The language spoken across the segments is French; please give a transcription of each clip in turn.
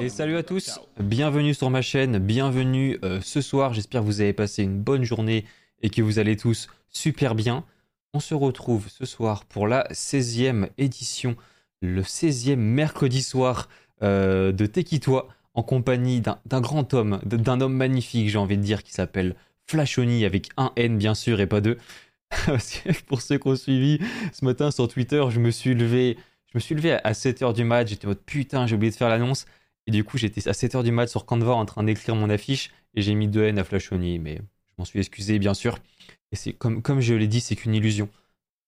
Et salut à tous, bienvenue sur ma chaîne, bienvenue euh, ce soir, j'espère que vous avez passé une bonne journée et que vous allez tous super bien. On se retrouve ce soir pour la 16e édition, le 16e mercredi soir euh, de Tekitoi en compagnie d'un grand homme, d'un homme magnifique j'ai envie de dire qui s'appelle Flashoni avec un N bien sûr et pas deux. pour ceux qui ont suivi ce matin sur Twitter, je me suis levé, je me suis levé à 7h du match, j'étais en mode putain, j'ai oublié de faire l'annonce. Et du coup, j'étais à 7h du mat sur Canva en train d'écrire mon affiche et j'ai mis 2 N à Flashoni, mais je m'en suis excusé bien sûr. Et c'est comme, je l'ai dit, c'est qu'une illusion.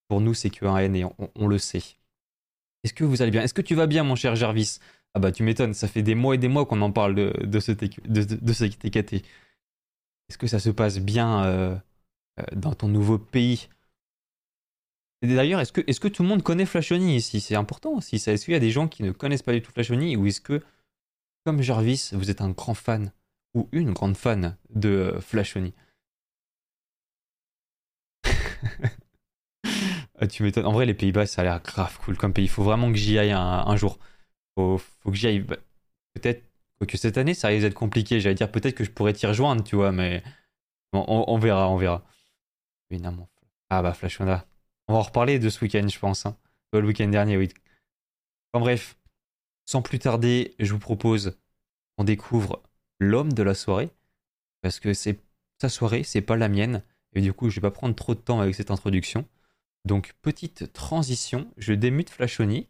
Pour nous, c'est qu'un N et on, le sait. Est-ce que vous allez bien? Est-ce que tu vas bien, mon cher Jarvis? Ah bah tu m'étonnes, ça fait des mois et des mois qu'on en parle de, ce, de, de. Est-ce que ça se passe bien euh, euh, dans ton nouveau pays? D'ailleurs, est-ce que, tout le monde connaît Flashoni ici C'est important aussi. Est-ce qu'il y a des gens qui ne connaissent pas du tout Flashoni ou est-ce que comme Jarvis, vous êtes un grand fan ou une grande fan de euh, Flashoni. ah, tu m'étonnes. En vrai, les Pays-Bas, ça a l'air grave cool comme pays. Il faut vraiment que j'y aille un, jour. Faut, faut que j'y aille. Bah, peut-être que cette année, ça risque d'être compliqué. J'allais dire peut-être que je pourrais t'y rejoindre, tu vois, mais on, verra, on verra. Évidemment. Ah bah Flashona. On va en reparler de ce week-end, je pense. Hein. Le week-end dernier, oui. En bref, sans plus tarder, je vous propose qu'on découvre l'homme de la soirée, parce que c'est sa soirée, c'est pas la mienne, et du coup je vais pas prendre trop de temps avec cette introduction. Donc petite transition, je démute Flashoni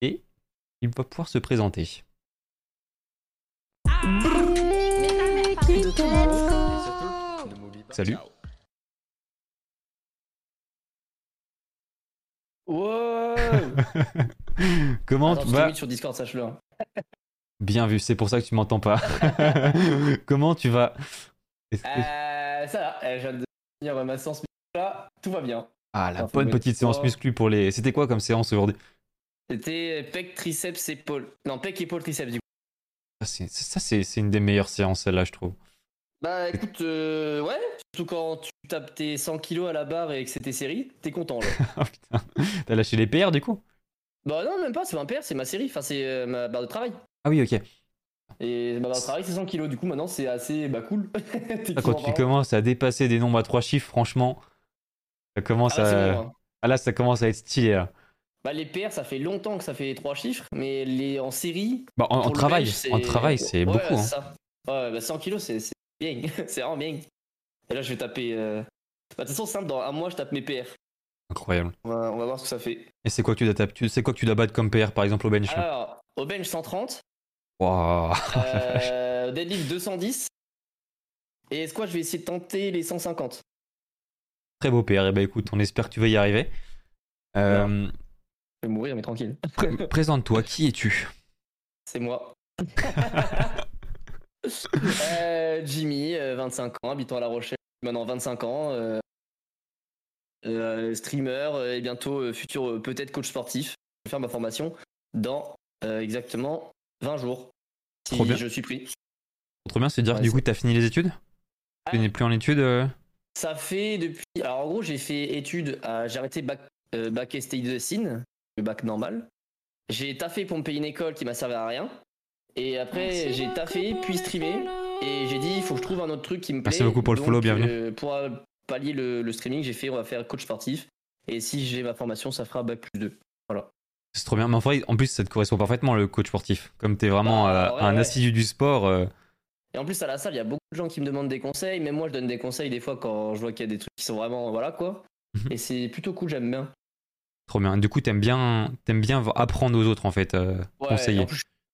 et il va pouvoir se présenter. Salut. Wow Comment tu vas sur Discord, sache-le. Hein. Bien vu, c'est pour ça que tu m'entends pas. Comment tu vas euh, Ça va, euh, je viens de finir ma séance là, tout va bien. Ah, la bonne petite séance musclue pour les. C'était quoi comme séance aujourd'hui C'était pec, triceps, épaule. Non, pec, épaule, triceps du coup. Ah, ça, c'est une des meilleures séances, celle-là, je trouve. Bah écoute, euh, ouais, surtout quand tu tapes tes 100 kilos à la barre et que c'est tes séries, t'es content là. oh putain, t'as lâché les PR du coup? Bah non, même pas, c'est pas un PR, c'est ma série, enfin c'est euh, ma barre de travail. Ah oui, ok. Et ma barre de travail c'est 100 kilos, du coup maintenant c'est assez bah cool. Ah, quand tu commences à dépasser des nombres à 3 chiffres, franchement, ça commence ah, à. Hein. Ah là, ça commence à être stylé là. Bah les PR ça fait longtemps que ça fait 3 chiffres, mais les en série. Bah en, travail, en travail c'est beaucoup. Hein. Ça. Ouais, bah 100 kilos c'est bien, c'est vraiment bien. Et là, je vais taper. Euh... Bah, de toute façon, simple, dans un mois, je tape mes PR. Incroyable. On va, on va voir ce que ça fait. Et c'est quoi que tu dois taper tu sais quoi que tu dois battre comme PR, par exemple, au bench? Alors, au bench 130. Waouh euh, Deadlift 210. Et quoi je vais essayer de tenter les 150. Très beau PR. Et eh bah ben, écoute, on espère que tu vas y arriver. Euh... Je vais mourir, mais tranquille. Présente-toi, qui es-tu? C'est moi. Euh, Jimmy, 25 euh, ans, habitant à La Rochelle, maintenant 25 ans, euh, streamer et bientôt futur peut-être coach sportif. Je vais faire ma formation dans exactement 20 jours. Si je suis pris. Trop bien, c'est dire du coup tu as fini les études? Tu n'es plus en études Ça fait depuis. Alors en gros, j'ai fait études, j'ai arrêté bac, bac de SIN, le bac normal. J'ai taffé pour me payer une école qui m'a servi à rien. Et après, j'ai taffé, puis streamé. Et j'ai dit, il faut que je trouve un autre truc qui me plaît. Merci beaucoup pour le follow, bienvenue. Euh, pour pallier le, streaming, j'ai fait, on va faire coach sportif. Et si j'ai ma formation, ça fera bac plus 2. Voilà. C'est trop bien. Mais en, plus, ça te correspond parfaitement, le coach sportif. Comme tu es vraiment bah, euh, un assidu du sport. Euh. Et en plus, à la salle, il y a beaucoup de gens qui me demandent des conseils. Même moi, je donne des conseils des fois quand je vois qu'il y a des trucs qui sont vraiment. Voilà quoi. Mhm. Et c'est plutôt cool, j'aime bien. Trop bien. Du coup, t'aimes bien, aimes bien apprendre aux autres, en fait. conseiller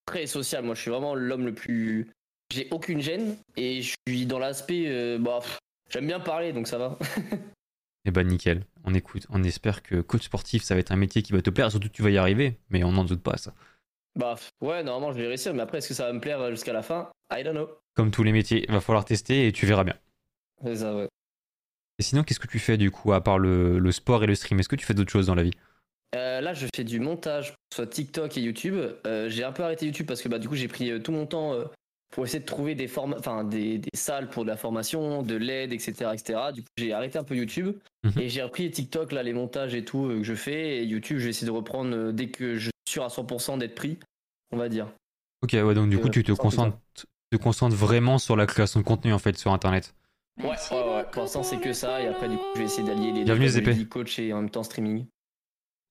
très social. Moi, je suis vraiment l'homme le plus. J'ai aucune gêne et je suis dans l'aspect. Euh, bah, j'aime bien parler, donc ça va. Eh bah nickel, on écoute, on espère que coach sportif ça va être un métier qui va te plaire, surtout tu vas y arriver, mais on n'en doute pas ça. Bah ouais, normalement je vais réussir, mais après est-ce que ça va me plaire jusqu'à la fin? I don't know. Comme tous les métiers, il va falloir tester et tu verras bien. C'est ça, ouais. Et sinon, qu'est-ce que tu fais du coup, à part le, le sport et le stream? Est-ce que tu fais d'autres choses dans la vie? Euh, là, je fais du montage sur TikTok et YouTube. Euh, j'ai un peu arrêté YouTube parce que bah, du coup, j'ai pris euh, tout mon temps pour essayer de trouver des, enfin, des, des, salles pour de la formation, de l'aide, etc., etc. Du coup, j'ai arrêté un peu YouTube mhm. et j'ai repris TikTok, là, les montages et tout que je fais. Et YouTube, je vais essayer de reprendre dès que je suis sûr à 100% d'être pris. on va dire. Ok, ouais, donc du coup, tu te concentres, te concentres vraiment sur la création de contenu en fait sur internet. Ouais, ouais, ouais. Pour l'instant, c'est que ça. Et après, du coup, je vais essayer d'allier les Bienvenue, deux. coach et en même temps streaming.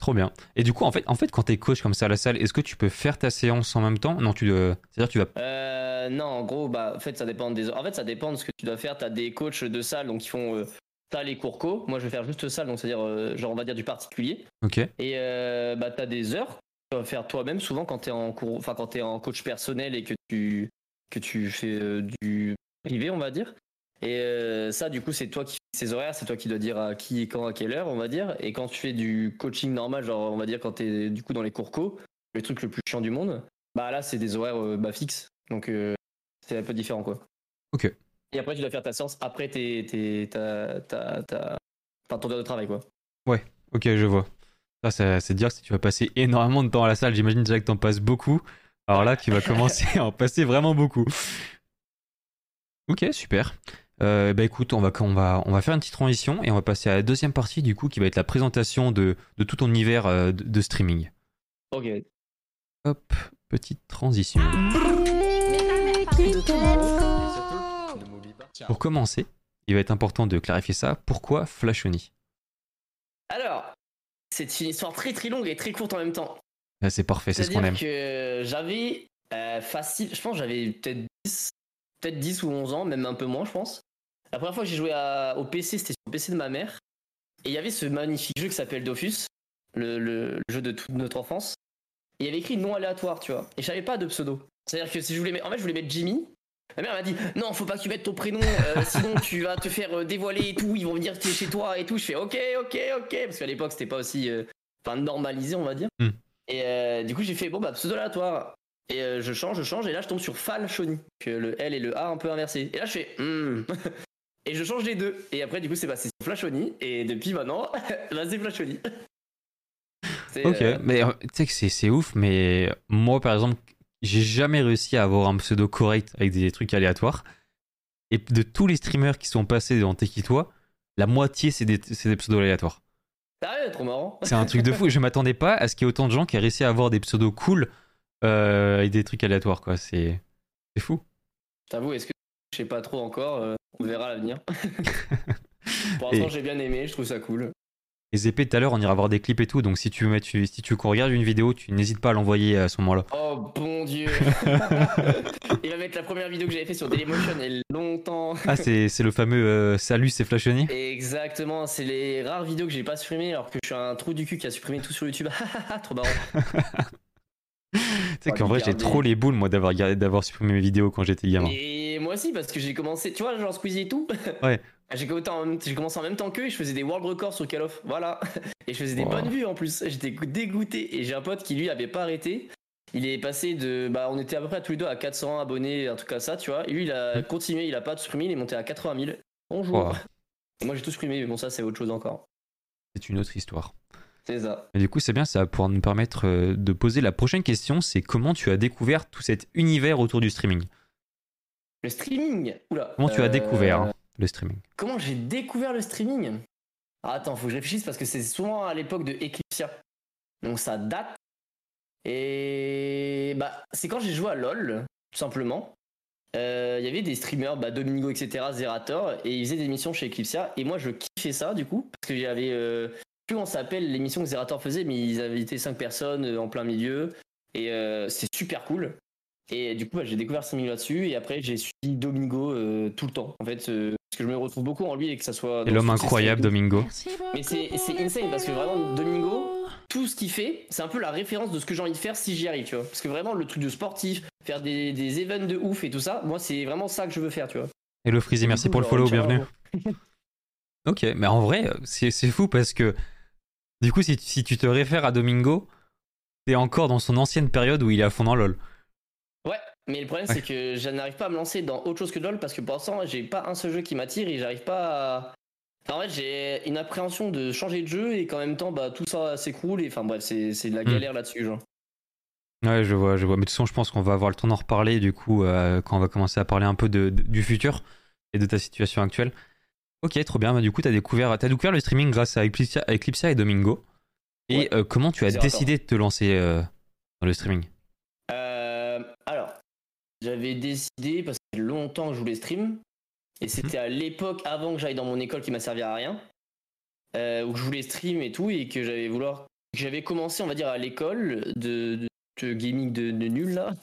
Trop bien. Et du coup, en fait, en fait quand t'es coach comme ça à la salle, est-ce que tu peux faire ta séance en même temps? Non, tu. euh, C'est-à-dire, tu vas. Euh, non, en gros, bah, en fait, ça dépend des. En fait, ça dépend de ce que tu dois faire. T'as des coachs de salle, donc ils font. Euh, t'as les cours co. Moi, je vais faire juste salle, donc c'est-à-dire, euh, genre, on va dire du particulier. Ok. Et euh, bah, t'as des heures que tu vas faire toi-même. Souvent, quand t'es en cours, enfin, quand t'es en coach personnel et que tu que tu fais euh, du privé, on va dire. Et euh, ça, du coup, c'est toi qui fais ces horaires, c'est toi qui dois dire à qui et quand, à quelle heure, on va dire. Et quand tu fais du coaching normal, genre, on va dire quand t'es du coup dans les cours co, le truc le plus chiant du monde, bah là, c'est des horaires euh, bah, fixes. Donc, euh, c'est un peu différent, quoi. Ok. Et après, tu dois faire ta séance après tes, tes, ta, ta, ta- enfin, ton heure de travail, quoi. Ok, je vois. Ça, c'est dire que si tu vas passer énormément de temps à la salle, j'imagine déjà que t'en passes beaucoup. Alors là, tu vas commencer à en passer vraiment beaucoup. Ok, super. Euh, bah écoute, on va, on, va, on va faire une petite transition et on va passer à la deuxième partie du coup qui va être la présentation de, de tout ton univers euh, de, de streaming. Ok. Hop, petite transition. Pour commencer, il va être important de clarifier ça. Pourquoi Flashoni Alors, c'est une histoire très très longue et très courte en même temps. Là, C'est parfait, c'est ce qu'on aime. que j'avais euh, facile, je pense que j'avais peut-être 10, peut-être 10 ou 11 ans, même un peu moins, je pense. La première fois que j'ai joué à- au PC, c'était sur le PC de ma mère. Et il y avait ce magnifique jeu qui s'appelle Dofus, le, le- le jeu de toute notre enfance. Et il y avait écrit non aléatoire, tu vois. Et je savais pas de pseudo. C'est-à-dire que si je voulais mettre, en fait, je voulais mettre Jimmy. Ma mère m'a dit non, faut pas que tu mettes ton prénom, euh, sinon tu vas te faire euh, dévoiler et tout. Ils vont venir chez toi et tout. Je fais ok, ok, ok, parce qu'à l'époque c'était pas aussi, euh, enfin normalisé, on va dire. Hmm. Et euh, du coup, j'ai fait bon bah pseudo aléatoire. Et je change, je change, et là je tombe sur Fal Shoni, que le L et le A un peu inversés. Et là je fais hmm. Et je change les deux. Et après, du coup, c'est passé sur Flashoni. Et depuis maintenant, bah, c'est Flashoni. C'est, Ok, euh, mais euh, tu sais que c'est- c'est ouf, mais moi par exemple, j'ai jamais réussi à avoir un pseudo correct avec des trucs aléatoires. Et de tous les streamers qui sont passés dans Tekitoi, la moitié c'est des, c'est des pseudos aléatoires. Sérieux, trop marrant. C'est un truc de fou. Je m'attendais pas à ce qu'il y ait autant de gens qui aient réussi à avoir des pseudos cool euh, avec des trucs aléatoires, quoi. C'est c'est fou. T'avoue, est-ce que je sais pas trop encore euh, On verra à l'avenir. Pour l'instant, Et- j'ai bien aimé, je trouve ça cool. Les épées, tout à l'heure, on ira voir des clips et tout. Donc si tu veux, mettre, si tu veux qu'on regarde une vidéo, tu n'hésites pas à l'envoyer à ce moment-là. Oh bon Dieu Il va mettre la première vidéo que j'avais fait sur Dailymotion il y a longtemps. Ah, c'est c'est le fameux euh, Salut, c'est Flashoni Exactement, c'est les rares vidéos que j'ai pas supprimées alors que je suis un trou du cul qui a supprimé tout sur YouTube. trop marrant. Tu sais qu'en vrai, j'ai trop les boules, moi, d'avoir supprimé mes vidéos quand j'étais gamin. Et moi aussi, parce que j'ai commencé, tu vois, genre Squeezie et tout. Ouais. J'ai commencé, en même, j'ai commencé en même temps qu'eux et je faisais des world records sur Call of. Voilà. Et je faisais des Wow. bonnes vues en plus. J'étais dégoûté. Et j'ai un pote qui lui avait pas arrêté. Il est passé de. Bah, on était à peu près tous les deux à 400 abonnés, un truc comme ça, tu vois. Et lui, il a continué, il a pas supprimé, il est monté à 80 000. Bonjour. Wow. Moi, j'ai tout supprimé, mais bon, ça, c'est autre chose encore. C'est une autre histoire. C'est ça. Et du coup, c'est bien, ça va pouvoir nous permettre euh, de poser la prochaine question c'est comment tu as découvert tout cet univers autour du streaming? Le streaming? Oula. Comment tu as Euh, découvert hein, le streaming? Comment j'ai découvert le streaming? Ah, Attends, faut que je réfléchisse parce que c'est souvent à l'époque de Eclipsia. Donc ça date. Et bah, c'est quand j'ai joué à LoL, tout simplement. Euh, Il y avait des streamers, bah, Domingo, etc., Zerator, et ils faisaient des émissions chez Eclipsia. Et moi, je kiffais ça, du coup, parce que j'avais. Euh, plus ça s'appelle l'émission que Zerator faisait, mais ils avaient été 5 personnes euh, en plein milieu. Et euh, c'est super cool. Et du coup, bah, j'ai découvert ce milieu là-dessus. Et après, j'ai suivi Domingo euh, tout le temps. En fait, euh, parce que je me retrouve beaucoup en lui et que ça soit. Et l'homme incroyable. Domingo. Mais c'est c'est insane parce que vraiment, Domingo, tout ce qu'il fait, c'est un peu la référence de ce que j'ai envie de faire si j'y arrive, tu vois. Parce que vraiment, le truc de sportif, faire des, des events de ouf et tout ça, moi, c'est vraiment ça que je veux faire, tu vois. Hello Freezy, merci coup, pour le genre, follow, bienvenue. Ok, mais en vrai, c'est c'est fou parce que du coup, si, tu- si tu te réfères à Domingo, t'es encore dans son ancienne période où il est à fond dans LoL. Ouais, mais le problème, c'est que je n'arrive pas à me lancer dans autre chose que LoL parce que pour l'instant, j'ai pas un seul jeu qui m'attire et j'arrive pas à. Enfin, en fait, j'ai une appréhension de changer de jeu et qu'en même temps, bah, tout ça s'écroule et enfin, bref, c'est c'est de la Hmm. galère là-dessus, genre. Ouais, je vois, je vois. Mais de toute façon, je pense qu'on va avoir le temps d'en reparler du coup euh, quand on va commencer à parler un peu de, de- du futur et de ta situation actuelle. Ok, trop bien. Bah, du coup, t'as découvert, t'as découvert le streaming grâce à Eclipsia, et Domingo. Et Ouais. euh, comment tu as décidé de te lancer euh, dans le streaming? Euh, j'avais décidé, parce que longtemps que je voulais stream, et c'était à l'époque avant que j'aille dans mon école qui m'a servi à rien, où je voulais stream et tout, et que j'avais vouloir. J'avais commencé, on va dire, à l'école de, de, gaming de, de nul là.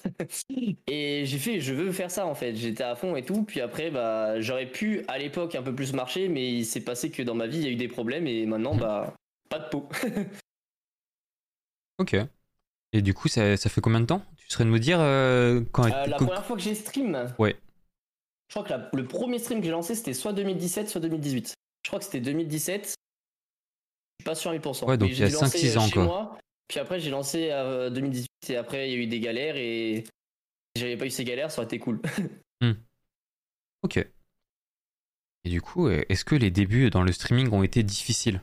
et j'ai fait, je veux faire ça en fait. J'étais à fond et tout. Puis après, bah, j'aurais pu à l'époque un peu plus marcher, mais il s'est passé que dans ma vie, il y a eu des problèmes, et maintenant, bah, pas de peau. Ok. Et du coup, ça, ça fait combien de temps? Tu serais de me dire euh, quand. Euh, la première fois que j'ai stream, Ouais. je crois que la- le premier stream que j'ai lancé, c'était soit 2017, soit 2018. Je crois que c'était 2017. Je suis pas sûr à 1000%. Ouais, donc il y a j'ai lancé, 5-6 euh, ans, quoi. moi, puis après, j'ai lancé à 2018 et après, il y a eu des galères et si j'avais pas eu ces galères, ça aurait été cool. Ok. Et du coup, euh, est-ce que les débuts dans le streaming ont été difficiles?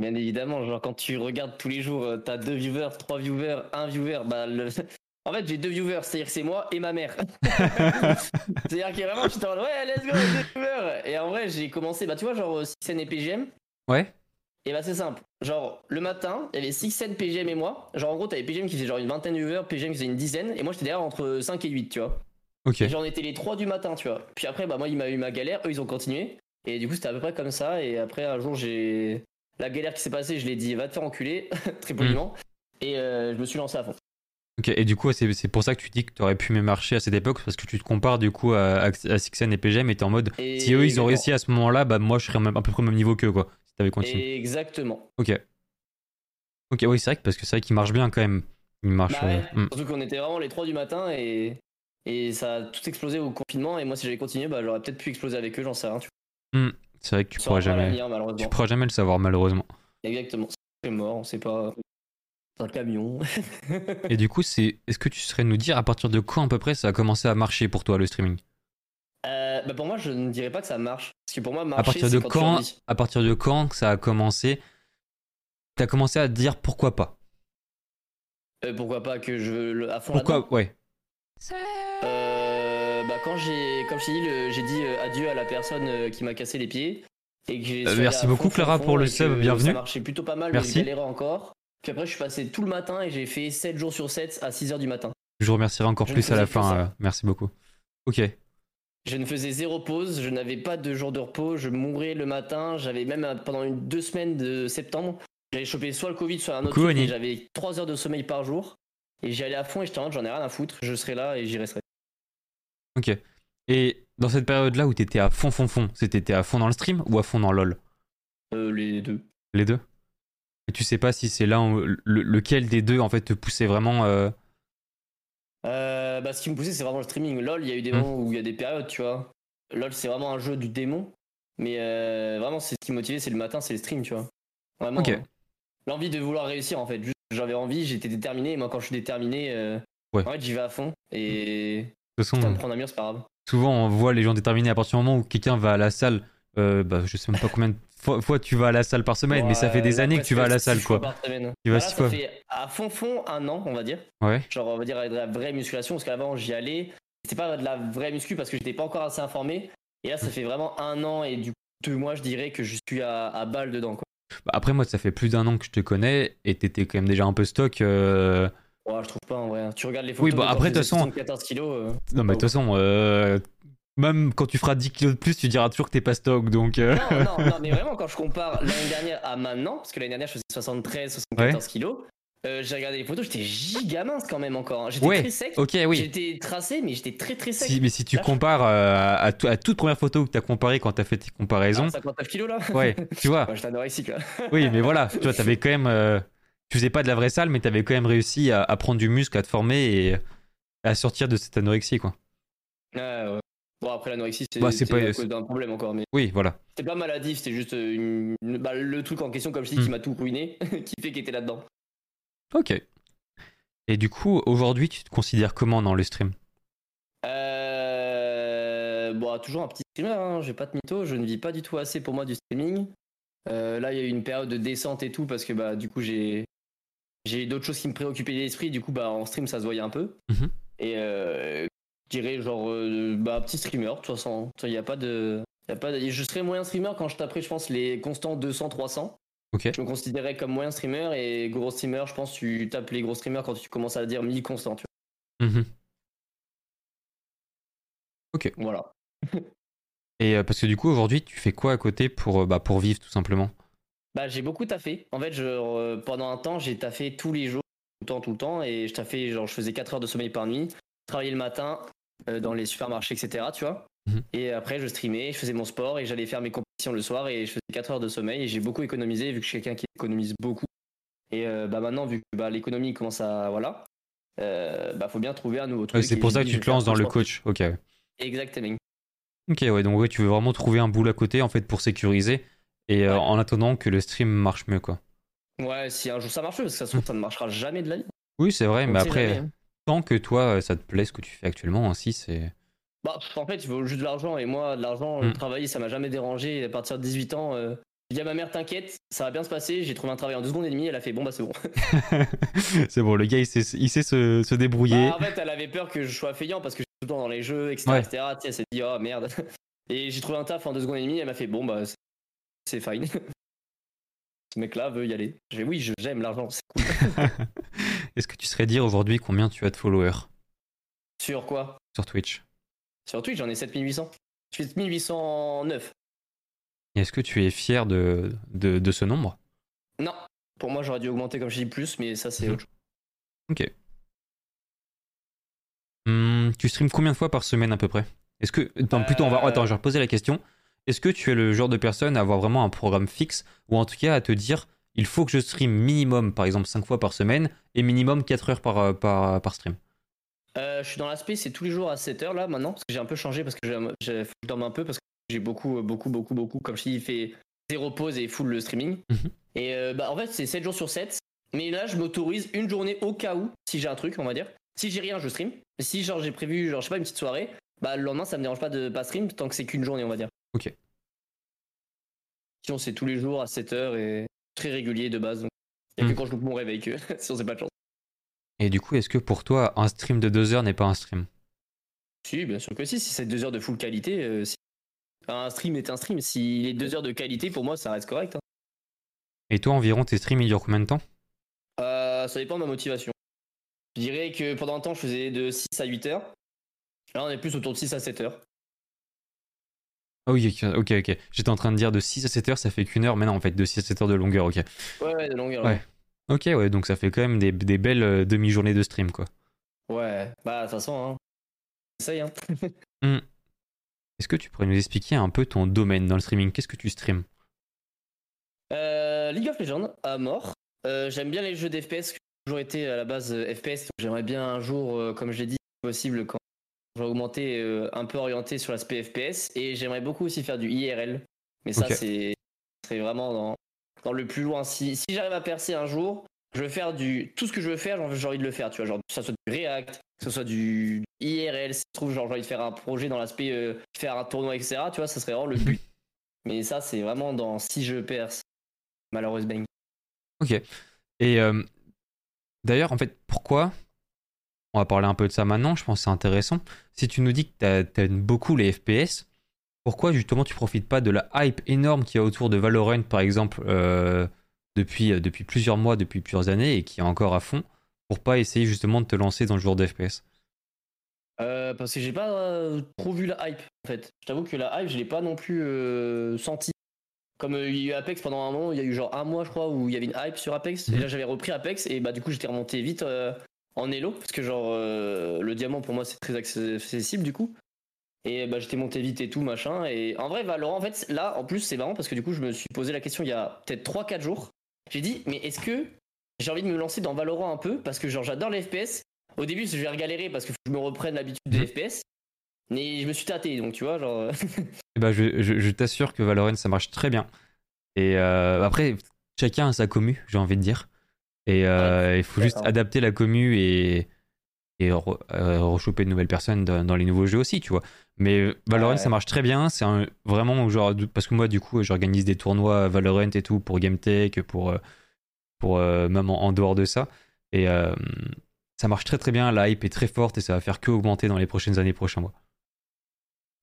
Bien évidemment, genre quand tu regardes tous les jours, euh, t'as deux viewers, trois viewers, un viewer, bah le... En fait, j'ai deux viewers, c'est-à-dire que c'est moi et ma mère. c'est-à-dire que vraiment, j'étais en mode, ouais, let's go, deux viewers. Et en vrai, j'ai commencé, bah tu vois, genre 6 et PGM. Ouais. Et bah c'est simple. Genre, le matin, il y avait 6 PGM et moi. Genre, en gros, t'avais PGM qui faisait genre une vingtaine de viewers, PGM qui faisait une dizaine. Et moi, j'étais derrière entre 5 et 8, tu vois. Ok. Et j'en étais les 3 du matin, tu vois. Puis après, bah moi, il m'a eu ma galère, eux, ils ont continué. Et du coup, c'était à peu près comme ça. Et après, un jour, j'ai. La galère qui s'est passée, je l'ai dit, va te faire enculer, très poliment. Et euh, je me suis lancé à fond. Ok. Et du coup, c'est pour ça que tu dis que tu aurais pu mieux marcher à cette époque parce que tu te compares du coup à, à, à Sixen et PGM et t'es en mode Et si eux ils ont réussi à ce moment-là, bah moi je serais à peu près au même niveau qu'eux quoi. T'avais continué. Exactement. Ok. Ok, oui, c'est vrai que parce que c'est vrai qu'il marche bien quand même. Il marche. Bah ouais. euh, hmm. Surtout qu'on était vraiment les 3 du matin et. Et ça a tout explosé au confinement. Et moi, si j'avais continué, bah j'aurais peut-être pu exploser avec eux, j'en sais rien. Tu C'est vrai que tu pourras jamais. Tu pourras jamais le savoir malheureusement. Exactement. C'est mort, on sait pas. C'est un camion. Et du coup, c'est est-ce que tu serais nous dire à partir de quand à peu près ça a commencé à marcher pour toi le streaming? Euh, bah pour moi, je ne dirais pas que ça marche. Parce que pour moi, marcher, À partir de quand. À partir de quand ça a commencé? T'as commencé à te dire pourquoi pas? Euh, pourquoi pas que je veux le- à fond Pourquoi Ouais. Euh, bah quand j'ai, comme je t'ai dit, j'ai dit euh, adieu à la personne qui m'a cassé les pieds. Et que merci beaucoup, fond, Clara, fond, pour le que sub, bienvenue. Ça marchait plutôt pas mal, Merci. mais je galérais encore. Puis après, je suis passé tout le matin et j'ai fait 7 jours sur 7 à 6 heures du matin. Je vous remercierai encore Je plus à la que fin. euh, merci beaucoup. Ok. Je ne faisais zéro pause, je n'avais pas de jour de repos, je mourais le matin. J'avais même euh, pendant une, deux semaines de septembre, j'avais chopé soit le Covid, soit un autre Coucou, truc, J'avais 3 heures de sommeil par jour. Et j'y allais à fond et j'étais en mode, j'en ai rien à foutre, je serai là et j'y resterai. Ok. Et dans cette période-là où t'étais à fond, fond, fond, c'était à fond dans le stream ou à fond dans LoL? Euh, les deux. Les deux Et tu sais pas si c'est là où- le- lequel des deux en fait te poussait vraiment. euh, Euh, bah, ce qui me poussait, c'est vraiment le streaming. LOL, il y a eu des Hmm. moments où il y a des périodes, tu vois. LOL, c'est vraiment un jeu du démon. Mais euh, vraiment, c'est ce qui me motivait, c'est le matin, c'est le stream, tu vois. Vraiment. Euh, L'envie de vouloir réussir, en fait. J'avais envie, j'étais déterminé. Et moi, quand je suis déterminé, euh, Ouais. en fait, j'y vais à fond. Et De toute façon, ça me prend un mur, c'est pas grave. souvent on voit les gens déterminés à partir du moment où quelqu'un va à la salle. Euh, bah, je sais même pas combien de fois, fois tu vas à la salle par semaine, mais ça fait des années que tu vas à la salle quoi. par semaine. Tu vas Bah, six fois. Fait à fond, fond, un an, on va dire. Ouais. Genre, on va dire avec de la vraie musculation, parce qu'avant, j'y allais. C'était pas de la vraie muscu parce que j'étais pas encore assez informé. Et là, ça fait vraiment un an et du coup, deux mois, je dirais que je suis à, à balle dedans, quoi. Bah, après, moi, ça fait plus d'un an que je te connais et t'étais quand même déjà un peu stock. euh, Ouais, je trouve pas en vrai. Tu regardes les Oui, photos. bah, de quand après, de toute façon- 74 kilos. euh, Non, mais de toute façon, euh, même quand tu feras 10 kilos de plus, tu diras toujours que t'es pas stock. Donc, euh, Non, non, non, mais vraiment, quand je compare l'année dernière à maintenant, parce que l'année dernière, je faisais 73, 74 kilos, euh, j'ai regardé les photos, j'étais giga mince quand même encore. hein. J'étais Ouais, très sec. ok, oui. J'étais tracé, mais j'étais très très sec. Si- mais si tu Là, je- compares euh, à, à tout- à toute première photo que t'as comparé quand t'as fait tes comparaisons, Ah, 59 kilos là ouais, tu vois. Ouais, J'étais anorexique là. Oui, mais voilà, tu vois, t'avais quand même. tu faisais pas de la vraie salle, mais t'avais quand même réussi à, à prendre du muscle, à te former et à sortir de cette anorexie, quoi. Ouais, ouais. Bon, après l'anorexie, c'est Bah, c'est c'est pas- d'un problème encore, mais Oui, voilà. c'était pas maladif, c'était juste une... bah, le truc en question, comme je dis, Hmm. qui m'a tout ruiné, qui fait qu'il était là-dedans. Ok. Et du coup, aujourd'hui, tu te considères comment dans le stream? Euh... Bon, toujours un petit streamer, hein, j'ai pas de mytho, je ne vis pas du tout assez pour moi du streaming. Euh, là, il y a eu une période de descente et tout, parce que bah, du coup, j'ai j'ai d'autres choses qui me préoccupaient l'esprit, du coup, bah, en stream, ça se voyait un peu. Mhm. Et euh, je dirais, genre, euh, bah, petit streamer, de toute façon. Il n'y a pas de. y a pas de- Je serais moyen streamer quand je taperais, je pense, les constants 200, 300. Ok. Je me considérais comme moyen streamer et gros streamer, je pense, tu tapes les gros streamers quand tu commences à dire 1000 constants, tu Mhm. Ok. Voilà. Et euh, parce que du coup, aujourd'hui, tu fais quoi à côté pour, euh, bah, pour vivre tout simplement? Bah, j'ai beaucoup taffé. En fait, je, euh, pendant un temps, j'ai taffé tous les jours, tout le temps, tout le temps. Et je taffais, genre, je faisais 4 heures de sommeil par nuit. Je travaillais le matin dans les supermarchés, etc. Tu vois. Mhm. Et après, je streamais, je faisais mon sport et j'allais faire mes compétitions le soir et je faisais 4 heures de sommeil. Et j'ai beaucoup économisé vu que je suis quelqu'un qui économise beaucoup. Et euh, bah, maintenant, vu que bah, l'économie commence à. Voilà. Euh, bah, faut bien trouver un nouveau truc. Ouais, C'est pour ça que tu te lances dans le coach. Ok. Exactement. Ok, ouais, donc ouais, tu veux vraiment trouver un boulot à côté en fait pour sécuriser et euh, Ouais. en attendant que le stream marche mieux quoi. Ouais, si un jour ça marche, parce que ça se trouve, ça ne marchera jamais de la vie. Oui, c'est vrai, mais après, jamais, hein. Tant que toi euh, ça te plaît ce que tu fais actuellement, ainsi c'est. Bah, en fait, il faut juste de l'argent. Et moi, de l'argent, Mm. le travailler, ça m'a jamais dérangé. À partir de 18 ans, euh, j'ai dit à ma mère, t'inquiète, ça va bien se passer. J'ai trouvé un travail en deux secondes et demie. Elle a fait, bon, bah, c'est bon. c'est bon, le gars il sait, il sait se, se débrouiller. Bah, en fait, elle avait peur que je sois payant parce que je suis tout le temps dans les jeux, etc. Ouais. etc. Tu sais, elle s'est dit, oh merde. Et j'ai trouvé un taf en deux secondes et demie. Elle m'a fait, bon, bah, c'est- fine. Ce mec-là veut y aller. J'ai oui, j'aime l'argent, c'est cool. Est-ce que tu saurais dire aujourd'hui combien tu as de followers Sur quoi sur Twitch Sur Twitch, j'en ai 7800. Je fais 1809. Et est-ce que tu es fier de, de, de ce nombre? Non, pour moi, j'aurais dû augmenter, comme je dis, plus, mais ça, c'est Mhm. autre chose. Ok. Hmm, tu streams combien de fois par semaine à peu près? Est-ce que. Attends, plutôt, on va. Euh. Attends, je vais reposer la question. Est-ce que tu es le genre de personne à avoir vraiment un programme fixe ou en tout cas à te dire il faut que je stream minimum par exemple 5 fois par semaine et minimum 4 heures par, euh, par, par stream Euh, je suis dans l'aspect, c'est tous les jours à 7h là maintenant, parce que j'ai un peu changé, parce que je dorme un peu, parce que j'ai beaucoup, euh, beaucoup, beaucoup, beaucoup, comme je dis, fait zéro pause et full le streaming. Mhm. Et euh, bah, en fait, c'est 7 jours sur 7, mais là, je m'autorise une journée au cas où, si j'ai un truc, on va dire. Si j'ai rien, je stream. Si genre j'ai prévu, genre, je sais pas, une petite soirée, bah le lendemain, ça me dérange pas de pas stream, tant que c'est qu'une journée, on va dire. Ok. Sinon, c'est tous les jours à 7h et très régulier de base. Donc, il y a que quand je loupe mon réveil que, sinon, c'est pas de chance. Et du coup, est-ce que pour toi, un stream de 2 heures n'est pas un stream? Si, bien sûr que si. Si c'est deux heures de full qualité, euh, si- un stream est un stream. S'il est deux heures de qualité, pour moi, ça reste correct. hein. Et toi, environ, tes streams, ils durent combien de temps? Euh, ça dépend de ma motivation. Je dirais que pendant un temps, je faisais de 6 à 8 heures. Là, on est plus autour de 6 à 7 heures. Ah oui, ok, ok. J'étais en train de dire de 6 à 7 heures, ça fait qu'une heure, mais non, en fait, de 6 à 7 heures de longueur, ok. Ouais, ouais, de longueur. Ouais. Ok, ouais, donc ça fait quand même des, des belles euh, demi-journées de stream, quoi. Ouais, bah, de toute façon, hein. Essaye, hein. Est-ce que tu pourrais nous expliquer un peu ton domaine dans le streaming? Qu'est-ce que tu streams? Euh, League of Legends, à mort. Euh, J'aime bien les jeux d'FPS, j'ai toujours été à la base FPS. donc J'aimerais bien un jour, comme je l'ai dit, si possible, quand je vais augmenter, euh, un peu orienté sur l'aspect FPS. Et j'aimerais beaucoup aussi faire du IRL. Mais ça, c'est c'est vraiment dans, dans le plus loin. Si, si j'arrive à percer un jour, je veux faire du. Tout ce que je veux faire, j'ai envie- de le faire. Tu vois, genre, que ça soit du React, que ce soit du IRL. Si je trouve, genre, j'ai envie de faire un projet dans l'aspect euh, faire un tournoi, etc. Tu vois, ça serait vraiment le but. Mais ça, c'est vraiment dans si je perce. Malheureuse bang. Ok. Et euh, d'ailleurs, en fait, pourquoi On va parler un peu de ça maintenant, je pense que c'est intéressant. Si tu nous dis que tu aimes beaucoup les FPS, pourquoi justement tu profites pas de la hype énorme qu'il y a autour de Valorant, par exemple, euh, depuis, euh, depuis plusieurs mois, depuis plusieurs années, et qui est encore à fond, pour pas essayer justement de te lancer dans le genre de FPS Euh, parce que j'ai pas euh, trop vu la hype en fait. Je t'avoue que la hype, je l'ai pas non plus senti. Comme il y a eu Apex pendant un moment, il y a eu genre un mois je crois où il y avait une hype sur Apex. Mhm. Et là j'avais repris Apex et bah du coup j'étais remonté vite en Elo parce que genre euh, le diamant pour moi c'est très accessible du coup. Et bah j'étais monté vite et tout machin. Et en vrai Valorant en fait là en plus c'est marrant parce que du coup je me suis posé la question il y a peut-être 3-4 jours. J'ai dit mais est-ce que j'ai envie de me lancer dans Valorant un peu? Parce que genre j'adore les FPS. Au début je vais regalérer parce que je me reprenne l'habitude des Mhm. FPS. Mais je me suis tâté donc tu vois genre. Je, je- je t'assure que Valorant ça marche très bien. Et euh, après, chacun a sa commu, j'ai envie de dire. Et euh, il faut juste adapter la commu et, et re- euh, rechoper de nouvelles personnes dans, dans les nouveaux jeux aussi, tu vois. Mais Valorant Ouais. ça marche très bien. C'est vraiment genre. Parce que moi, du coup, j'organise des tournois Valorant et tout pour GameTech, pour, euh, pour même en, en dehors de ça. Et euh, ça marche très très bien. La hype est très forte et ça va faire que augmenter dans les prochaines années, prochains mois.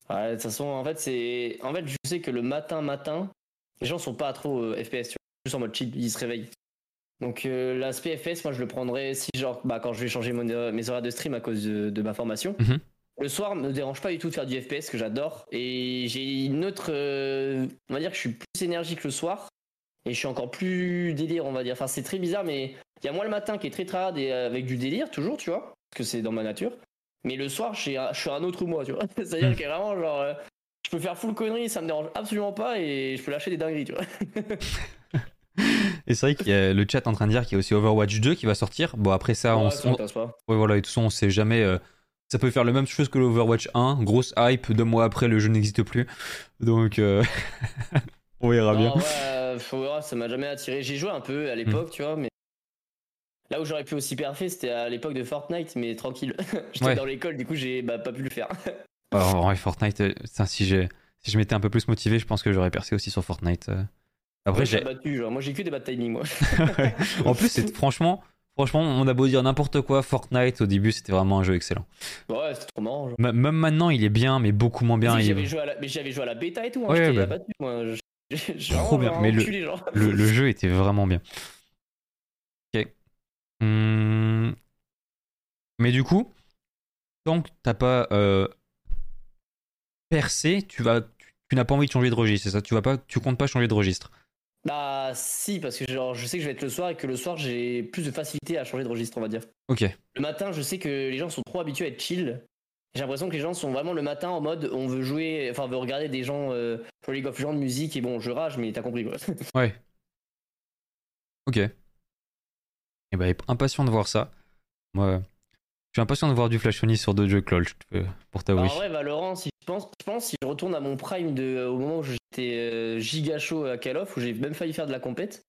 Ouais, de toute façon, en fait, c'est. En fait, je sais que le matin, matin, les gens sont pas trop euh, FPS, tu vois. Juste en mode chill, ils se réveillent. Donc, euh, l'aspect FPS, moi, je le prendrais si, genre, bah, quand je vais changer mon- euh, mes horaires de stream à cause de, de ma formation. Mhm. le soir me dérange pas du tout de faire du FPS que j'adore et j'ai une autre euh, on va dire que je suis plus énergique le soir et je suis encore plus délire on va dire enfin c'est très bizarre mais il y a moi le matin qui est très trad et euh, avec du délire toujours tu vois parce que c'est dans ma nature mais le soir je suis un, je suis un autre moi tu vois c'est à dire Mm. que vraiment genre euh, je peux faire full conneries ça me dérange absolument pas et je peux lâcher des dingueries tu vois Et c'est vrai qu'il y a le chat en train de dire qu'il y a aussi Overwatch 2 qui va sortir. Bon, après ça, on, ça ouais, voilà, et de toute façon, on sait jamais. euh, ça peut faire la même chose que l'Overwatch 1. Grosse hype, deux mois après, le jeu n'existe plus. Donc, euh, on verra bien. Ouais, euh, ça m'a jamais attiré. J'ai joué un peu à l'époque, tu vois, mais là où j'aurais pu aussi parfait, c'était à l'époque de Fortnite, mais tranquille. J'étais dans l'école, du coup, j'ai bah, pas pu le faire. Alors, en vrai, Fortnite, euh, si, si je m'étais un peu plus motivé, je pense que j'aurais percé aussi sur Fortnite. Après, Moi, j'ai. battu, genre, moi j'ai que des bad timing, moi. En plus, c'est franchement, franchement, on a beau dire n'importe quoi, Fortnite au début, c'était vraiment un jeu excellent. ouais, c'était trop marrant. même maintenant, il est bien, mais beaucoup moins bien. Il- J'avais joué, à la... mais j'avais joué à la bêta et tout, hein, Ouais, bah. abattu, moi. Trop bien, mais le- le, le jeu était vraiment bien. Ok. Hum. Mais du coup, tant que t'as pas euh, percé, tu vas, tu, tu n'as pas envie de changer de registre, c'est ça? Tu vas pas, tu comptes pas changer de registre? Bah, si, parce que genre, je sais que je vais être le soir et que le soir, j'ai plus de facilité à changer de registre, on va dire. Ok. Le matin, je sais que les gens sont trop habitués à être chill. J'ai l'impression que les gens sont vraiment le matin en mode on veut jouer, enfin on veut regarder des gens euh, sur League of Legends de musique et bon je rage mais t'as compris quoi. Ouais. Ok. Et bah, impatient de voir ça. Moi, je suis impatient de voir du Flash Oni sur d'autres jeux te- pour Alors, t'avouer. en vrai Valorant, si je pense, je pense si je retourne à mon prime de au moment où j'étais euh, giga chaud à Call of où j'ai même failli faire de la compète,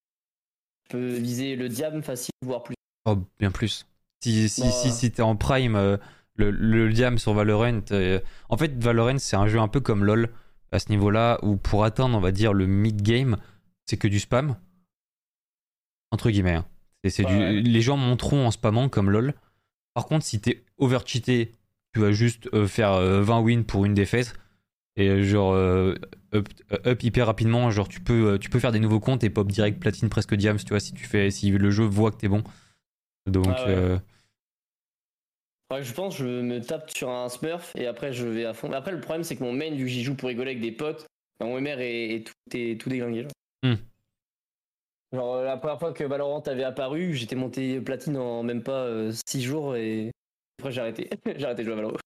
je peux viser le diable facile voire plus. Oh, bien plus. Si, si, Bah. si, si t'es en prime, euh, le, le diam sur Valorant. euh, en fait, Valorant, c'est un jeu un peu comme LoL à ce niveau-là, où pour atteindre, on va dire, le mid-game, c'est que du spam. Entre guillemets. hein. C'est, c'est du, Ouais. les gens monteront en spammant comme LoL. Par contre, si t'es over-cheaté, tu vas juste euh, faire euh, 20 wins pour une défaite. Et euh, genre, euh, up, up hyper rapidement. Genre, tu peux, euh, tu peux faire des nouveaux comptes et pop direct platine presque diams, tu vois, si, tu fais, si le jeu voit que t'es bon. Donc, Ah ouais. euh, Ouais, je pense je me tape sur un Smurf et après je vais à fond. Après le problème c'est que mon main vu que j'y joue pour rigoler avec des potes, mon MR est, est tout, est tout déglingué. Genre. Hmm. Genre, euh, la première fois que Valorant avait apparu, j'étais monté platine en même pas 6 jours et après j'ai arrêté. j'ai arrêté de jouer à Valorant.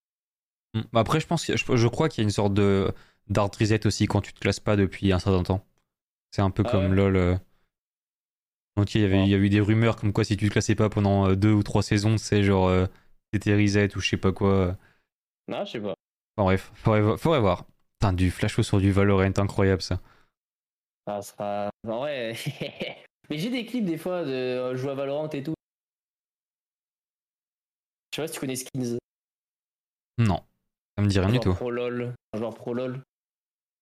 Mm. Bah Après, je pense, que- je, je crois qu'il y a une sorte de d'hard reset aussi quand tu te classes pas depuis un certain temps. C'est un peu Ah comme ouais LoL. euh. Donc il y avait, Ouais. il y a eu des rumeurs comme quoi si tu te classais pas pendant euh, deux ou trois saisons, c'est genre euh, t'étais reset ou je sais pas quoi. Ah, je sais pas. Enfin bref, faudrait voir. Putain, du flash sur du Valorant, incroyable ça. Ça sera. En vrai. Mais j'ai des clips des fois de euh, jouer à Valorant et tout. Je sais pas si tu connais Skins. Non, ça me dit rien du tout. pro LOL. Joueur pro LOL.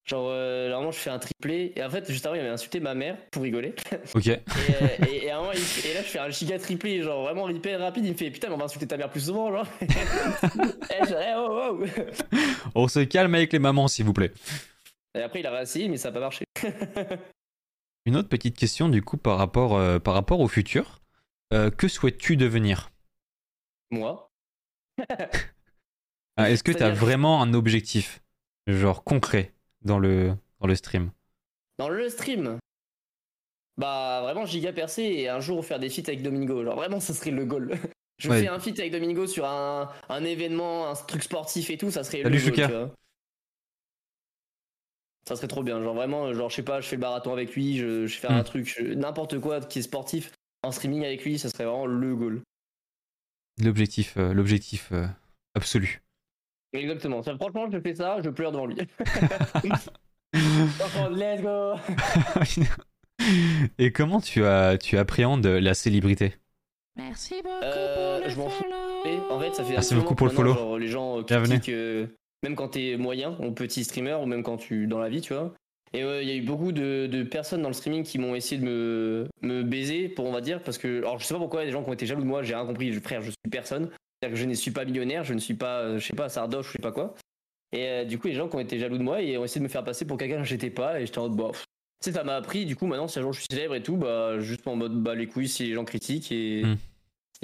Genre, euh, normalement, je fais un triplé. Et en fait, juste avant, il avait insulté ma mère pour rigoler. Ok. Et, euh, et, et à un moment, il- et là, je fais un giga triplé, genre vraiment hyper rapide. Il me fait Putain, mais on va insulter ta mère plus souvent, genre. et je Eh, oh, oh. On se calme avec les mamans s'il vous plaît. Et après, il a réussi, mais ça n'a pas marché. Une autre petite question du coup par rapport, euh, par rapport au futur. Euh, que souhaites-tu devenir? Moi. Ah, Est-ce que tu as vraiment un objectif, genre concret, dans le, dans le stream? Dans le stream? Bah, vraiment giga percé et un jour faire des feats avec Domingo. Genre, vraiment, ça serait le goal. Je Ouais. fais un feat avec Domingo sur un, un événement, un truc sportif et tout, ça serait Salut, le goal. Ça serait trop bien. Genre, vraiment, genre, je sais pas, je fais le marathon avec lui, je, je fais Hmm. un truc, je- n'importe quoi qui est sportif en streaming avec lui, ça serait vraiment le goal. L'objectif, euh, l'objectif euh, absolu. Exactement. Ça, franchement, je fais ça, je pleure devant lui. Let's go! Et comment tu, as, tu appréhendes la célébrité? Merci beaucoup Euh, pour le je m'en fous. Et en fait, ça fait Merci un beaucoup pour le follow. genre, les gens critiquent, même quand t'es moyen, ou petit streamer, ou même quand tu dans la vie, tu vois. Et il y a eu beaucoup de, de personnes dans le streaming qui m'ont essayé de me, me baiser, pour on va dire, parce que alors je sais pas pourquoi il y a des gens qui ont été jaloux de moi. J'ai rien compris, je- frère, je suis personne. C'est-à-dire que je ne suis pas millionnaire, je ne suis pas, euh, je sais pas, Sardoche, je sais pas quoi. Et euh, du coup, les gens qui ont été jaloux de moi et ont essayé de me faire passer pour quelqu'un que j'étais pas, et j'étais en mode bah, pff. tu sais, ça m'a appris. Du coup, maintenant, si un jour je suis célèbre et tout, bah juste en mode bah les couilles si les gens critiquent et Hmm.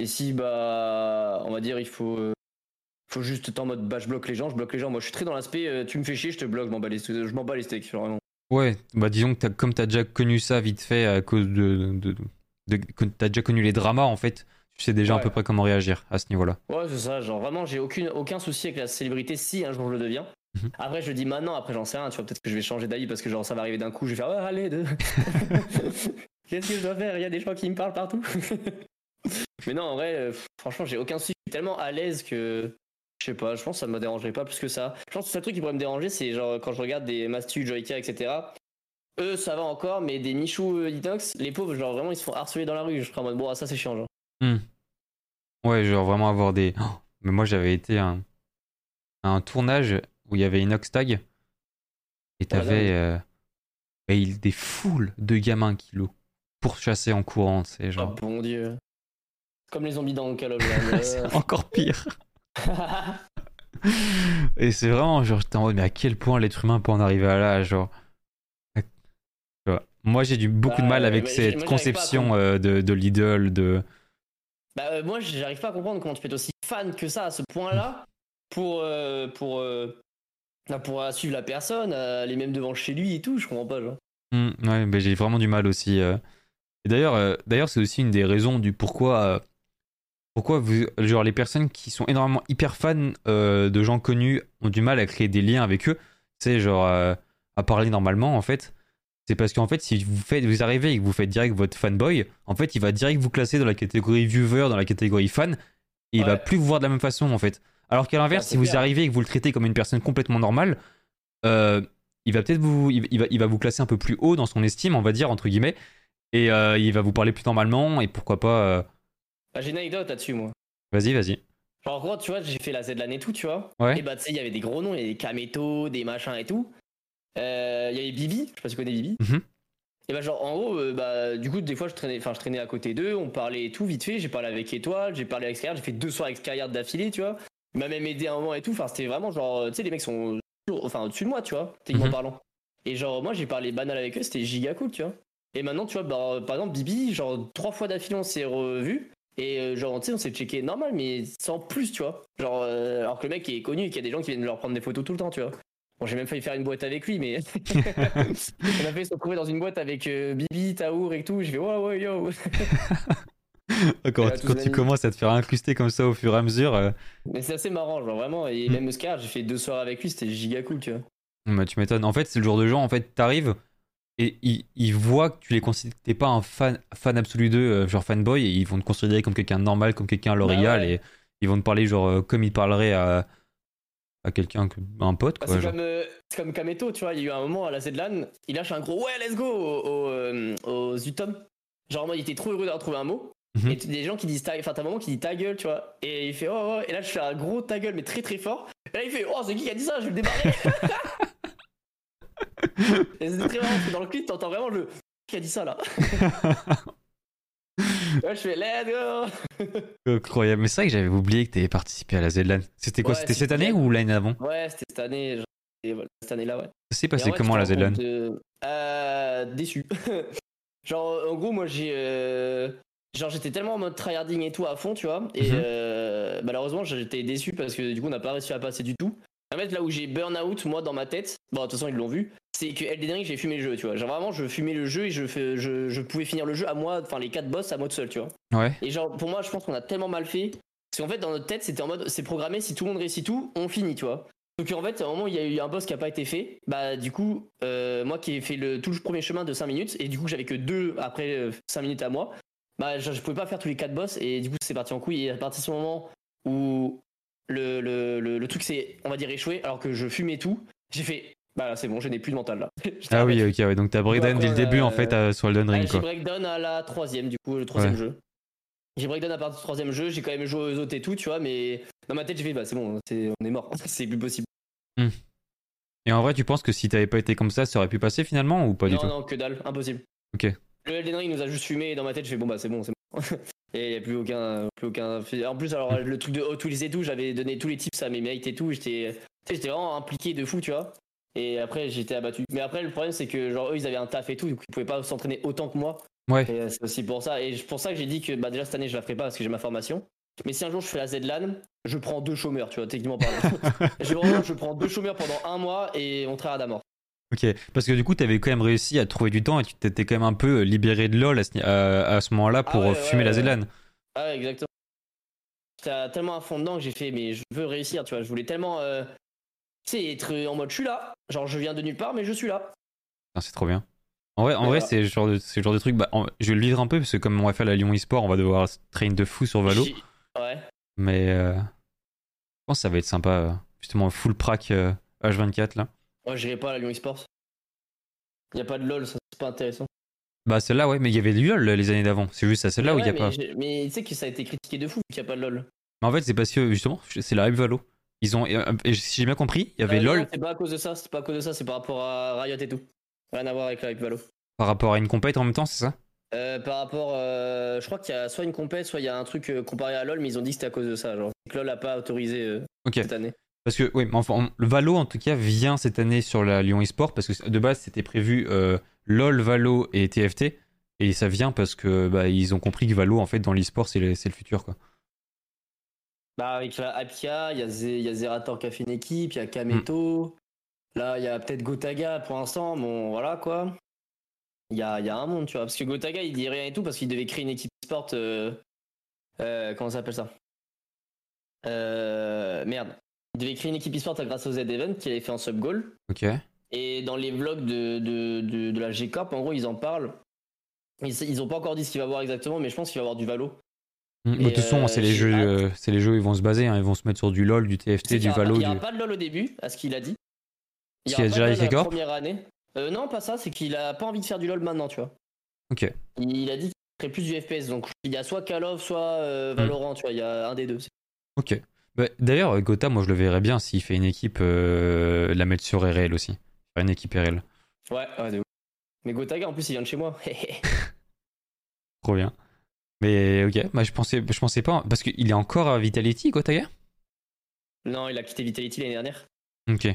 et si bah on va dire il faut euh, faut juste être en mode bah je bloque les gens, je bloque les gens. Moi je suis très dans l'aspect euh, tu me fais chier, je te bloque, je m'en bats les, je m'en bats les steaks vraiment. Ouais, bah disons que as, comme t'as déjà connu ça vite fait à cause de, de, de, que t'as déjà connu les dramas en fait, tu sais déjà à peu près comment réagir à ce niveau-là. Ouais, c'est ça, genre vraiment j'ai aucune, aucun souci avec la célébrité si un jour je le deviens. Mhm. Après je dis maintenant, après j'en sais rien, tu vois, peut-être que je vais changer d'avis parce que genre ça va arriver d'un coup, je vais faire ouais, allez, de... qu'est-ce que je dois faire? Il y a des gens qui me parlent partout. Mais non, en vrai, euh, franchement, j'ai aucun souci, je suis tellement à l'aise que je sais pas, je pense que ça me dérangerait pas plus que ça. Je pense que le seul truc qui pourrait me déranger, c'est genre quand je regarde des Mastu, Joyka, etc. Eux, ça va encore, mais des Michou euh, Detox, les pauvres, genre vraiment, ils se font harceler dans la rue. Je serais en mode, bon, ah, ça c'est chiant, genre. Ouais, genre vraiment avoir des. Oh, mais moi j'avais été à un, à un tournage où il y avait Inox Tag et t'avais euh, des foules de gamins qui le pourchassaient en courant, c'est Oh genre. bon dieu. Comme les zombies dans Call of encore pire. Et c'est vraiment genre j'étais en mode mais à quel point l'être humain peut en arriver à là, genre. Moi j'ai du beaucoup de Bah, mal avec cette moi, conception euh, de, de l'idole, de. bah, euh, moi, j'arrive pas à comprendre comment tu peux être aussi fan que ça à ce point-là pour, euh, pour, bah, pour suivre la personne, aller même devant chez lui et tout. Je comprends pas, genre. Hmm, ouais, mais j'ai vraiment du mal aussi. Et d'ailleurs, d'ailleurs, c'est aussi une des raisons du pourquoi, pourquoi vous, genre les personnes qui sont énormément hyper fans euh, de gens connus ont du mal à créer des liens avec eux? C'est genre euh, à parler normalement en fait. C'est parce qu'en fait, si vous faites, vous arrivez et que vous faites direct votre fanboy, en fait, il va direct vous classer dans la catégorie viewer, dans la catégorie fan, et il va plus vous voir de la même façon en fait. Alors qu'à l'inverse, si vous arrivez et que vous le traitez comme une personne complètement normale, euh, il va peut-être vous, il, va, il va vous classer un peu plus haut dans son estime, on va dire entre guillemets, et il va vous parler plus normalement et pourquoi pas. Bah, j'ai une anecdote là-dessus, moi. Vas-y, vas-y. Genre, en gros, tu vois, j'ai fait la Z-LAN et tout, tu vois. Ouais. Et bah, tu sais, il y avait des gros noms, il y avait des Kameto, des machins et tout. Euh, Il y avait Bibi, je sais pas si tu connais Bibi. Mhm. Et bah, genre, en gros, euh, bah, du coup, des fois, je traînais, enfin, je traînais à côté d'eux, on parlait et tout, vite fait. J'ai parlé avec Étoile, j'ai parlé avec Skyard, j'ai fait deux soirs avec Skyard d'affilée, tu vois. Il m'a même aidé un moment et tout. Enfin, c'était vraiment genre, tu sais, les mecs sont enfin, au-dessus de moi, tu vois, techniquement Mhm. parlant. Et genre, moi, j'ai parlé banal avec eux, c'était giga cool, tu vois. Et maintenant, tu vois, bah, par exemple, Bibi, genre, trois fois d'affilée, on s'est revus. Et euh, genre, tu sais, on s'est checké normal, mais sans plus, tu vois. Genre, euh, alors que le mec est connu et qu'il y a des gens qui viennent leur prendre des photos tout le temps, tu vois. Bon, j'ai même failli faire une boîte avec lui, mais on a fait se retrouver dans une boîte avec euh, Bibi, Taour et tout. J'ai fait, ouais, ouais, yo. Quand, là, tu commences à te faire incruster comme ça au fur et à mesure, euh, Mais c'est assez marrant, genre vraiment. Et Mm. même Oscar, j'ai fait deux soirs avec lui, c'était giga cool, tu vois. bah, tu m'étonnes. En fait, c'est le genre de gens, en fait, t'arrives et ils, ils voient que tu les considères que t'es pas un fan, fan absolu d'eux, euh, genre fanboy, et ils vont te considérer comme quelqu'un normal, comme quelqu'un Bah ouais. et ils vont te parler genre euh, comme ils parleraient à, à quelqu'un, un pote, Bah, quoi. c'est genre. comme, euh, c'est comme Kameto, tu vois. Il y a eu un moment à la Z-LAN, il lâche un gros ouais, let's go au, au, euh, aux Utom. Genre, il était trop heureux d'avoir trouvé un mot. Mhm. Et des gens qui disent ta Enfin, t'as un moment qui dit ta gueule, tu vois. Et il fait oh, oh. Et là, je fais un gros ta gueule, mais très très fort. Et là, il fait oh, c'est qui qui a dit ça? Je vais le démarrer. c'est très marrant parce que dans le clip, t'entends vraiment le qui a dit ça là? Là, je fais let's go. Incroyable. Mais c'est vrai que j'avais oublié que t'avais participé à la ZLAN. C'était quoi Ouais, C'était c'est cette année ou l'année d'avant? Ouais, c'était cette année. genre, cette année-là, ouais. Et passé vrai, comment la euh, euh, Déçu. genre, en gros, moi, j'ai. euh, Genre, j'étais tellement en mode tryharding et tout à fond, tu vois. Et Mhm. euh, malheureusement, j'étais déçu parce que du coup, on n'a pas réussi à passer du tout. En fait, là où j'ai burn out, moi, dans ma tête, bon, de toute façon, ils l'ont vu, c'est que Elden Ring, j'ai fumé le jeu, tu vois. Genre, vraiment, je fumais le jeu et je, fais, je, je pouvais finir le jeu à moi, enfin, les quatre boss à moi tout seul, tu vois. Ouais. Et genre, pour moi, je pense qu'on a tellement mal fait. Parce qu'en fait, dans notre tête, c'était en mode, c'est programmé, si tout le monde réussit tout, on finit, tu vois. Donc en fait, à un moment, il y a eu un boss qui a pas été fait. Bah, du coup, euh, moi qui ai fait le, tout le premier chemin de 5 minutes, et du coup, j'avais que deux après 5 minutes à moi, bah, je, je pouvais pas faire tous les quatre boss, et du coup, c'est parti en couille. Et à partir de ce moment où le, le, le, le truc s'est, on va dire, échoué, alors que je fumais tout, j'ai fait, bah là, c'est bon, je n'ai plus de mental là. Ah oui, ok, ouais. Donc t'as breakdown après, dès le début, en euh, fait, à- sur Elden Ring, j'ai breakdown à la troisième, du coup, le troisième Ouais. jeu. J'ai breakdown à partir du troisième jeu, j'ai quand même joué aux autres et tout, tu vois, mais dans ma tête, j'ai fait, bah c'est bon, c'est- on est mort, c'est plus possible. Et en vrai, tu penses que si t'avais pas été comme ça, ça aurait pu passer finalement ou pas du non, tout? non, que dalle, impossible. Ok. Le Elden Ring nous a juste fumé et dans ma tête, je fais, bon bah c'est bon, c'est et y a plus aucun, plus aucun. En plus, alors le truc de Outwills et tout, j'avais donné tous les tips à mes mates et tout, j'étais vraiment impliqué de fou, tu vois. Et après, j'étais abattu. Mais après, le problème, c'est que genre eux, ils avaient un taf et tout, donc ils pouvaient pas s'entraîner autant que moi. Ouais. Et euh, c'est aussi pour ça. Et c'est pour ça que j'ai dit que bah, déjà cette année, je la ferai pas parce que j'ai ma formation. Mais si un jour je fais la ZLAN, je prends deux chômeurs, tu vois, techniquement parlant. je, je prends deux chômeurs pendant un mois et on travaille à mort. Ok, parce que du coup, tu avais quand même réussi à trouver du temps et tu t'étais quand même un peu libéré de LoL à ce, à- à ce moment-là pour Ah ouais, fumer ouais, la. ZLAN. Ah ouais, exactement. J'étais tellement à fond dedans que j'ai fait, mais je veux réussir, tu vois. Je voulais tellement, euh, tu sais, être en mode je suis là. Genre, je viens de nulle part, mais je suis là. Putain, C'est trop bien. En vrai, en vrai c'est le genre de, genre truc. Bah, en- je vais le vivre un peu parce que comme on va faire la Lyon eSport, on va devoir train de fou sur Valo. Ouais. Mais euh, je pense que ça va être sympa. euh, Justement, full prac euh, H24 là. Moi, j'irai pas à la Lyon eSports. Y a pas de LOL, ça, c'est pas intéressant. Bah, celle-là, ouais, mais il y avait du LoL les années d'avant. C'est juste à celle-là où il n'y a mais pas. Mais tu sais que ça a été critiqué de fou qu'il y a pas de LOL. Mais en fait, c'est parce que justement, c'est la hype Valo. Ils ont, et, et si j'ai bien compris, il y avait Euh, LoL C'est pas à cause de ça, c'est pas à cause de ça, c'est par rapport à Riot et tout. Rien à voir avec la Valo. par rapport à une compète en même temps, c'est ça? Euh, par rapport, euh, je crois qu'il y a soit une compète, soit il y a un truc euh, comparé à LoL, mais ils ont dit que c'était à cause de ça. Genre, que LoL a pas autorisé euh, cette année. Parce que, oui, mais enfin, le Valo en tout cas vient cette année sur la Lyon eSport parce que de base c'était prévu euh, LoL, Valo et TFT. Et ça vient parce que bah, ils ont compris que Valo en fait dans l'eSport c'est le, le futur quoi. Bah, avec la Apia, il y, a Zerator qui a fait une équipe, il y a Kameto. Là, il y a peut-être Gotaga pour l'instant. Bon, voilà quoi. Il y a, y a un monde, tu vois. Parce que Gotaga, il dit rien et tout parce qu'il devait créer une équipe sport. euh, euh, comment ça s'appelle ça? Euh, Merde. Il devait créer une équipe e-sport grâce au Z-Event qu'il avait fait en sub-goal. Ok. Et dans les vlogs de, de, de, de la G-Corp, en gros, ils en parlent. Ils, ils ont pas encore dit ce qu'il va voir exactement, mais je pense qu'il va avoir du Valo. Mm, De toute façon, euh, c'est les jeux, euh, c'est les jeux où ils vont se baser. hein. Ils vont se mettre sur du LoL, du TFT, du Valo. Il n'y aura pas de LoL au début, à ce qu'il a dit. Il y a déjà les la première année. Euh, non, pas ça, c'est qu'il a pas envie de faire du LoL maintenant, tu vois. Ok. Il a dit qu'il ferait plus du FPS, donc il y a soit Call of, soit euh, Valorant, tu vois, il y a un des deux. Ok. Bah, D'ailleurs, Gotha, moi je le verrais bien s'il fait une équipe, euh, la mettre sur RL aussi. Faire une équipe RL. Ouais, ouais, de ouf. Mais Gotaga, en plus, il vient de chez moi. Trop bien. Mais ok, bah, je pensais, je pensais pas. Parce qu'il est encore à Vitality, Gotaga non, il a quitté Vitality l'année dernière. Ok.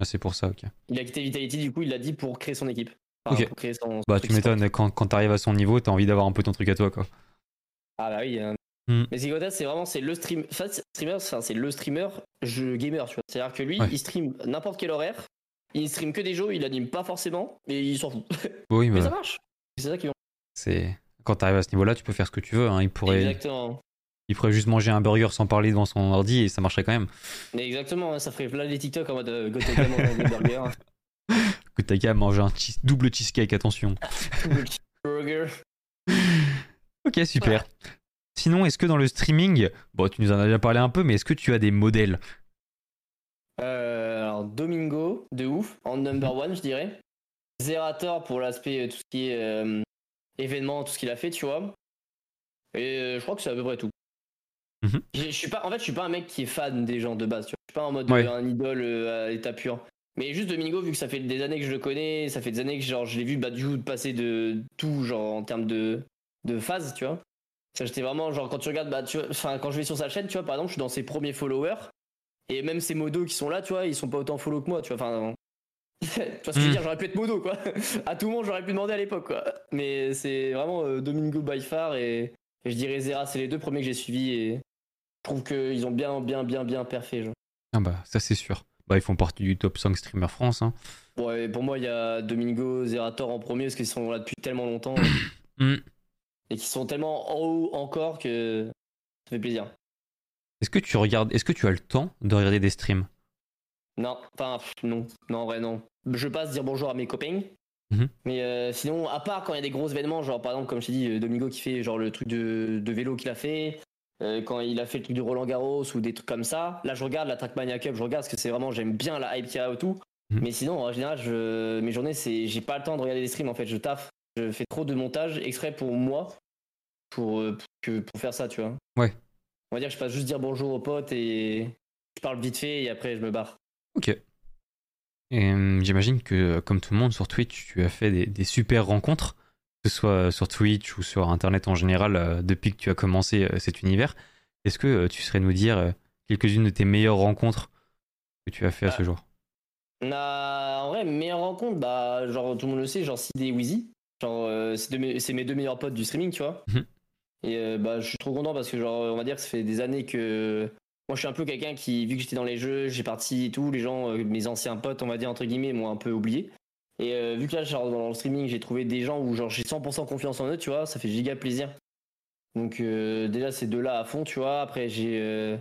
Ah, c'est pour ça, ok. Il a quitté Vitality, du coup, il l'a dit pour créer son équipe. Enfin, Ok. pour créer son. Bah, tu m'étonnes, quand, quand t'arrives à son niveau, t'as envie d'avoir un peu ton truc à toi, quoi. Ah bah oui. hein. Hmm. Mais Zigotas, c'est vraiment c'est le stream, enfin, streamer, enfin, c'est le streamer jeu gamer, tu vois. C'est-à-dire que lui, Ouais. il stream n'importe quel horaire, il stream que des jeux, il anime pas forcément, mais il s'en fout. Oui, Mais bah, ça marche. C'est ça qui c'est. Quand t'arrives à ce niveau-là, tu peux faire ce que tu veux. hein. Il, pourrait, Exactement. il pourrait juste manger un burger sans parler devant son ordi et ça marcherait quand même. Mais exactement, hein, ça ferait plein les TikTok en mode euh, Gotaga mange un burger, Gotaga mange un cheese- double cheesecake, attention. burger. Ok, super. Sinon, est-ce que dans le streaming, bon, tu nous en as déjà parlé un peu, mais est-ce que tu as des modèles Euh, alors Domingo, de ouf, en number one, je dirais. Zerator pour l'aspect euh, tout ce qui est euh, événement, tout ce qu'il a fait, tu vois. Et euh, je crois que c'est à peu près tout. Mhm. Je suis pas, en fait, je suis pas un mec qui est fan des gens de base. Tu vois. Je suis pas en mode Ouais. un idole à l'état pur. Mais juste Domingo, vu que ça fait des années que je le connais, ça fait des années que genre, je l'ai vu bah, du coup passer de tout genre en termes de, de phase, tu vois. J'étais vraiment genre quand tu regardes, bah, tu vois, enfin quand je vais sur sa chaîne, tu vois, par exemple, je suis dans ses premiers followers. Et même ces modos qui sont là, tu vois, ils sont pas autant follow que moi, tu vois. Enfin, tu vois ce que je veux Mm. dire, j'aurais pu être modo, quoi. À tout le monde, j'aurais pu demander à l'époque, quoi. Mais c'est vraiment euh, Domingo by far et, et je dirais Zera, c'est les deux premiers que j'ai suivis et je trouve qu'ils ont bien, bien, bien, bien parfait. Genre. Ah bah, ça c'est sûr. Bah, ils font partie du top 5 streamer France. Hein. Ouais, pour moi, il y a Domingo, Zerator en premier parce qu'ils sont là depuis tellement longtemps Hmm. Et qu'ils sont tellement en haut encore que ça fait plaisir. Est-ce que tu regardes, est-ce que tu as le temps de regarder des streams? Non, enfin, non, non, en vrai, non. Je passe dire bonjour à mes copains. Mhm. Mais euh, sinon, à part quand il y a des gros événements, genre par exemple, comme je t'ai dit, euh, Domingo qui fait genre le truc de, de vélo qu'il a fait, euh, quand il a fait le truc du Roland Garros ou des trucs comme ça, là je regarde la Trackmania Cup, je regarde parce que c'est vraiment, j'aime bien la hype qu'il y a autour. Mhm. Mais sinon, en général, je, mes journées, c'est, j'ai pas le temps de regarder des streams en fait, je taffe. Je fais trop de montage exprès pour moi, pour, euh, pour, pour faire ça, tu vois. Ouais. On va dire que je passe juste dire bonjour aux potes et je parle vite fait et après je me barre. Ok. Et hum, j'imagine que, euh, comme tout le monde sur Twitch, tu as fait des, des super rencontres, que ce soit sur Twitch ou sur Internet en général, euh, depuis que tu as commencé euh, cet univers. Est-ce que euh, tu serais nous dire euh, quelques-unes de tes meilleures rencontres que tu as fait à ce Ah. jour? A, en vrai, meilleure rencontre, bah, genre, tout le monde le sait, genre, Sid et Wheezy. Genre, euh, c'est, c'est mes deux meilleurs potes du streaming, tu vois. Et euh, bah, je suis trop content parce que, genre, on va dire que ça fait des années que. Moi, je suis un peu quelqu'un qui, vu que j'étais dans les jeux, j'ai parti et tout, les gens, euh, mes anciens potes, on va dire, entre guillemets, m'ont un peu oublié. Et euh, vu que là, genre, dans le streaming, j'ai trouvé des gens où, genre, j'ai 100% confiance en eux, tu vois, ça fait giga plaisir. Donc, déjà, ces deux-là à fond, tu vois. Après, j'ai.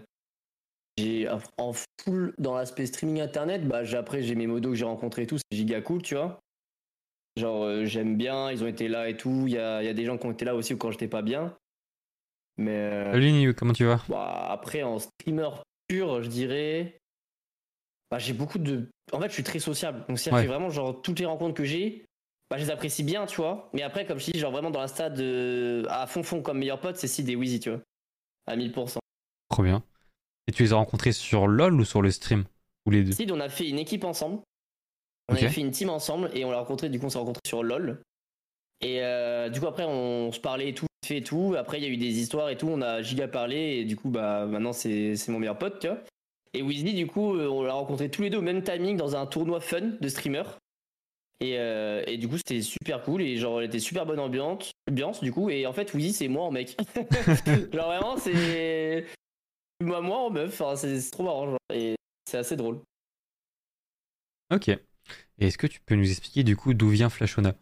j'ai en full dans l'aspect streaming internet, bah, après, j'ai mes modos que j'ai rencontrés et tout, c'est giga cool, tu vois. Genre, j'aime bien, ils ont été là et tout. Il y a, y a, des gens qui ont été là aussi quand j'étais pas bien. Mais. Salut comment tu vas bah, Après, en streamer pur, je dirais. Bah, j'ai beaucoup de. En fait, je suis très sociable. Donc, c'est vraiment, genre, toutes les rencontres que j'ai, bah, je les apprécie bien, tu vois. Mais après, comme je dis, genre, vraiment dans la stade à fond fond comme meilleur pote, c'est Sid et Wheezy, tu vois. À 1000%. Trop bien. Et tu les as rencontrés sur LoL ou sur le stream Ou les deux Sid, on a fait une équipe ensemble. On a fait une team ensemble et on l'a rencontré, du coup, on s'est rencontré sur LoL. Et euh, du coup, après, on se parlait et tout, et tout. Après, il y a eu des histoires et tout. On a giga parlé et du coup, bah, maintenant, c'est mon meilleur pote, tu vois. Et Weasley, du coup, euh, on l'a rencontré tous les deux au même timing dans un tournoi fun de streamer. Et, euh, et du coup, c'était super cool et genre, elle était super bonne ambiance, ambiance du coup. Et en fait, Weezy, c'est moi en mec. genre, vraiment, c'est. Moi, moi en meuf, c'est trop marrant. Et c'est assez drôle. Ok. Est-ce que tu peux nous expliquer du coup d'où vient Flashona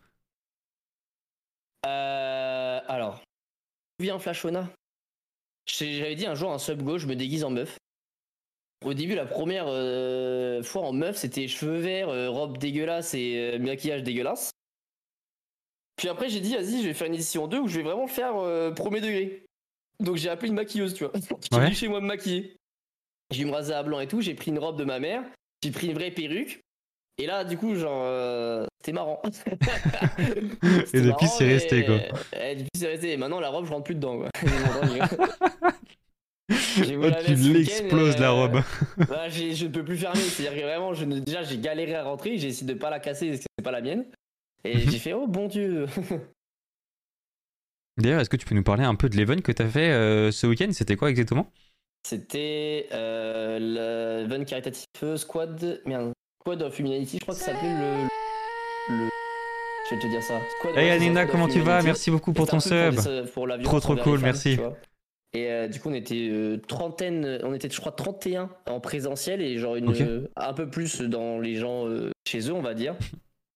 euh, Alors, d'où vient Flashona J'avais dit un jour un sub gauche, je me déguise en meuf. Au début, la première euh, fois en meuf, c'était cheveux verts, euh, robe dégueulasse et maquillage dégueulasse. Puis après, j'ai dit, vas-y, je vais faire une édition 2 où je vais vraiment faire premier degré. Donc j'ai appelé une maquilleuse, tu vois, qui est chez moi me maquiller. J'ai me raser à blanc et tout, j'ai pris une robe de ma mère, j'ai pris une vraie perruque, et là, du coup, genre, euh, c'était marrant. et depuis, c'est resté, quoi. Et, depuis, c'est resté. Et maintenant, la robe, je rentre plus dedans, quoi. oh, tu l'exploses, la robe. bah, je ne peux plus fermer. C'est-à-dire que vraiment, je déjà, j'ai galéré à rentrer. J'ai essayé de pas la casser parce que c'est pas la mienne. Et j'ai fait, oh bon Dieu. D'ailleurs, est-ce que tu peux nous parler un peu de l'event que tu as fait euh, ce week-end? C'était quoi exactement? C'était euh, l'event caritatif Squad. Merde, Squad of Humanity, je crois que ça s'appelait le, le. Je vais te dire ça. hey Anina, comment tu vas? Merci beaucoup pour ton sub. trop trop cool, merci. Et euh, du coup, on était euh, trentaine, on était, je crois, 31 en présentiel et genre une, euh, un peu plus dans les gens chez eux, on va dire.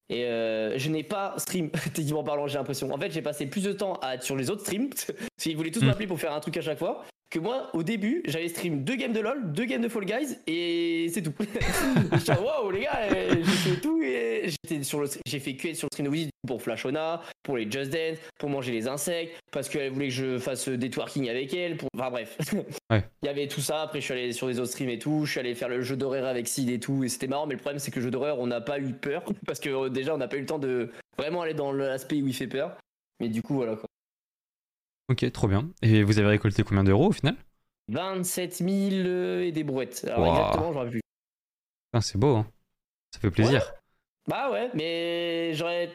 Et je n'ai pas stream, techniquement parlant, j'ai l'impression. En fait, j'ai passé plus de temps à être sur les autres streams, parce qu'ils voulaient tous hmm. m'appeler pour faire un truc à chaque fois que moi, au début, j'avais stream deux games de LoL, deux games de Fall Guys, et c'est tout. J'étais waouh, les gars, j'ai fait tout, et j'étais sur le, j'ai fait que sur le stream pour Flashona, pour les Just Dance, pour manger les insectes, parce qu'elle voulait que je fasse des twerking avec elle, pour, enfin bref. Il y avait tout ça, après je suis allé sur les autres streams et tout, je suis allé faire le jeu d'horreur avec Sid et tout, et c'était marrant, mais le problème c'est que le jeu d'horreur, on n'a pas eu peur, parce que euh, déjà on n'a pas eu le temps de vraiment aller dans l'aspect où il fait peur. Mais du coup, voilà quoi. Ok, trop bien. Et vous avez récolté combien d'euros au final? 27 000 euh, et des brouettes. Alors exactement, j'aurais pu. c'est beau, hein. ça fait plaisir. Bah ouais, mais j'aurais.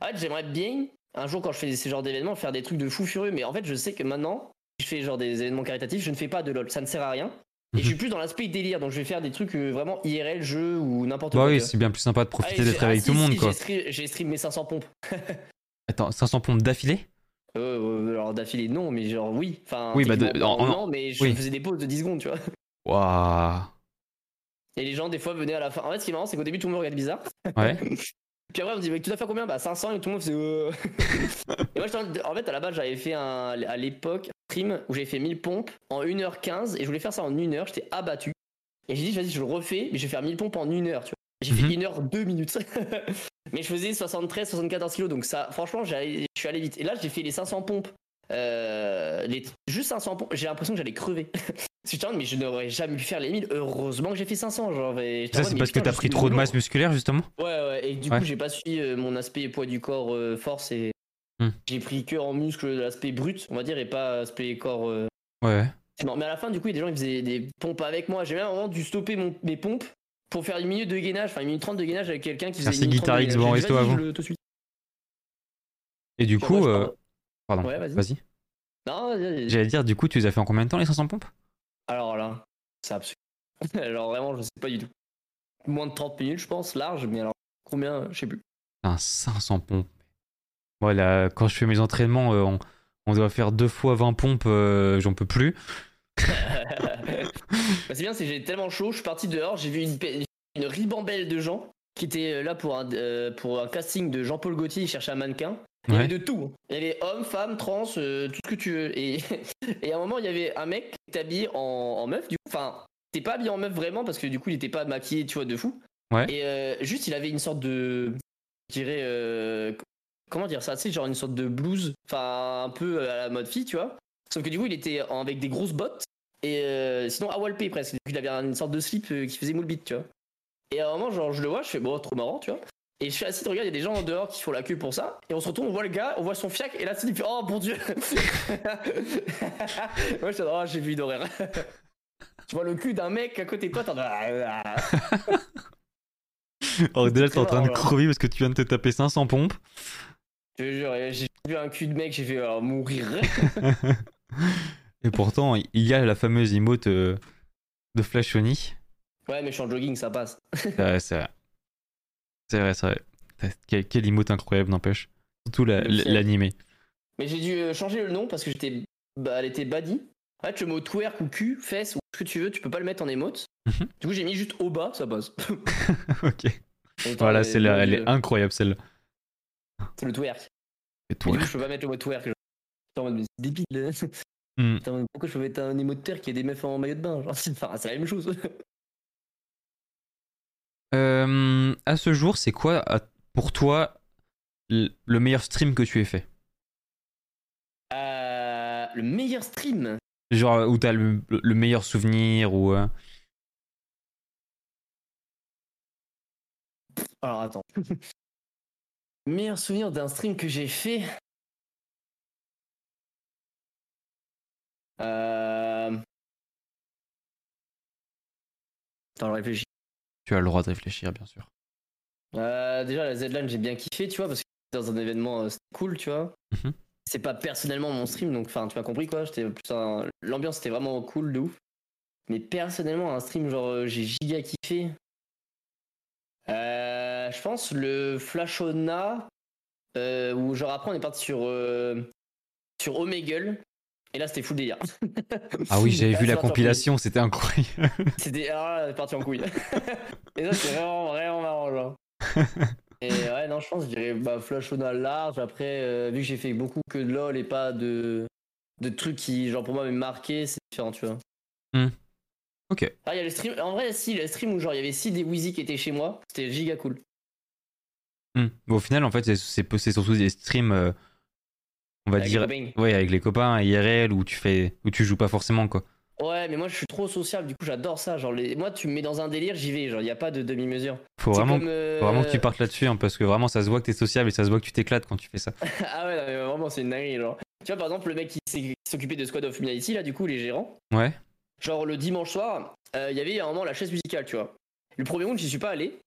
En fait, j'aimerais bien, un jour quand je fais ce genre d'événements, faire des trucs de fou furieux. Mais en fait, je sais que maintenant, je fais genre des événements caritatifs, je ne fais pas de LoL, ça ne sert à rien. Et je suis plus dans l'aspect délire, donc je vais faire des trucs euh, vraiment IRL, jeu ou n'importe bah quoi. Bah oui, c'est bien plus sympa de profiter d'être avec ah, tout le monde, quoi. J'ai stream mes 500 pompes. Attends, 500 pompes d'affilée? Euh, alors d'affilée non, mais genre oui. Enfin, oui, bah non, mais je faisais des pauses de 10 secondes, tu vois. Waouh. Et les gens des fois venaient à la fin. En fait, ce qui est marrant, c'est qu'au début tout le monde regarde bizarre. Ouais. Puis après, on me dit, mais tu as fait combien? Bah 500 et tout le monde faisait. Euh... et moi, en fait, à la base, j'avais fait un, à l'époque un stream où j'avais fait 1000 pompes en 1h15 et je voulais faire ça en 1h. J'étais abattu. Et j'ai dit, vas-y, je le refais, mais je vais faire 1000 pompes en 1h, tu vois. J'ai fait 1h, mhm. 2 minutes. mais je faisais 73, 74 kilos, donc ça, franchement, je suis allé vite. Et là, j'ai fait les 500 pompes. Euh, les, juste 500 pompes, j'ai l'impression que j'allais crever. mais je n'aurais jamais pu faire les 1000. Heureusement que j'ai fait 500. Genre, ça, c'est parce que t'as pris trop de masse musculaire, justement Ouais, ouais. Et du coup, j'ai pas suivi euh, mon aspect poids du corps euh, force et hmm. j'ai pris que en muscle l'aspect brut, on va dire, et pas aspect corps. Ouais. Non, mais à la fin, du coup, il y a des gens qui faisaient des pompes avec moi. J'ai même un moment dû stopper mon, mes pompes pour faire une minute de gainage, enfin une minute trente de gainage avec quelqu'un qui faisait Merci Guitar X, bon resto avant. Et du coup, euh... pardon, vas-y. non, J'allais dire, du coup, tu les as fait en combien de temps les 500 pompes? Alors là, c'est absolu. alors vraiment, je sais pas du tout. Moins de 30 minutes, je pense, large, mais alors combien, je sais plus. Un 500 pompes. Voilà, quand je fais mes entraînements euh, On doit faire deux fois 20 pompes, euh, j'en peux plus. Bah, c'est bien, c'est que j'ai tellement chaud, je suis parti dehors, j'ai vu une, une ribambelle de gens qui étaient là pour un, euh, pour un casting de Jean-Paul Gaultier, il cherchait un mannequin. Il y Ouais. avait de tout. Il y avait hommes, femmes, trans, euh, tout ce que tu veux. Et, et à un moment, il y avait un mec qui était habillé en, en meuf. Du coup, enfin, t'es pas habillé en meuf vraiment parce que du coup, il était pas maquillé, tu vois, de fou. Ouais. Et euh, juste, il avait une sorte de, je dirais, euh, comment dire ça, tu sais, genre une sorte de blouse, enfin un peu à la mode fille, tu vois. Sauf que du coup, il était en- avec des grosses bottes et euh, sinon à walpé presque. Du coup, il avait une sorte de slip euh, qui faisait moule bite, tu vois. Et à un moment, genre, je le vois, je fais bon, trop marrant, tu vois. Et je suis assis, regarde, il y a des gens dehors qui font la queue pour ça. Et on se retourne, on voit le gars, on voit son fiac, et là, c'est il fait oh mon dieu. Moi, je oh, j'ai vu une horreur. tu vois le cul d'un mec à côté de toi, t'en. Alors déjà, t'es en train de crever parce que tu viens de te taper 500 pompes. Je te jure, j'ai vu un cul de mec, j'ai fait oh, mourir. Et pourtant, il y a la fameuse emote euh, de Flashoni. Ouais, mais je suis en jogging, ça passe. Ouais, c'est vrai. C'est vrai, c'est vrai. Putain, Quel, quel emote incroyable, n'empêche. Surtout la- l'animé. Mais j'ai dû euh, changer le nom parce que j'étais. Bah, elle était baddie. En fait, le mot twerk ou cul, fesse ou ce que tu veux, tu peux pas le mettre en émote. Mhm. Du coup, j'ai mis juste au bas, ça passe. ok. Voilà, c'est elle est incroyable, celle-là. C'est le twerk. Et toi du coup, je peux pas mettre le mot twerk. En mode, mais c'est débile. Hmm. Putain, mais pourquoi je peux mettre un émote twerk qui a des meufs en maillot de bain genre, c'est enfin, la même chose. Euh, à ce jour, c'est quoi pour toi le meilleur stream que tu aies fait? Euh, le meilleur stream? Genre où t'as le, le meilleur souvenir ou euh, Alors attends. meilleur souvenir d'un stream que j'ai fait? Euh... Attends, je réfléchis. tu as le droit de réfléchir, bien sûr. Euh, déjà, la Z-Line, j'ai bien kiffé, tu vois, parce que dans un événement, euh, c'était cool, tu vois. Mhm. C'est pas personnellement mon stream, donc enfin, tu m'as compris quoi. J'étais plus un- L'ambiance était vraiment cool, de ouf. Mais personnellement, un stream, genre, euh, j'ai giga kiffé. Euh, je pense le Flashona, où genre après, on est parti sur, sur Omegle. Et là, c'était full délire. Ah oui, j'avais vu la compilation, c'était incroyable. C'était ah, parti en couille. et ça, c'est vraiment, vraiment marrant, genre. Et ouais, non, je pense, je dirais bah, Flashona large. Après, euh, vu que j'ai fait beaucoup que de LoL et pas de, de trucs qui, genre, pour moi, m'ont marqué, c'est différent, tu vois. ok. Ah, il y a le stream. En vrai, si, le stream où, genre, il y avait si des Wheezy qui étaient chez moi, c'était giga cool. Hmm. Bon, au final, en fait, c'est surtout des streams, euh, on va Avec dire, ouais, avec les copains, IRL, où tu fais, où tu joues pas forcément, quoi. Ouais, mais moi, je suis trop sociable, du coup, j'adore ça. Genre, les... moi, tu me mets dans un délire, j'y vais. Genre, il n'y a pas de demi-mesure. Faut vraiment, comme, euh, faut vraiment que tu partes là-dessus, hein, parce que vraiment, ça se voit que t'es sociable et ça se voit que tu t'éclates quand tu fais ça. ah ouais, non, mais vraiment, c'est une dinguerie, genre. Tu vois, par exemple, le mec qui s'occupait de Squad of Humanity, là, du coup, les gérants. Ouais. Genre, le dimanche soir, euh, il y avait à un moment la chaise musicale, tu vois. Le premier round, j'y suis pas allé.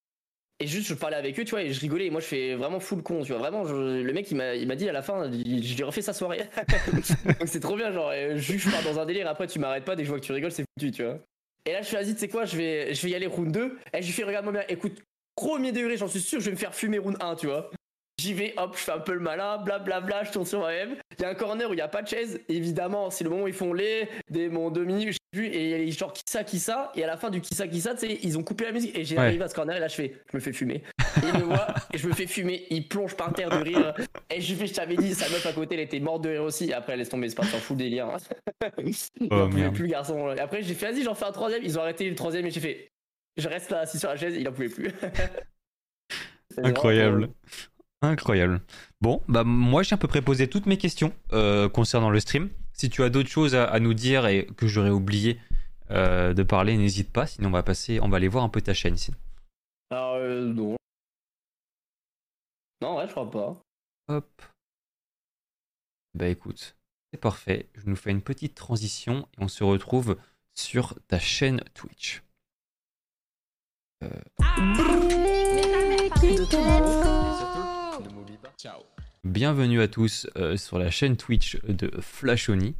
Et juste, je parlais avec eux, tu vois, et je rigolais. Et moi, je fais vraiment full con, tu vois. Vraiment, je- le mec, il m'a il m'a dit à la fin, je lui ai refait sa soirée. Donc, c'est trop bien, genre, euh, juste, je pars dans un délire, après, tu m'arrêtes pas, dès que je vois que tu rigoles, c'est foutu, tu vois. Et là, je fais, vas-y, tu sais quoi, je vais, je vais y aller round 2. Et je lui fais, regarde-moi bien, écoute, premier degré, j'en suis sûr, je vais me faire fumer round 1, tu vois. J'y vais, hop, je fais un peu le malin, blablabla, je tourne sur moi-même. Il y a un corner où il n'y a pas de chaise, évidemment, c'est le moment où ils font les, des, mon demi, je sais plus, et il y a genre qui ça, qui ça, et à la fin du qui ça, qui ça, tu sais, ils ont coupé la musique, et Ouais. arrivé à ce corner, et là je fais, je me fais fumer. Et il me voit, et je me fais fumer, il plonge par terre de rire, et je fais, je t'avais dit, sa meuf à côté, elle était morte de rire aussi, et après elle laisse tomber, c'est pas fou délire. hein. il Oh, merde. plus, garçon. Et après j'ai fait, vas-y, j'en fais un troisième, ils ont arrêté le troisième, et j'ai fait, je reste là assis sur la chaise, il en pouvait plus. Incroyable. vraiment- Incroyable. Bon, bah moi j'ai à peu près posé toutes mes questions euh, concernant le stream. Si tu as d'autres choses à, à nous dire et que j'aurais oublié euh, de parler, n'hésite pas. Sinon on va passer, on va aller voir un peu ta chaîne. Alors, euh, non. Non, ouais, je crois pas. Hop. Bah écoute, c'est parfait. Je nous fais une petite transition et on se retrouve sur ta chaîne Twitch. Bienvenue à tous euh, sur la chaîne Twitch de Flashoni.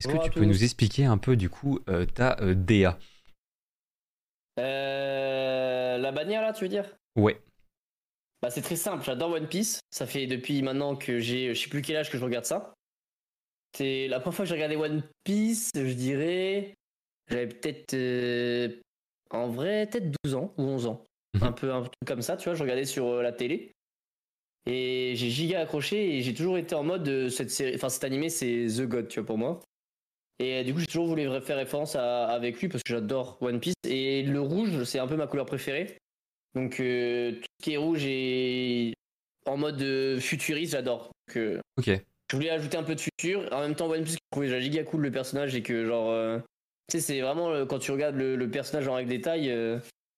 Est-ce que tu peux tous. nous expliquer un peu du coup euh, ta euh, DA Euh, la bannière là, tu veux dire? Ouais. Bah c'est très simple, j'adore One Piece. Ça fait depuis maintenant que j'ai, je sais plus quel âge que je regarde ça. C'est la première fois que j'ai regardé One Piece, je dirais. J'avais peut-être. euh, en vrai, peut-être 12 ans ou 11 ans. Mhm. Un peu un truc comme ça, tu vois. Je regardais sur euh, la télé. Et j'ai giga accroché et j'ai toujours été en mode. euh, cette série, enfin, cet animé, c'est The God, tu vois, pour moi. Et euh, du coup, j'ai toujours voulu faire référence à- avec lui parce que j'adore One Piece. Et le rouge, c'est un peu ma couleur préférée. Donc, euh, tout ce qui est rouge et en mode euh, futuriste, j'adore. Euh, Ok. je voulais ajouter un peu de futur. En même temps, One Piece, je trouvais déjà giga cool le personnage et que, genre, tu sais, c'est vraiment quand tu regardes le, le personnage en règle détail,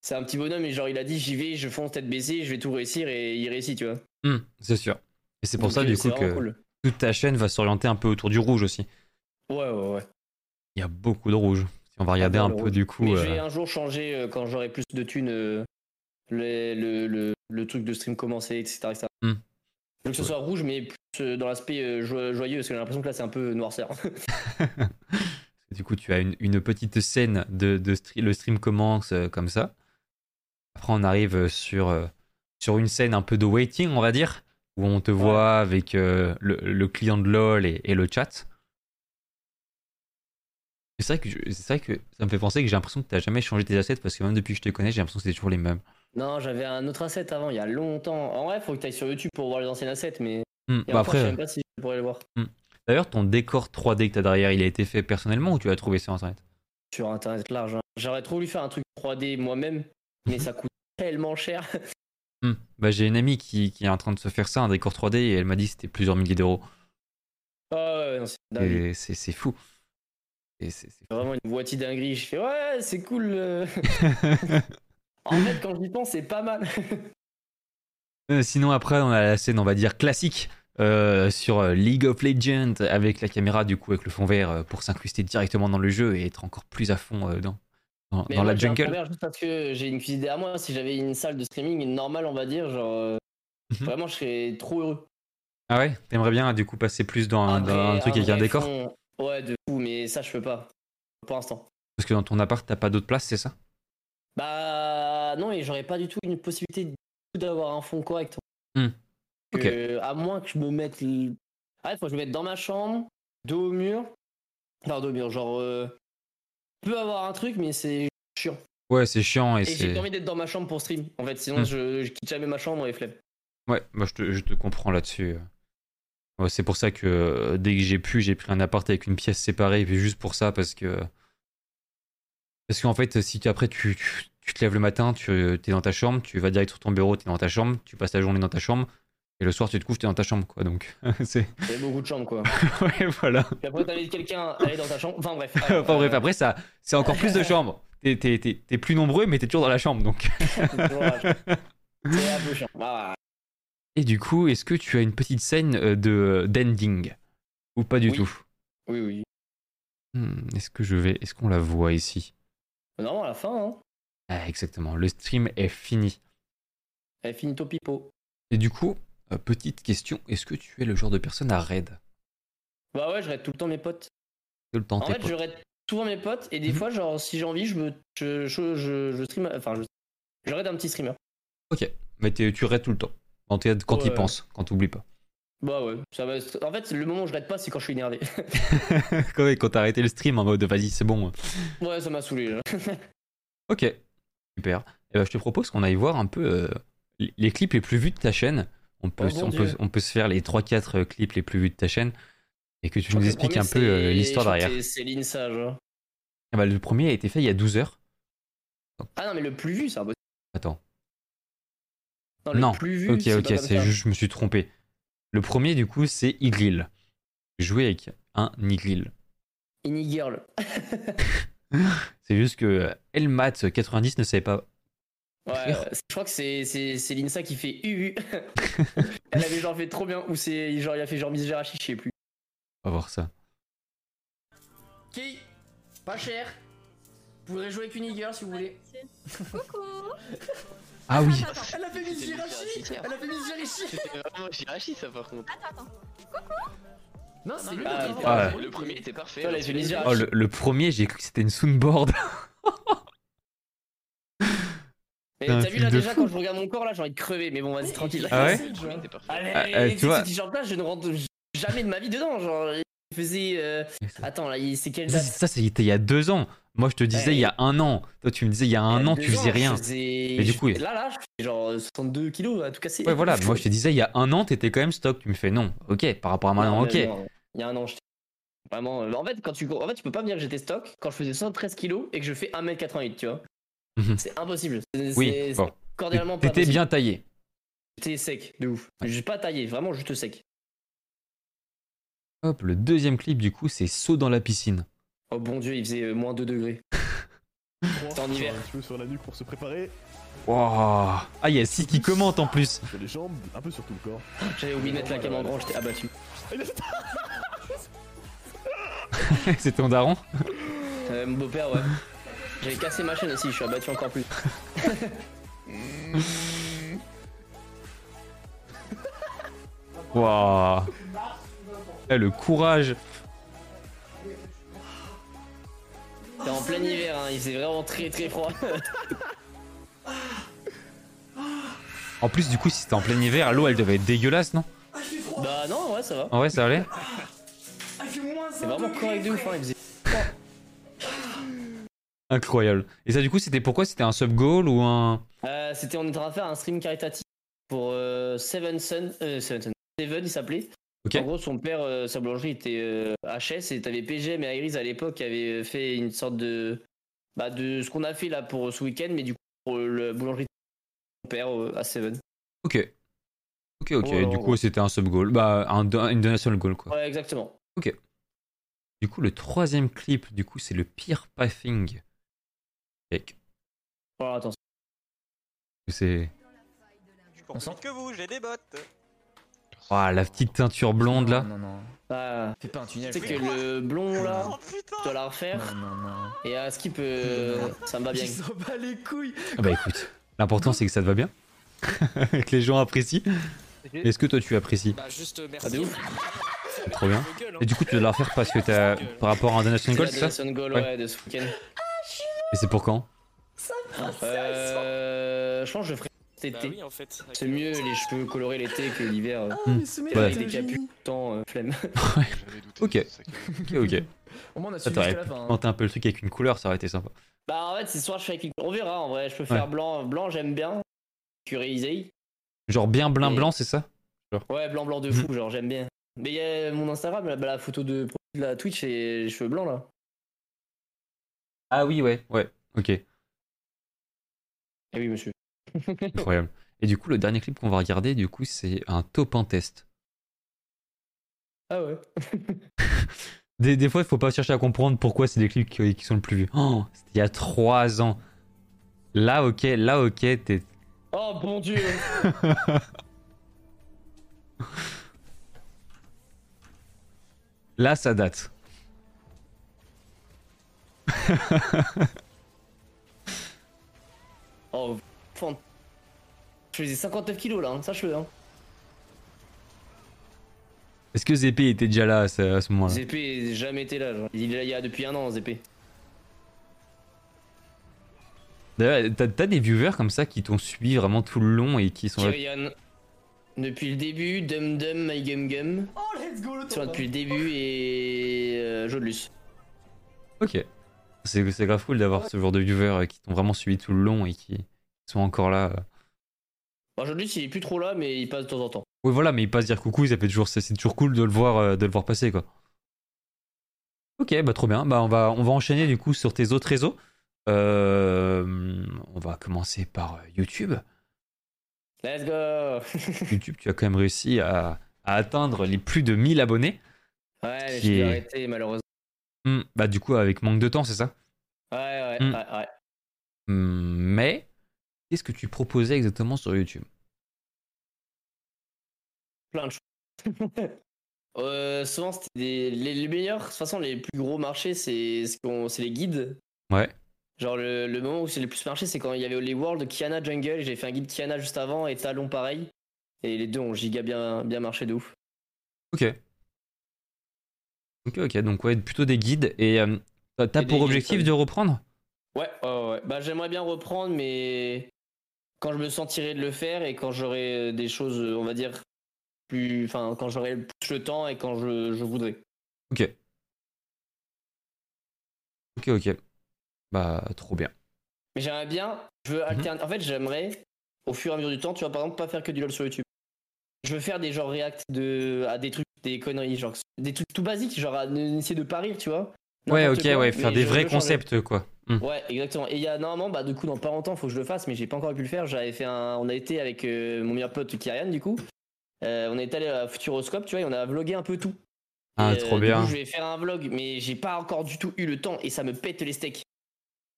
c'est un petit bonhomme et genre, il a dit j'y vais, je fonce tête baissée, je vais tout réussir et il réussit, tu vois. Hmm, c'est sûr. Et c'est pour Donc, ça, euh, du coup, que cool. toute ta chaîne va s'orienter un peu autour du rouge aussi. Ouais, ouais, ouais. Il y a beaucoup de rouge. Si on va regarder J'adore un peu, rouge. du coup. Mais euh, je vais un jour changer euh, quand j'aurai plus de thunes, euh, le, le, le, le truc de stream commencer, etc. etc. Hmm. Je veux que ce soit rouge, mais plus dans l'aspect jo- joyeux, parce que j'ai l'impression que là, c'est un peu noirceur. Du coup, tu as une, une petite scène de, de stre- le stream commence comme ça. Après, on arrive euh, sur, euh, sur une scène un peu de waiting, on va dire, où on te voit avec euh, le, le client de LoL et, et le chat. C'est vrai, que je- c'est vrai que ça me fait penser que j'ai l'impression que tu n'as jamais changé tes assets parce que même depuis que je te connais, j'ai l'impression que c'est toujours les mêmes. non, j'avais un autre asset avant, il y a longtemps. En vrai, faut que tu ailles sur YouTube pour voir les anciens assets, mais Hmm, et bah encore, je sais après, même pas si je pourrais le voir. d'ailleurs, ton décor 3D que tu as derrière, il a été fait personnellement ou tu l'as trouvé sur internet? Sur internet large. hein. J'aurais trop voulu faire un truc 3D moi-même, mais ça coûte tellement cher. Hmm. Bah, j'ai une amie qui, qui est en train de se faire ça, un décor 3D, et elle m'a dit que c'était plusieurs milliers d'euros. Ah c'est fou. C'est-. Vraiment une boîtier dinguerie. Je fais ouais, c'est cool. euh. en fait, quand j'y pense, c'est pas mal. Euh, Sinon, après, on a la scène, on va dire, classique euh, sur League of Legends avec la caméra, du coup, avec le fond vert pour s'incruster directement dans le jeu et être encore plus à fond euh, dans, dans, Mais dans moi, la jungle. juste parce que j'ai une cuisine derrière moi. Si j'avais une salle de streaming normale, on va dire, genre euh, Mhm. vraiment, je serais trop heureux. Ah ouais? T'aimerais bien, du coup, passer plus dans, un- Après, dans un truc avec un décor? fond- Ouais, de fou, mais ça, je peux pas pour l'instant. Parce que dans ton appart, t'as pas d'autre place, c'est ça? Bah non, et j'aurais pas du tout une possibilité d'avoir un fond correct. Hmm. Que- À moins que je me mette. Ah, il faut que je me mette dans ma chambre, dos au mur. Enfin, dos au mur, genre. Euh... peux avoir un truc, mais c'est chiant. Ouais, c'est chiant et, Et j'ai pas envie d'être dans ma chambre pour stream. En fait, sinon Hmm. je, je quitte jamais ma chambre et flemme. Ouais, moi je te, je te comprends là-dessus. Ouais, c'est pour ça que euh, dès que j'ai pu, j'ai pris un appart avec une pièce séparée, et puis juste pour ça, parce que. Parce qu'en fait, si tu, après tu, tu, tu te lèves le matin, tu es dans ta chambre, tu vas direct sur ton bureau, tu es dans ta chambre, tu passes la journée dans ta chambre, et le soir tu te couches, tu es dans ta chambre, quoi. Donc, c'est. Il y a beaucoup de chambres, quoi. ouais, voilà. Puis après, t'invites quelqu'un à aller dans ta chambre. Enfin, bref. enfin bref, après, ça, c'est encore plus de chambres. T'es, t'es- t'es- t'es plus nombreux, mais t'es toujours dans la chambre, donc. C'est un peu chiant. Ah, Et du coup, est-ce que tu as une petite scène euh, de d'ending? Ou pas du Oui. tout? Oui, oui. Hmm, Est-ce que je vais. Est-ce qu'on la voit ici? Normalement, à la fin, hein. Ah, exactement, le stream est fini. Elle finit au pipeau. Et du coup, euh, petite question, est-ce que tu es le genre de personne à raid? Bah ouais, je raid tout le temps mes potes. Tout le temps En tes fait, potes je raid souvent mes potes et des Mhm. fois, genre, si j'ai envie, je me, je, je, je, je stream, enfin, je, je raid un petit streamer. Ok, mais tu raides tout le temps. Quand, t'es- quand il Ouais. pense, quand t'oublies pas. Bah ouais, ça va. En fait, le moment où je raid pas, c'est quand je suis énervé. quand t'as arrêté le stream en mode vas-y, c'est bon. ouais, ça m'a saoulé. Là. Ok, super. Et ben, je te propose qu'on aille voir un peu euh, les clips les plus vus de ta chaîne. On peut, Oh, bon on, peut, Dieu. on peut se faire les 3-4 clips les plus vus de ta chaîne et que tu Je nous expliques un peu euh, l'histoire derrière. C'est l'INSA, genre. Ah bah, le premier a été fait il y a 12 heures. Ah non, mais le plus vu, c'est impossible. Attends. Non, le Non, plus vu, ok, c'est ok, c'est juste, je me suis trompé. Le premier, du coup, c'est Iglil. Jouer avec un Iglil. Any Girl. C'est juste que Elmat90 ne savait pas. Ouais, je crois que c'est c'est c'est l'INSA qui fait UU. Elle avait genre fait trop bien. Ou c'est genre, il a fait genre Miss Gerachi, je sais plus. On va voir ça. Qui Pas cher. Vous pourrez jouer avec une Girl si vous voulez. Coucou Ah oui, Attends, attends, Elle a fait Miss Gerachi. Elle a fait Miss Gerachi C'était vraiment Jirachi ça par contre. attends, attends. Non, Non, c'est le, lui. premier Ah, ouais. parfait. le premier était parfait. Oh, le, le premier, j'ai cru que c'était une soundboard. Mais t'as vu là déjà fou. quand je regarde mon corps là, j'ai envie de crever. Mais bon, vas-y, tranquille. Ah ouais. Allez, Ah, euh, tu vois- t-shirt là, je ne rentre jamais de ma vie dedans. Genre, il faisait. euh, Attends, là, c'est quelle Ça, date? ça, c'était il y a deux ans. Moi, je te disais Ouais. il y a un an. Toi, tu me disais il y a un Il y a an, tu faisais ans, rien. je faisais- Mais du coup, je- Là, là, je fais genre 62 kilos à tout casser. Ouais, voilà. Moi, je te disais il y a un an, t'étais quand même stock. Tu me fais non. Ok, par rapport à maintenant, ok. Il y a un an, j'étais. Vraiment. euh, En fait, quand tu... en fait, tu peux pas me dire que j'étais stock quand je faisais 113 kilos et que je fais 1m88, tu vois. Mhm. C'est impossible. C'est Oui, bon. cordialement T'étais bien taillé. J'étais sec, de ouf. J'ai pas taillé, vraiment juste sec. Hop, le deuxième clip, du coup, c'est saut dans la piscine. Oh bon dieu, il faisait euh, moins 2 degrés. C'était en hiver. Un sur la nuque pour se préparer. Wow. Ah, il y a Sid qui commente en plus. Sur les jambes, un peu sur tout le corps. J'avais oublié de mettre la cam en grand, j'étais abattu. C'est ton daron Euh, mon beau-père, ouais. J'avais cassé ma chaîne aussi, je suis abattu encore plus. Waouh. Eh, le courage. C'était en plein hiver, hein, il faisait vraiment très très froid. En plus, du coup, si c'était en plein hiver, l'eau, elle devait être dégueulasse, non? Bah non, ouais, ça va. En vrai, ça allait? C'est vraiment correct de ouf, hein, il faisait. Incroyable. Et ça, du coup, c'était pourquoi C'était un sub goal ou un. Euh, C'était, on était en train de faire un stream caritatif pour euh, Seven Sun. Euh, Seven Sun. Seven, il s'appelait. Ok. En gros, son père, euh, sa boulangerie était HS et t'avais PGM et Iris à l'époque qui avaient fait une sorte de. Bah, de ce qu'on a fait là pour ce week-end, mais du coup, pour la boulangerie de son père à Seven. Ok. Ok, ok. Du coup, c'était un sub goal. Bah, un, une donation goal, quoi. Ouais, exactement. Du coup, le troisième clip, du coup, c'est le pire pathing. Alors, attends. C'est. Je cours plus vite que vous, j'ai des bottes. Ah, la petite teinture blonde là. Non, non. Ah, Fais pas un tunnel. tu sais que le blond là, Oh je putain dois la refaire. Non, non, non. Et à skip, euh, ça me va bien. Ils s'en bat les couilles. Ah bah écoute, l'important c'est que ça te va bien. que les gens apprécient. Est-ce que toi tu apprécies Bah juste euh, Ah, de merci. ouf. Trop bien. Hein. Et du coup, tu dois la refaire parce que t'as. par rapport à un donation goal, c'est ça donation goal Ouais. ouais, de ce week-end. Et c'est pour quand Euh, je pense que je ferai cet Bah été. oui en fait. avec C'est mieux les cheveux colorés l'été que l'hiver. euh, Hmm. mais ce mec, Ouais. Avec des capus, tant euh, flemme. J'avais douté. Ok. Ok, ok. Au moins, on a suivi jusqu'à la fin. hein. un peu le truc avec une couleur, ça aurait été sympa. Bah en fait, c'est soit je fais avec une... On verra en vrai, je peux faire Ouais. blanc. Blanc, j'aime bien. Curéisé. Genre bien blanc Et- blanc, c'est ça Ouais, blanc, blanc de fou, genre j'aime bien. Mais il y a mon Instagram, là, bah, la photo de la Twitch et les cheveux blancs là. Ah oui, ouais, ouais. Ok, Eh oui, monsieur. incroyable. Et du coup, le dernier clip qu'on va regarder, du coup, c'est un top 1 test. Ah ouais. Des, des fois, il faut pas chercher à comprendre pourquoi c'est des clips qui, qui sont le plus vus. Oh, c'était il y a 3 ans. Là, ok, là, ok, t'es. Oh bon dieu. Là, ça date. Oh, fan- Je faisais 59 kilos là, hein, sache-le. Hein. Est-ce que ZP était déjà là à ce, moment-là? ZP n'a jamais été là, genre. il est là il y a depuis un an, ZP. D'ailleurs, t'as des viewers comme ça qui t'ont suivi vraiment tout le long et qui sont là? Kyrian, depuis le début, Dum Dum, My Gum Gum, Oh, let's go, le là top. depuis le début et euh, Jodelus. Ok. C'est c'est grave cool d'avoir ce genre de viewers euh, qui t'ont vraiment suivi tout le long et qui sont encore là. euh. Bon, Jodelus il est plus trop là, mais il passe de temps en temps. Oui, voilà, mais ils passent dire coucou, ça fait toujours, c'est c'est toujours cool de le voir, euh, de le voir passer, quoi. Ok, bah trop bien. Bah on va, on va enchaîner du coup sur tes autres réseaux. Euh, on va commencer par YouTube. Let's go YouTube, tu as quand même réussi à, à atteindre les plus de 1000 abonnés. Ouais, mais Qui je est- arrêté malheureusement. Hmm, bah du coup, avec manque de temps, c'est ça? Ouais, ouais, Hmm. ouais, ouais. Hmm, Mais qu'est-ce que tu proposais exactement sur YouTube? Plein de choses. Euh, souvent, c'était des... les, les meilleurs. De toute façon, les plus gros marchés, c'est ce les guides. Ouais. Genre, le, le moment où c'est le plus marché, c'est quand il y avait les Worlds Kiana Jungle. J'ai fait un guide Kiana juste avant et Talon pareil. Et les deux ont giga bien, bien marché de ouf. Ok. Ok, ok. Donc ouais, plutôt des guides. Et euh, t'as pour objectif de reprendre? Ouais, ouais. Bah, j'aimerais bien reprendre, mais quand je me sentirai de le faire et quand j'aurai des choses, on va dire, plus. Enfin, quand j'aurai plus le temps et quand je, je voudrais. Ok. Ok, ok. Bah, trop bien. Mais j'aimerais bien, je veux alterner. En fait, j'aimerais, au fur et à mesure du temps, tu vois, par exemple, pas faire que du LoL sur YouTube. Je veux faire des genres react de, à des trucs, des conneries, genre des trucs tout basiques, genre à essayer de pas rire, tu vois. Ouais, ok, quoi, ouais, faire des vrais concepts, quoi. Hmm. Ouais, exactement. Et il y a normalement, bah, du coup, dans pas longtemps, faut que je le fasse, mais j'ai pas encore pu le faire. J'avais fait un, on a été avec euh, mon meilleur pote Kyrian, du coup. Euh, on est allé à Futuroscope, tu vois, et on a vlogué un peu tout. Ah, Et, euh, trop du bien. coup, je vais faire un vlog, mais j'ai pas encore du tout eu le temps et ça me pète les steaks.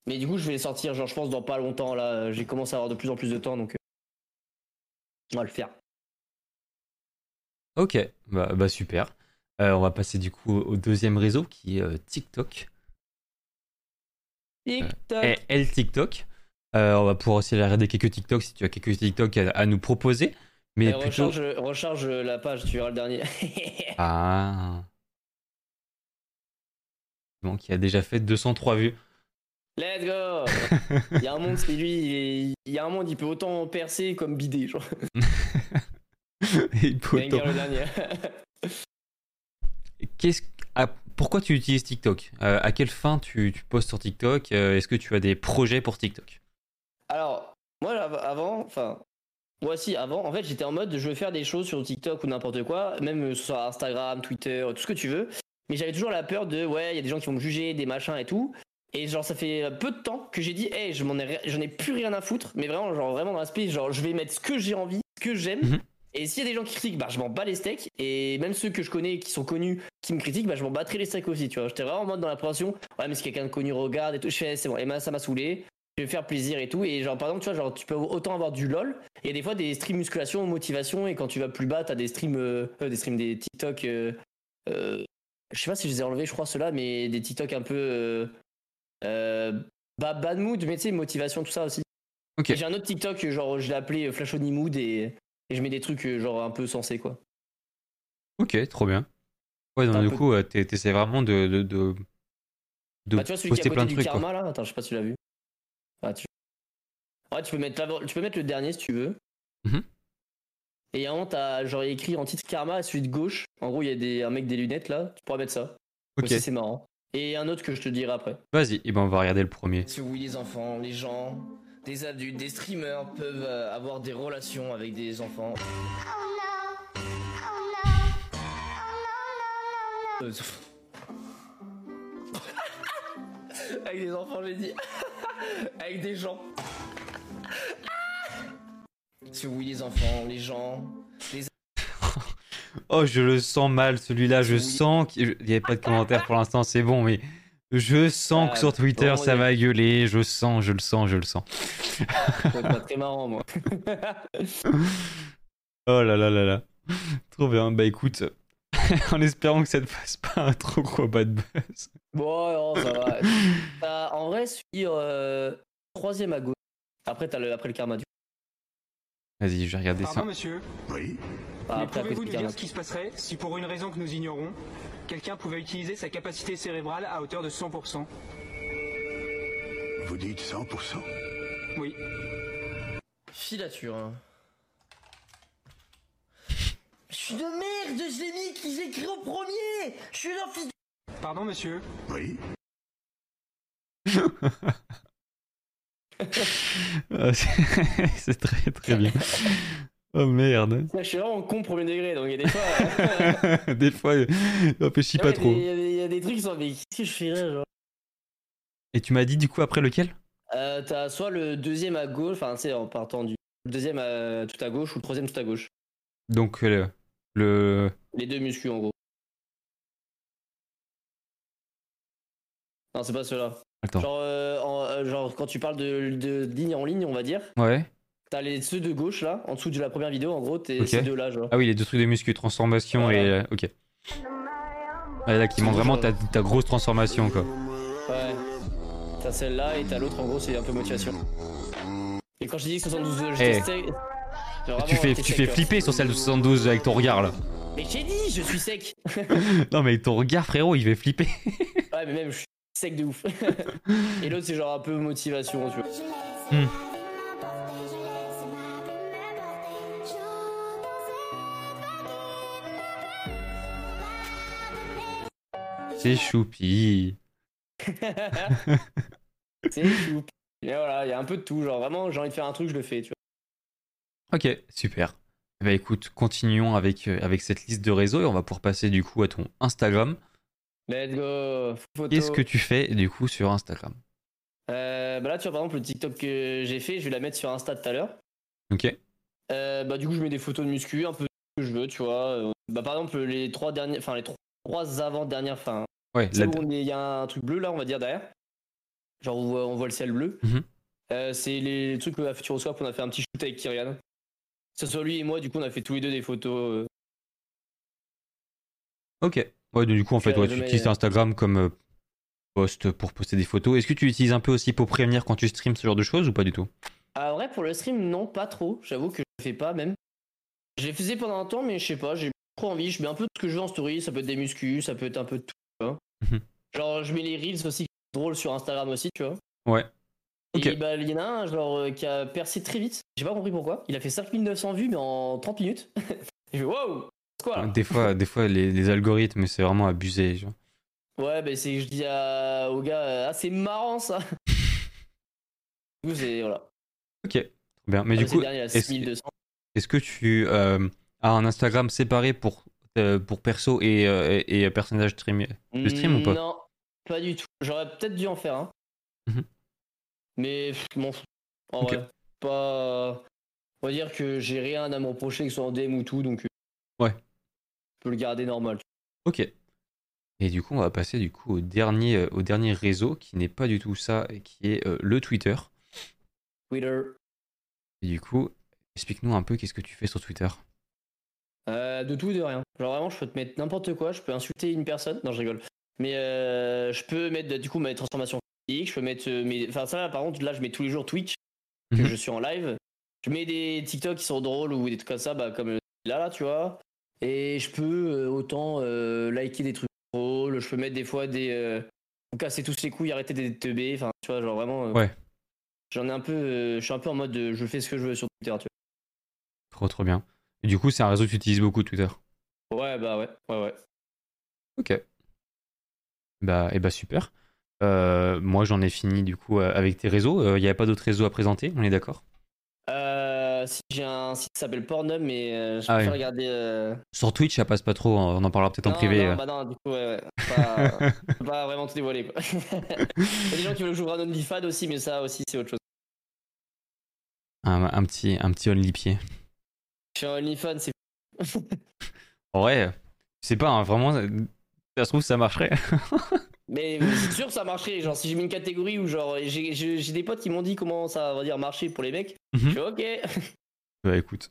Mais du coup, je vais les sortir, genre, je pense, dans pas longtemps. Là, j'ai commencé à avoir de plus en plus de temps, donc on va le faire. Ok, bah, bah super. Euh, on va passer du coup au deuxième réseau qui est euh, TikTok. TikTok. Et elle TikTok. Euh, on va pouvoir aussi regarder quelques TikTok si tu as quelques TikTok à, à nous proposer. Mais Et plutôt. recharge, recharge la page, tu verras le dernier. Ah. Bon, qui a déjà fait 203 vues. Let's go Il y a un monde, c'est lui, il, est- il y a un monde, il peut autant percer comme bider, genre. Et pourtant- Banger le dernier. Qu'est-ce- ah, pourquoi tu utilises TikTok? Euh, À quelle fin tu, tu postes sur TikTok? Euh, Est-ce que tu as des projets pour TikTok? Alors, moi av- avant, enfin, moi aussi avant, en fait j'étais en mode je veux faire des choses sur TikTok ou n'importe quoi, même euh, sur Instagram, Twitter, tout ce que tu veux. Mais j'avais toujours la peur de ouais, il y a des gens qui vont me juger, des machins et tout. Et genre ça fait peu de temps que j'ai dit hey, je m'en ai, j'en ai plus rien à foutre, mais vraiment genre vraiment dans l'aspect genre je vais mettre ce que j'ai envie, ce que j'aime. Mhm. Et s'il y a des gens qui critiquent, bah je m'en bats les steaks. Et même ceux que je connais qui sont connus, qui me critiquent, bah je m'en battrai les steaks aussi, tu vois. J'étais vraiment en mode dans l'appréhension. Ouais, mais si quelqu'un de connu regarde et tout, je fais c'est bon. Et ça m'a saoulé je vais me faire plaisir et tout. Et genre, par exemple, tu vois, genre, tu peux autant avoir du LOL. Et il y a des fois des streams musculation, motivation. Et quand tu vas plus bas, t'as des streams, euh, euh, des streams, des TikTok. euh, euh, je sais pas si je les ai enlevés, je crois, ceux-là, mais des TikTok un peu. Bah, bad mood, mais tu sais, motivation, tout ça aussi. J'ai un autre TikTok, genre, je l'ai appelé Flash Only Mood et, et je mets des trucs, euh, genre, un peu sensés, quoi. Ok, trop bien. Ouais, donc du peu- coup, euh, t'es- t'essaies vraiment de, de, de, de Bah, tu vois, celui qui est à côté de du trucs. quoi. karma, là. Attends, je sais pas si tu l'as vu. Ah, tu... Ouais, tu peux, mettre tu peux mettre le dernier si tu veux. Mhm. Et à moment, t'as genre écrit en titre karma, celui de gauche. En gros, il y a des, un mec des lunettes là. Tu pourras mettre ça. Ok, c'est marrant. Et un autre que je te dirai après. vas-y, et ben on va regarder le premier. Si oui, les enfants, les gens, des adultes, des streamers peuvent euh, avoir des relations avec des enfants. Avec des enfants, j'ai dit. avec des gens. Si oui, les enfants, les gens, Oh, je le sens mal, celui-là, je Oui. sens qu'il n'y avait pas de commentaire pour l'instant, c'est bon, mais je sens Ah, que sur Twitter, ça va gueuler, je sens, je le sens, je le sens. c'est pas très marrant, moi. Oh là là là là. Trop bien, bah écoute, en espérant que ça ne fasse pas un trop gros bad buzz. bon, non, ça va. T'as- en vrai, celui euh, troisième à gauche. Après, t'as le, après le karma du Vas-y, je vais regarder Pardon ça. monsieur, Oui. Ah, mais après, pouvez-vous nous dire ce qui se passerait si pour une raison que nous ignorons, quelqu'un pouvait utiliser sa capacité cérébrale à hauteur de 100% Vous dites 100% Oui. Filature. hein. Je suis de merde, je l'ai mis, qui j'ai écrit au premier Je suis un fils Pardon monsieur, Oui. Ah, c'est très très bien. Oh merde. Je suis vraiment con premier degré, donc il y a des fois... euh, Des fois, réfléchis pas trop. Il y, a des- il y a des trucs qui sont... Mais qu'est-ce que je là, genre? Et tu m'as dit du coup après lequel? Euh, T'as soit le deuxième à gauche, enfin, tu sais, en partant du... Le deuxième à tout à gauche ou le troisième tout à gauche. Donc euh, le... Les deux muscles, en gros. Non, c'est pas ceux-là. Genre, euh, en- euh, genre, quand tu parles de, de ligne en ligne, on va dire, Ouais. T'as les ceux de gauche là, en dessous de la première vidéo, en gros, t'es Ok. ces deux-là, genre. Ah oui, les deux trucs de muscu, transformation et... euh, Ok. Ouais, là, qui montrent vraiment ta, ta grosse transformation, quoi. Ouais. T'as celle-là et t'as l'autre, en gros, c'est un peu motivation. Et quand je dis que 72, Eh. j'étais sec. c'est vraiment, Tu fais, tu sec, fais quoi. flipper sur celle de 72 avec ton regard, là. Mais j'ai dit, je suis sec. Non, mais ton regard, frérot, il fait flipper. Ouais, mais même, je suis sec de ouf. et l'autre, c'est genre un peu motivation, tu vois. Hmm. C'est choupi. c'est chou. Et voilà, il y a un peu de tout. Genre vraiment, j'ai envie de faire un truc, je le fais, tu vois. Ok, super. Bah écoute, continuons avec, euh, avec cette liste de réseaux et on va pouvoir passer du coup à ton Instagram. Let's go. Qu'est-ce que tu fais du coup sur Instagram? Euh, bah là, tu vois, par exemple, le TikTok que j'ai fait, je vais la mettre sur Insta tout à l'heure. Ok. Euh, bah, du coup, je mets des photos de muscu, un peu ce que je veux, tu vois. Bah, par exemple, les trois dernières, enfin, les trois, trois avant-dernières, enfin, Ouais, la- où il y a un truc bleu là, on va dire derrière. Genre, on voit, on voit le ciel bleu. Mhm. Euh, c'est les trucs à Futuroscope, on a fait un petit shoot avec Kyrian. Que ce soit lui et moi, du coup, on a fait tous les deux des photos. euh, Ok. Ouais, donc, du coup, en fait, Euh, ouais, tu utilises Instagram comme euh, post pour poster des photos. Est-ce que tu l'utilises un peu aussi pour prévenir quand tu streams ce genre de choses ou pas du tout? Ah, vrai, pour le stream, non, pas trop. J'avoue que je le fais pas même. Je les faisais pendant un temps, mais je sais pas, j'ai trop envie. Je mets un peu de ce que je veux en story. Ça peut être des muscus, ça peut être un peu de tout. tu vois. Mhm. Genre, je mets les reels aussi, drôles sur Instagram aussi, tu vois. Ouais. Et bah, il y en a un, genre, euh, qui a percé très vite. J'ai pas compris pourquoi. Il a fait 5900 vues, mais en 30 minutes. Wow! C'est quoi? Des fois, des fois les, les algorithmes, c'est vraiment abusé. genre. Ouais, bah, c'est que je dis à- au gars, euh, ah, c'est marrant ça! du coup, c'est. Voilà. Ok. Bien. Mais Ah, du coup, le dernier, à est-ce- 6200. est-ce que tu euh, as un Instagram séparé pour, euh, pour perso et, euh, et, et personnage stream Le stream ou pas? Non, pas du tout. J'aurais peut-être dû en faire un. Mhm. Mais fous. En vrai, pas. On va dire que j'ai rien à me reprocher, que ce soit en DM ou tout, donc. euh, Ouais. Je peux le garder normal. Ok. Et du coup, on va passer du coup au dernier, au dernier réseau qui n'est pas du tout ça, et qui est euh, le Twitter. Twitter. Et du coup, explique-nous un peu qu'est-ce que tu fais sur Twitter. Euh, de tout et de rien. Genre vraiment, je peux te mettre n'importe quoi. Je peux insulter une personne. Non, je rigole. Mais euh, je peux mettre du coup mes transformations physiques. Je peux mettre euh, mes. Enfin, ça, là, par contre, là, je mets tous les jours Twitch. Que Mhm. je suis en live. Je mets des TikTok qui sont drôles ou des trucs comme ça, bah, comme là, là, tu vois. Et je peux euh, autant liker des trucs drôles. Je peux mettre des fois des. Vous casser tous les couilles, arrêter d'être teubé. Enfin, tu vois, genre vraiment. Ouais. J'en ai un peu. je suis un peu en mode je fais ce que je veux sur Twitter, tu Trop trop bien. Et du coup, c'est un réseau que tu utilises beaucoup, Twitter. Ouais, bah ouais, ouais, ouais. Ok. Bah, et bah super. Euh, moi, j'en ai fini du coup euh, avec tes réseaux. Il n'y avait pas d'autres réseaux à présenter, on est d'accord? Euh, si j'ai un site qui s'appelle Pornhub, mais euh, je Ah préfère oui. regarder. euh, Sur Twitch, ça passe pas trop. On en parlera peut-être en privé. Non, euh. bah non, du coup, ouais, ouais. Pas, pas vraiment tout dévoiler, quoi. Il y a des gens qui veulent que j'ouvre un OnlyFans aussi, mais ça aussi, c'est autre chose. un, un petit, un petit only pied. Je suis un OnlyFans, c'est. Je sais pas, hein, vraiment, ça se trouve, ça marcherait. mais c'est sûr que ça marcherait. Genre, si j'ai mis une catégorie où, genre, j'ai j'ai- j'ai des potes qui m'ont dit comment ça va dire marcher pour les mecs, je Mhm. suis ok. bah écoute.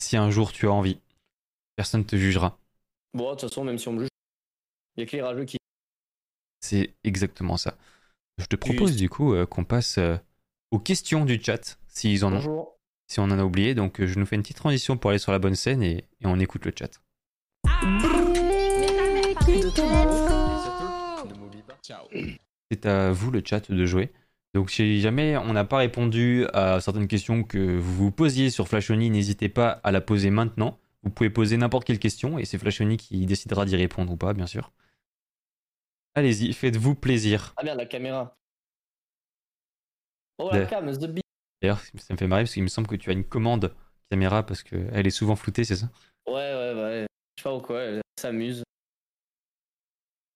Si un jour tu as envie, personne te jugera. Bon, de toute façon, même si on me juge, il y a que les rageux qui. C'est exactement ça. Je te propose du coup euh, qu'on passe euh, aux questions du chat, s'ils en ont, Bonjour. Si on en a oublié. Donc euh, je nous fais une petite transition pour aller sur la bonne scène et, et on écoute le chat. C'est à vous le chat de jouer. Donc si jamais on n'a pas répondu à certaines questions que vous vous posiez sur Flashoni, n'hésitez pas à la poser maintenant. Vous pouvez poser n'importe quelle question et c'est Flashoni qui décidera d'y répondre ou pas, bien sûr. Allez-y, faites-vous plaisir. Ah merde, la caméra. Oh, De- la cam, the beat. D'ailleurs, ça me fait marrer parce qu'il me semble que tu as une commande caméra parce qu'elle est souvent floutée, c'est ça? Ouais, ouais, ouais. Je sais pas pourquoi, elle s'amuse.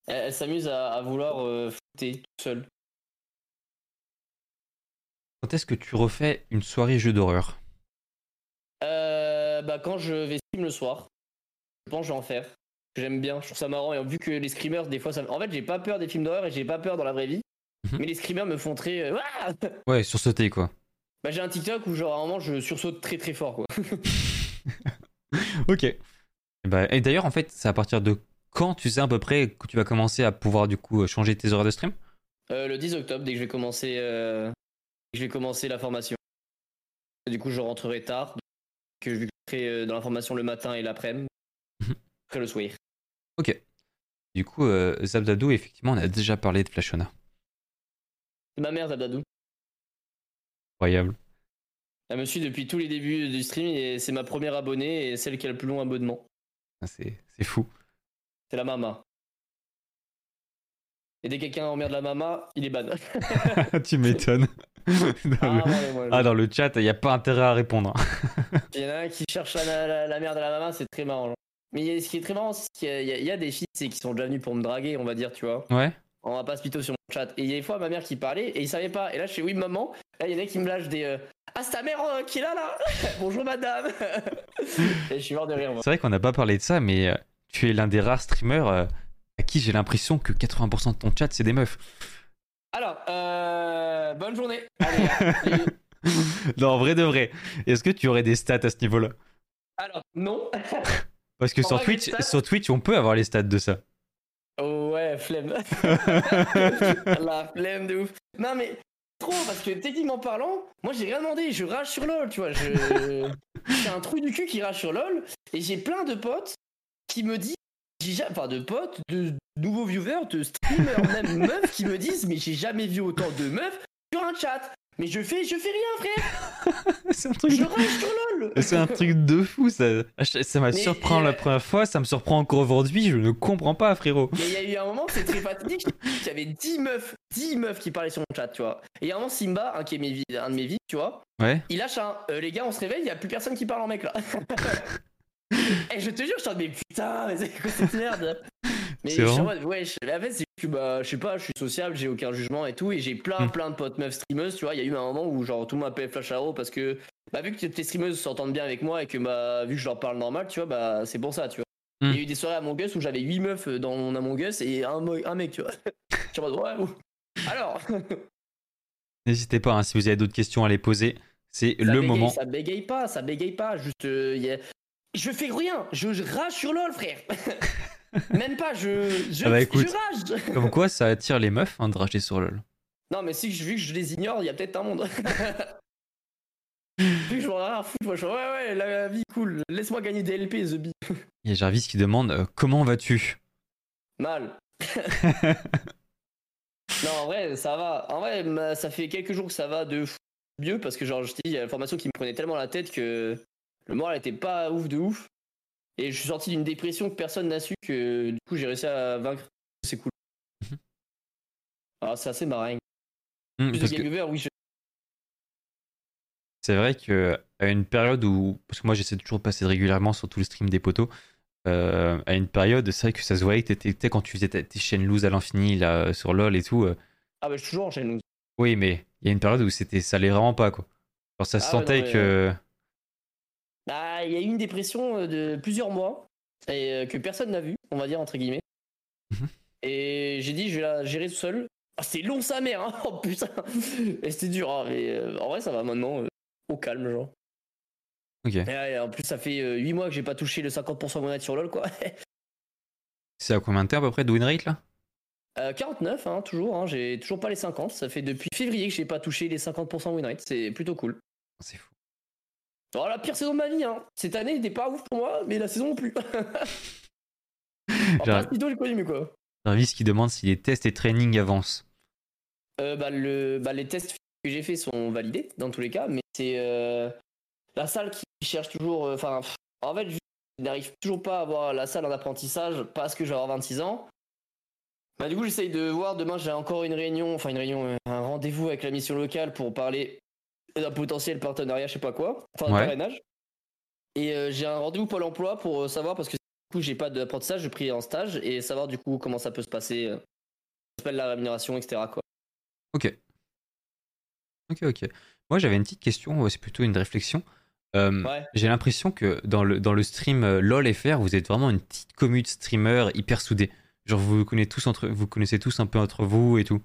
Elle, elle s'amuse à, à vouloir euh, fouter toute seule. Quand est-ce que tu refais une soirée jeu d'horreur? Euh, bah, quand je vais stream le soir, je pense que je vais en faire. J'aime bien, je trouve ça marrant. Et vu que les screamers, des fois, ça... en fait, j'ai pas peur des films d'horreur et j'ai pas peur dans la vraie vie. Mhm. Mais les screamers me font très. euh, Ouais, sursauter quoi. Bah, j'ai un TikTok où, genre, à un moment, je sursaute très très fort, quoi. Ok. Et, bah, et d'ailleurs, en fait, c'est à partir de quand tu sais à peu près que tu vas commencer à pouvoir du coup changer tes horaires de stream? Euh, le 10 octobre, dès que je vais commencer, euh, je vais commencer la formation. Du coup, je rentrerai tard. Que je euh, dans la formation le matin et l'après-midi. Mhm. Après le soir. Ok. Du coup, euh, Zabdadou, effectivement, on a déjà parlé de Flashona. C'est ma mère, Zabdadou. Incroyable. Elle me suit depuis tous les débuts du stream et c'est ma première abonnée et celle qui a le plus long abonnement. Ah, C'est c'est fou. C'est la mama. Et dès que quelqu'un emmerde la mama, il est ban. tu m'étonnes. dans, Ah, le... ouais, moi, ah, dans le chat, il n'y a pas intérêt à répondre. Il y en a un qui cherche la, la- la merde à la maman, c'est très marrant. genre. Mais a- ce qui est très marrant, c'est qu'il y, y a- des filles qui sont déjà venues pour me draguer, on va dire, tu vois. Ouais. On va pas se pito sur mon chat. Et il y a des fois ma mère qui parlait et il savait pas. Et là, je fais oui, maman. Là, il y en a qui me lâchent des. euh, ah, c'est ta mère euh, qui est là, là Bonjour, madame Et je suis mort de rire, moi. C'est vrai qu'on n'a pas parlé de ça, mais euh, tu es l'un des rares streamers à qui j'ai l'impression que 80% de ton chat, c'est des meufs. Alors, euh, bonne journée. Allez, allez. non, en vrai de vrai. Est-ce que tu aurais des stats à ce niveau-là? Alors, non. Parce que En sur vrai, Twitch, stats sur Twitch, on peut avoir les stats de ça. Ouais, flemme. La flemme de ouf. Non, mais trop, parce que techniquement parlant, moi j'ai rien demandé, je rage sur LoL, tu vois. Je... C'est un trou du cul qui rage sur LoL, et j'ai plein de potes qui me disent, j'ai enfin de potes, de nouveaux viewers, de streamers, même meufs qui me disent, mais j'ai jamais vu autant de meufs sur un chat. Mais je fais, je fais rien, frère. c'est un truc Je de... rage sur LoL. C'est un truc de fou, ça. Ça m'a Mais, surpris euh, la première fois, ça me surprend encore aujourd'hui, je ne comprends pas, frérot. Mais il y a eu un moment, c'est très fatidique. Il y avait 10 meufs, 10 meufs qui parlaient sur mon chat, tu vois. Et il y a un moment, Simba, un, qui est mes un de mes vies, tu vois, Ouais. il lâche un euh, les gars, on se réveille, il y a plus personne qui parle en mec là. Et je te jure, je suis en mode, mais putain, mais c'est quoi cette merde? Mais C'est je suis en vraiment- mode, ouais, je, en fait, c'est que bah, je sais pas, je suis sociable, j'ai aucun jugement et tout, et j'ai plein, Hmm. plein de potes meufs streameuses, tu vois. Il y a eu un moment où, genre, tout le monde m'appelait Flash Arrow parce que, bah, vu que tes streameuses s'entendent bien avec moi et que, bah, vu que je leur parle normal, tu vois, bah, c'est pour ça, tu vois. Hmm. Il y a eu des soirées à Among Us où j'avais 8 meufs dans mon Among Us et un, mec, tu vois. je suis en mode, ouais. Alors, N'hésitez pas, hein, si vous avez d'autres questions à les poser, c'est le bégaye- moment. Ça bégaye pas, ça bégaye pas. Juste, euh, y a- je fais rien. Je, je rage sur LOL, frère. Même pas, je, je, Ah bah, écoute. je rage. Comme quoi, ça attire les meufs hein, de rager sur LoL. Non, mais si je- vu que je les ignore, il y a peut-être un monde. vu que je m'en ai rien à foutre, moi je suis ouais, ouais, la vie cool. Laisse-moi gagner des LP, The Bee. Il y a Jarvis qui demande euh, comment vas-tu? Mal. non, en vrai, ça va. En vrai, ça fait quelques jours que ça va de fou mieux parce que, genre, je te dis, il y a la formation qui me prenait tellement la tête que le moral était pas ouf de ouf. Et je suis sorti d'une dépression que personne n'a su que du coup j'ai réussi à vaincre. C'est cool. Mhm. Alors, c'est assez marrant. De que oui, je- c'est vrai que à une période où, parce que moi j'essaie toujours de passer régulièrement sur tout le stream des poteaux, euh, à une période, c'est vrai que ça se voyait que t'étais, quand tu faisais tes chaînes loose à l'infini là sur LoL et tout. euh, Ah, bah, je suis toujours en chaîne. oui, mais il y a une période où c'était, ça allait vraiment pas quoi. Genre ça se Ah ouais, sentait non, mais, que. Bah, il y a eu une dépression euh, de plusieurs mois et euh, que personne n'a vu, on va dire entre guillemets. Mhm. Et j'ai dit, je vais la gérer tout seul. Ah, c'est long sa mère, hein Oh putain Et c'était dur, hein, mais euh, en vrai, ça va maintenant euh, au calme, genre. Ok. Et en plus, ça fait 8 mois que j'ai pas touché le 50% monnaie sur LoL, quoi. C'est à combien de temps à peu près de win rate là? Euh, 49, hein, toujours, hein, j'ai toujours pas les 50. Ça fait depuis février que j'ai pas touché les 50% win rate, c'est plutôt cool. C'est fou. Oh, la pire saison de ma vie, hein. Cette année n'était pas ouf pour moi, mais la saison non plus. Speedo, j'ai connu mieux, quoi. Jarvis qui demande si les tests et trainings avancent. Euh, bah, le, bah, les tests que j'ai faits sont validés dans tous les cas, mais c'est euh, la salle qui cherche toujours. euh, Enfin, en fait, je n'arrive toujours pas à avoir la salle en apprentissage parce que j'ai avoir 26 ans. Bah, du coup, j'essaye de voir. Demain, j'ai encore une réunion, enfin, une réunion, un rendez-vous avec la mission locale pour parler d'un potentiel partenariat, je sais pas quoi, enfin, Ouais. parrainage. Et euh, j'ai un rendez-vous Pôle emploi pour euh, savoir parce que du coup, j'ai pas d'apprentissage, je pris en stage et savoir du coup comment ça peut se passer. Euh, ça s'appelle la rémunération, etc. Quoi. Ok. Ok, ok. Moi j'avais une petite question, c'est plutôt une réflexion. Euh, Ouais. J'ai l'impression que dans le, dans le stream euh, LOL FR, vous êtes vraiment une petite commune de streamers hyper soudés. Genre vous connaissez tous entre, vous connaissez tous un peu entre vous et tout.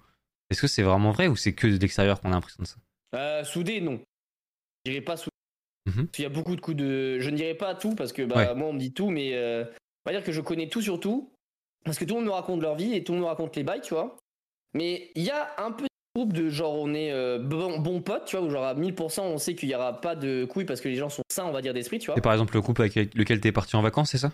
Est-ce que c'est vraiment vrai ou c'est que de l'extérieur qu'on a l'impression de ça? Euh, soudé, non. Je dirais pas soudé. Mhm. Il y a beaucoup de coups de. Je ne dirais pas tout parce que bah, Ouais. moi on me dit tout, mais euh, on va dire que je connais tout sur tout. Parce que tout le monde me raconte leur vie et tout le monde me raconte les bails, tu vois. Mais il y a un petit groupe de genre on est euh, bon, bon potes, tu vois, où genre à 1000% on sait qu'il y aura pas de couilles parce que les gens sont sains, on va dire, d'esprit, tu vois. C'est par exemple le groupe avec lequel t'es parti en vacances, c'est ça?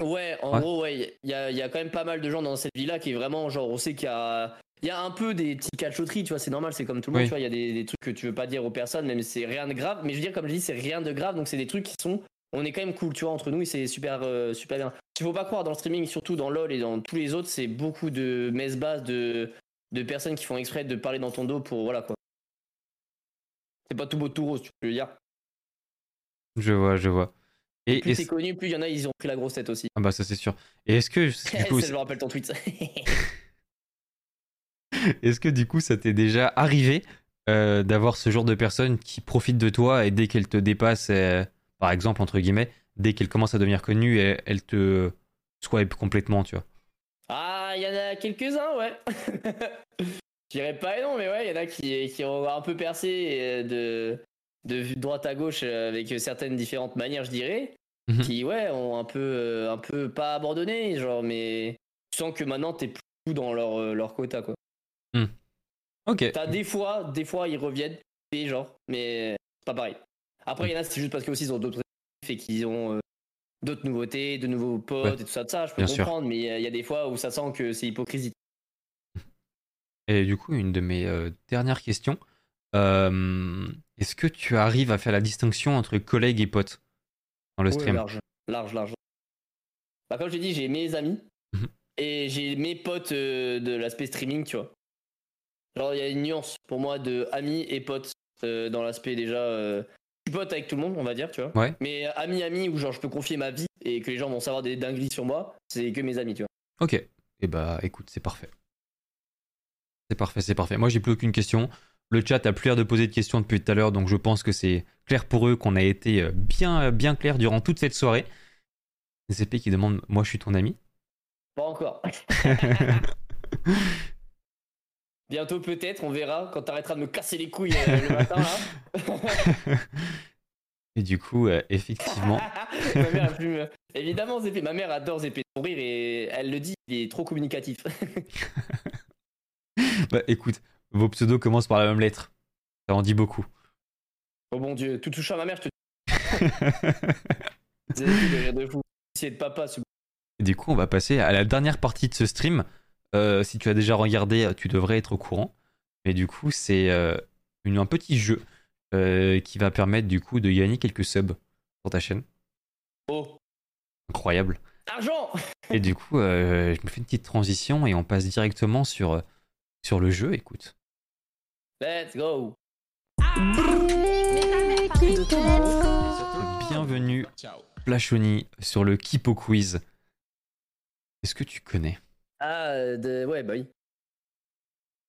Ouais, en Ouais. gros, ouais, il y y a quand même pas mal de gens dans cette vie-là qui est vraiment genre, on sait qu'il y a, il y a un peu des petits cachotteries, tu vois, c'est normal, c'est comme tout le monde, tu vois, il y a des, des trucs que tu veux pas dire aux personnes, même si c'est rien de grave, mais je veux dire, comme je dis, c'est rien de grave, donc c'est des trucs qui sont, on est quand même cool, tu vois, entre nous, et c'est super, euh, super bien. Il faut pas croire dans le streaming, surtout dans LoL et dans tous les autres, c'est beaucoup de messe basse, de, de personnes qui font exprès de parler dans ton dos pour, voilà, quoi. C'est pas tout beau, tout rose, tu peux le dire. Je vois, je vois. Et Plus c'est connu, plus il y en a, ils ont pris la grosse tête aussi. ah bah ça c'est sûr. Et est-ce que du coup, Ça, je me rappelle ton tweet. est-ce que du coup ça t'est déjà arrivé euh, d'avoir ce genre de personnes qui profitent de toi et dès qu'elles te dépassent, euh, par exemple entre guillemets, dès qu'elles commencent à devenir connues, elles, elles te swipe complètement, tu vois? Ah, il y en a quelques-uns, ouais. Je dirais pas non, mais ouais, il y en a qui, qui ont un peu percé euh, de, de droite à gauche avec certaines différentes manières, je dirais. Mhm. Qui, ouais, ont un peu, un peu pas abandonné, genre, mais tu sens que maintenant t'es plus dans leur, leur quota, quoi. Ok. T'as des fois, des fois ils reviennent, et genre, mais c'est pas pareil. Après, il y en a, c'est juste parce qu'ils ont d'autres et qu'ils ont euh, d'autres nouveautés, de nouveaux potes Ouais. et tout ça, de ça, je peux Bien sûr. comprendre, mais il y a- il y a des fois où ça sent que c'est hypocrisie. Et du coup, une de mes euh, dernières questions. euh, Est-ce que tu arrives à faire la distinction entre collègues et potes dans le Ouais, stream? large, large, large. Bah, comme je t'ai dit, j'ai mes amis Mhm. et j'ai mes potes euh, de l'aspect streaming, tu vois. Genre, il y a une nuance pour moi de amis et potes euh, dans l'aspect déjà. euh, je suis pote avec tout le monde, on va dire, tu vois. Ouais. Mais amis, amis, où genre je peux confier ma vie et que les gens vont savoir des dingueries sur moi, c'est que mes amis, tu vois. Ok. Et bah écoute, c'est parfait. C'est parfait, c'est parfait. Moi, j'ai plus aucune question. Le chat a plus l'air de poser de questions depuis tout à l'heure, donc je pense que c'est clair pour eux qu'on a été euh, bien, bien clair durant toute cette soirée. CP qui demande Moi, je suis ton ami? Pas encore. Bientôt peut-être, on verra quand t'arrêteras de me casser les couilles euh, le matin là. Et du coup, euh, effectivement. ma mère, elle fume. Évidemment, Zépé. Ma mère adore Zépé. Son rire et elle le dit, il est trop communicatif. bah écoute, vos pseudos commencent par la même lettre. Ça en dit beaucoup. oh bon Dieu, tout touche à ma mère, je te Zépé de rire de fou. C'est de papa, ce du coup, on va passer à la dernière partie de ce stream. Euh, si tu as déjà regardé, tu devrais être au courant. Mais du coup, c'est euh, un petit jeu euh, qui va permettre du coup de gagner quelques subs sur ta chaîne. Oh, Incroyable. argent Et du coup, euh, je me fais une petite transition et on passe directement sur, euh, sur le jeu. Écoute. Let's go Bienvenue, Flashoni, sur le Kipo Quiz. Est-ce que tu connais? Ah, de... ouais, bah oui.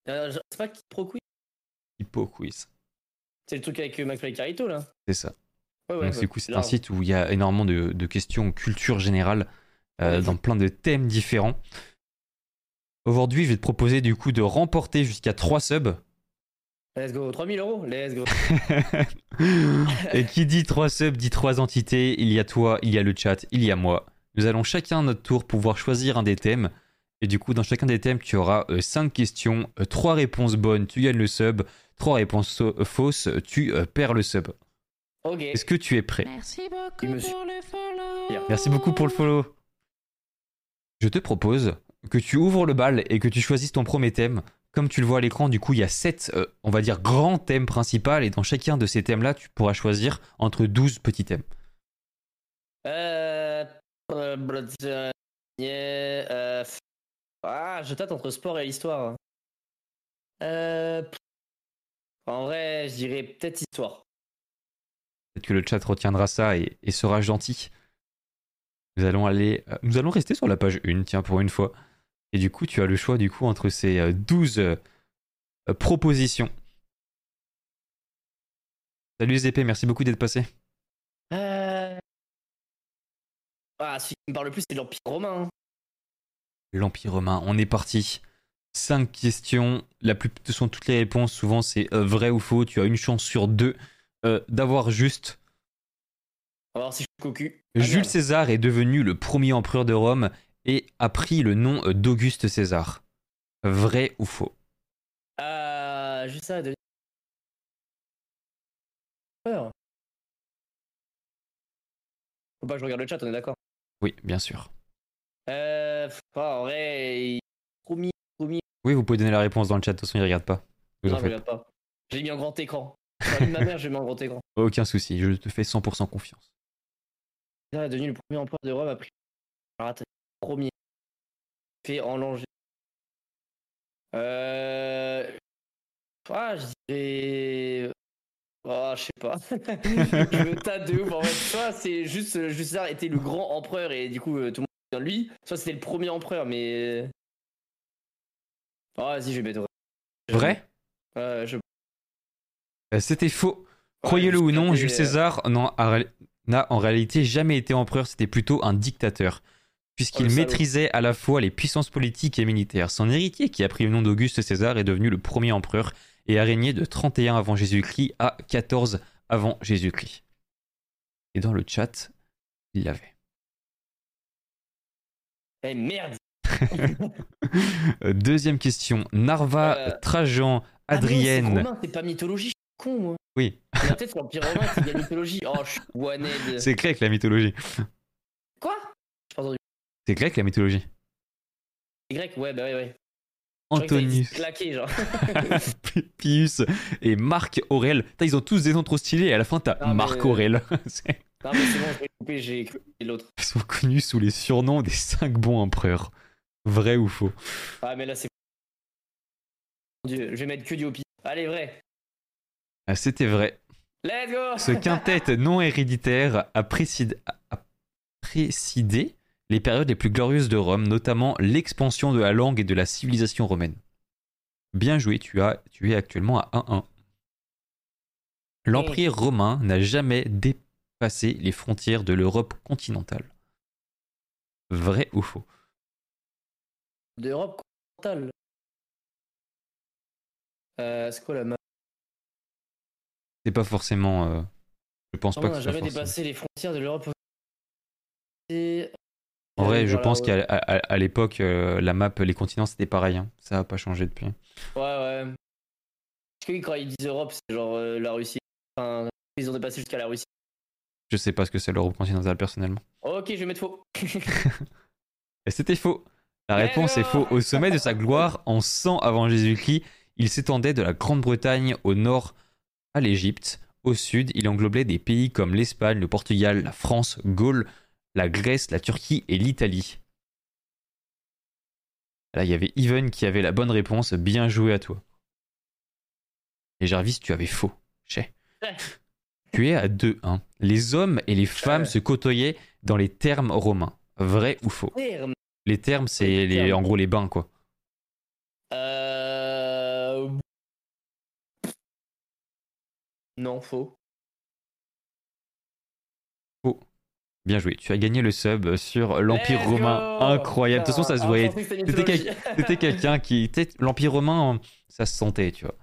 Euh, je- c'est pas qui pro quiz Kipo Quiz C'est le truc avec euh, McFly et Carito là C'est ça. Ouais, ouais, Donc, ouais. du coup, c'est un site où il y a énormément de, de questions culture générale euh, dans plein de thèmes différents. Aujourd'hui, je vais te proposer du coup de remporter jusqu'à 3 subs. Let's go, 3000 euros, let's go. Et qui dit 3 subs dit 3 entités. Il y a toi, il y a le chat, il y a moi. Nous allons chacun à notre tour pouvoir choisir un des thèmes. Et du coup, dans chacun des thèmes, tu auras 5 questions, 3 réponses bonnes, tu gagnes le sub. 3 réponses so- euh, fausses, tu euh, perds le sub. Ok. Est-ce que tu es prêt? Merci beaucoup me pour le follow. Merci beaucoup pour le follow. Je te propose que tu ouvres le bal et que tu choisisses ton premier thème. Comme tu le vois à l'écran, du coup, il y a 7, on va dire, grands thèmes principaux. Et dans chacun de ces thèmes-là, tu pourras choisir entre 12 petits thèmes. Euh. euh, euh, yeah, euh, Ah, je tâte entre sport et histoire. Euh. En vrai, je dirais peut-être histoire. Peut-être que le chat retiendra ça et, et sera gentil. Nous allons aller, euh, nous allons rester sur la page 1, tiens, pour une fois. Et du coup, tu as le choix du coup entre ces euh, 12 euh, euh, propositions. Salut ZP, merci beaucoup d'être passé. Euh... Ah, celui qui me parle le plus, c'est l'Empire romain. L'Empire romain, on est parti. 5 questions, la sont toutes les réponses, souvent c'est euh, vrai ou faux, tu as une chance sur deux euh, d'avoir juste. Voir si je cocu. Ah, Jules merde. César est devenu le premier empereur de Rome et a pris le nom euh, d'Auguste César. Vrai ou faux? Euh. Juste ça, de. Peur. Faut pas que je regarde le chat, on est d'accord. Oui, bien sûr. Euh. en vrai, il- promis, promis. Oui, vous pouvez donner la réponse dans le chat, de toute façon, il regarde pas. Vous en Non, je faites regarde pas. J'ai mis en grand écran. Ma mère, j'ai mis en grand écran. Aucun souci, je te fais 100% confiance. César est devenu le premier empereur de Rome après. Alors attends, premier. Fait en Langer. Euh. Ah, je dirais. Ah, je sais pas. je me tâte de ouf. En fait, soit c'est juste Jules César était le grand empereur et du coup euh, tout le monde de lui. Soit c'était le premier empereur, mais. Ah, vas-y, je vais mettre. Vrai je. Euh, C'était faux. Croyez-le ou non, Jules César ré- n'a en réalité jamais été empereur, c'était plutôt un dictateur, puisqu'il Oh, le salaud. maîtrisait à la fois les puissances politiques et militaires. Son héritier, qui a pris le nom d'Auguste César, est devenu le premier empereur et a régné de 31 avant Jésus-Christ à 14 avant Jésus-Christ. Et dans le chat, il l'avait. Eh merde. Deuxième question. Narva, Euh, Trajan, Ah non, c'est Adrienne. romain, c'est pas mythologie, je suis con moi. Oui, l'Empire romain, c'est de la mythologie. Oh, je suis c'est grec la mythologie. Quoi? C'est grec la mythologie. C'est grec, ouais, bah ouais, ouais. Antonius. Claqué, genre. Pius et Marc Aurel. Ils ont tous des noms trop stylés et à la fin t'as Ah, Marc Aurel. C'est- Non, mais c'est bon, je vais couper, j'ai l'autre. Ils sont connus sous les surnoms des cinq bons empereurs. Vrai ou faux? Ah, mais là, c'est. Dieu, je vais mettre que du OP. Allez, vrai. Ah, C'était vrai. Let's go Ce quintet non héréditaire a précédé, a précédé les périodes les plus glorieuses de Rome, notamment l'expansion de la langue et de la civilisation romaine. Bien joué, tu, as, tu es actuellement à 1-1. L'Empire romain n'a jamais dépassé les frontières de l'Europe continentale. Vrai ou faux? D'Europe continentale. Euh, c'est quoi la map C'est pas forcément. euh, je pense On pas n'a que jamais dépassé les frontières de l'Europe. Et- En vrai, je Voilà, pense qu'à à- à- à l'époque, euh, la map, les continents, c'était pareil. hein. Ça a pas changé depuis. Ouais, ouais. Parce que quand ils disent Europe, c'est genre euh, la Russie. Enfin, ils ont dépassé jusqu'à la Russie. Je sais pas ce que c'est l'Europe continentale personnellement. Ok, je vais mettre faux. Et c'était faux. La réponse est faux. Au sommet de sa gloire, en 100 avant Jésus-Christ, il s'étendait de la Grande-Bretagne au nord à l'Égypte. Au sud, il englobait des pays comme l'Espagne, le Portugal, la France, Gaule, la Grèce, la Turquie et l'Italie. Là, il y avait Even qui avait la bonne réponse. Bien joué à toi. Et Jarvis, tu avais faux. Chez. Ouais. Tu es à 2-1. Les hommes et les femmes se côtoyaient dans les termes romains. Vrai ou faux? Merde. les termes, c'est Les en gros les bains, quoi. Euh... Non, faux. Bien joué. Tu as gagné le sub sur l'Empire Let's romain. go Incroyable. De toute façon, ça se Ah, voyait. c'était quelqu'un qui. sais, L'Empire romain, ça se sentait, tu vois.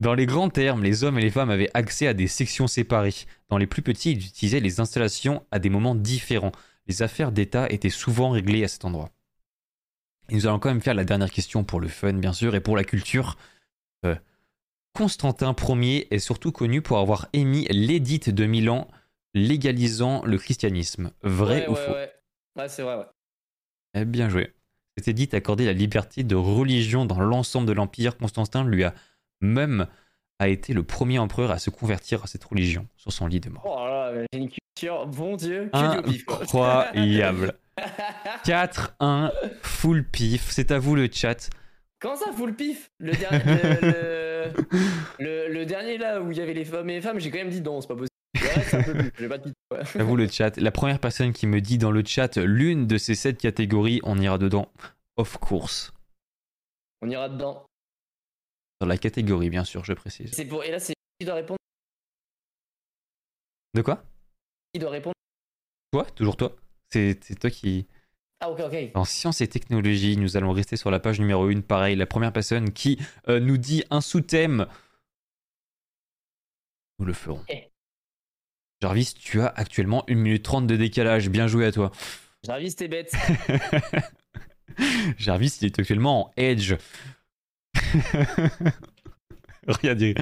Dans les grands termes, les hommes et les femmes avaient accès à des sections séparées. Dans les plus petits, ils utilisaient les installations à des moments différents. Les affaires d'État étaient souvent réglées à cet endroit. Et nous allons quand même faire la dernière question pour le fun, bien sûr, et pour la culture. Euh, Constantin Ier est surtout connu pour avoir émis l'édit de Milan légalisant le christianisme. Vrai ouais, ou ouais, faux? ouais. Ouais, c'est vrai, ouais. eh bien joué. Cet édit accordait la liberté de religion dans l'ensemble de l'Empire. Constantin lui a même a été le premier empereur à se convertir à cette religion sur son lit de mort. Oh là là, j'ai une culture, bon Dieu. Incroyable. 4-1, full pif. C'est à vous le chat. Comment ça, full pif? Le, dernier, le, le, le- le dernier là où il y avait les femmes et les femmes, j'ai quand même dit non, c'est pas possible. Pas de pif. ouais. À vous le chat. La première personne qui me dit dans le chat l'une de ces sept catégories, on ira dedans. Of course. On ira dedans. Dans la catégorie, bien sûr, je précise. C'est pour... Et là, c'est qui doit répondre De quoi? Qui doit répondre Toi? Toujours toi? C'est toi qui. Ah, ok, ok. En sciences et technologies, nous allons rester sur la page numéro 1. Pareil, la première personne qui euh, nous dit un sous-thème, nous le ferons. Jarvis, tu as actuellement 1 minute 30 de décalage. Bien joué à toi. Jarvis, t'es bête. Jarvis, il est actuellement en edge. Regardez.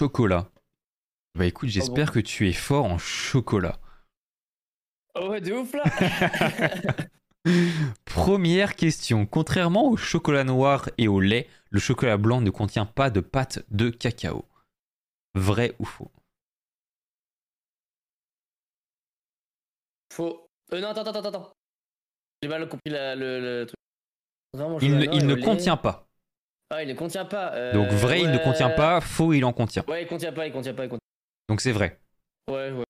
chocolat. Bah écoute, j'espère que tu es fort en chocolat. Oh, ouais, de ouf là Première question. Contrairement au chocolat noir et au lait, le chocolat blanc ne contient pas de pâte de cacao. Vrai ou faux? Faux. Euh, non, attends, attends, attends. J'ai mal compris la- le, le truc. Vraiment, Il, ne- il contient pas. Ah, il ne contient pas. euh, Donc vrai, il ne contient pas. Faux, il en contient. Ouais, il contient pas, il contient pas, il contient Donc c'est vrai. Ouais, ouais.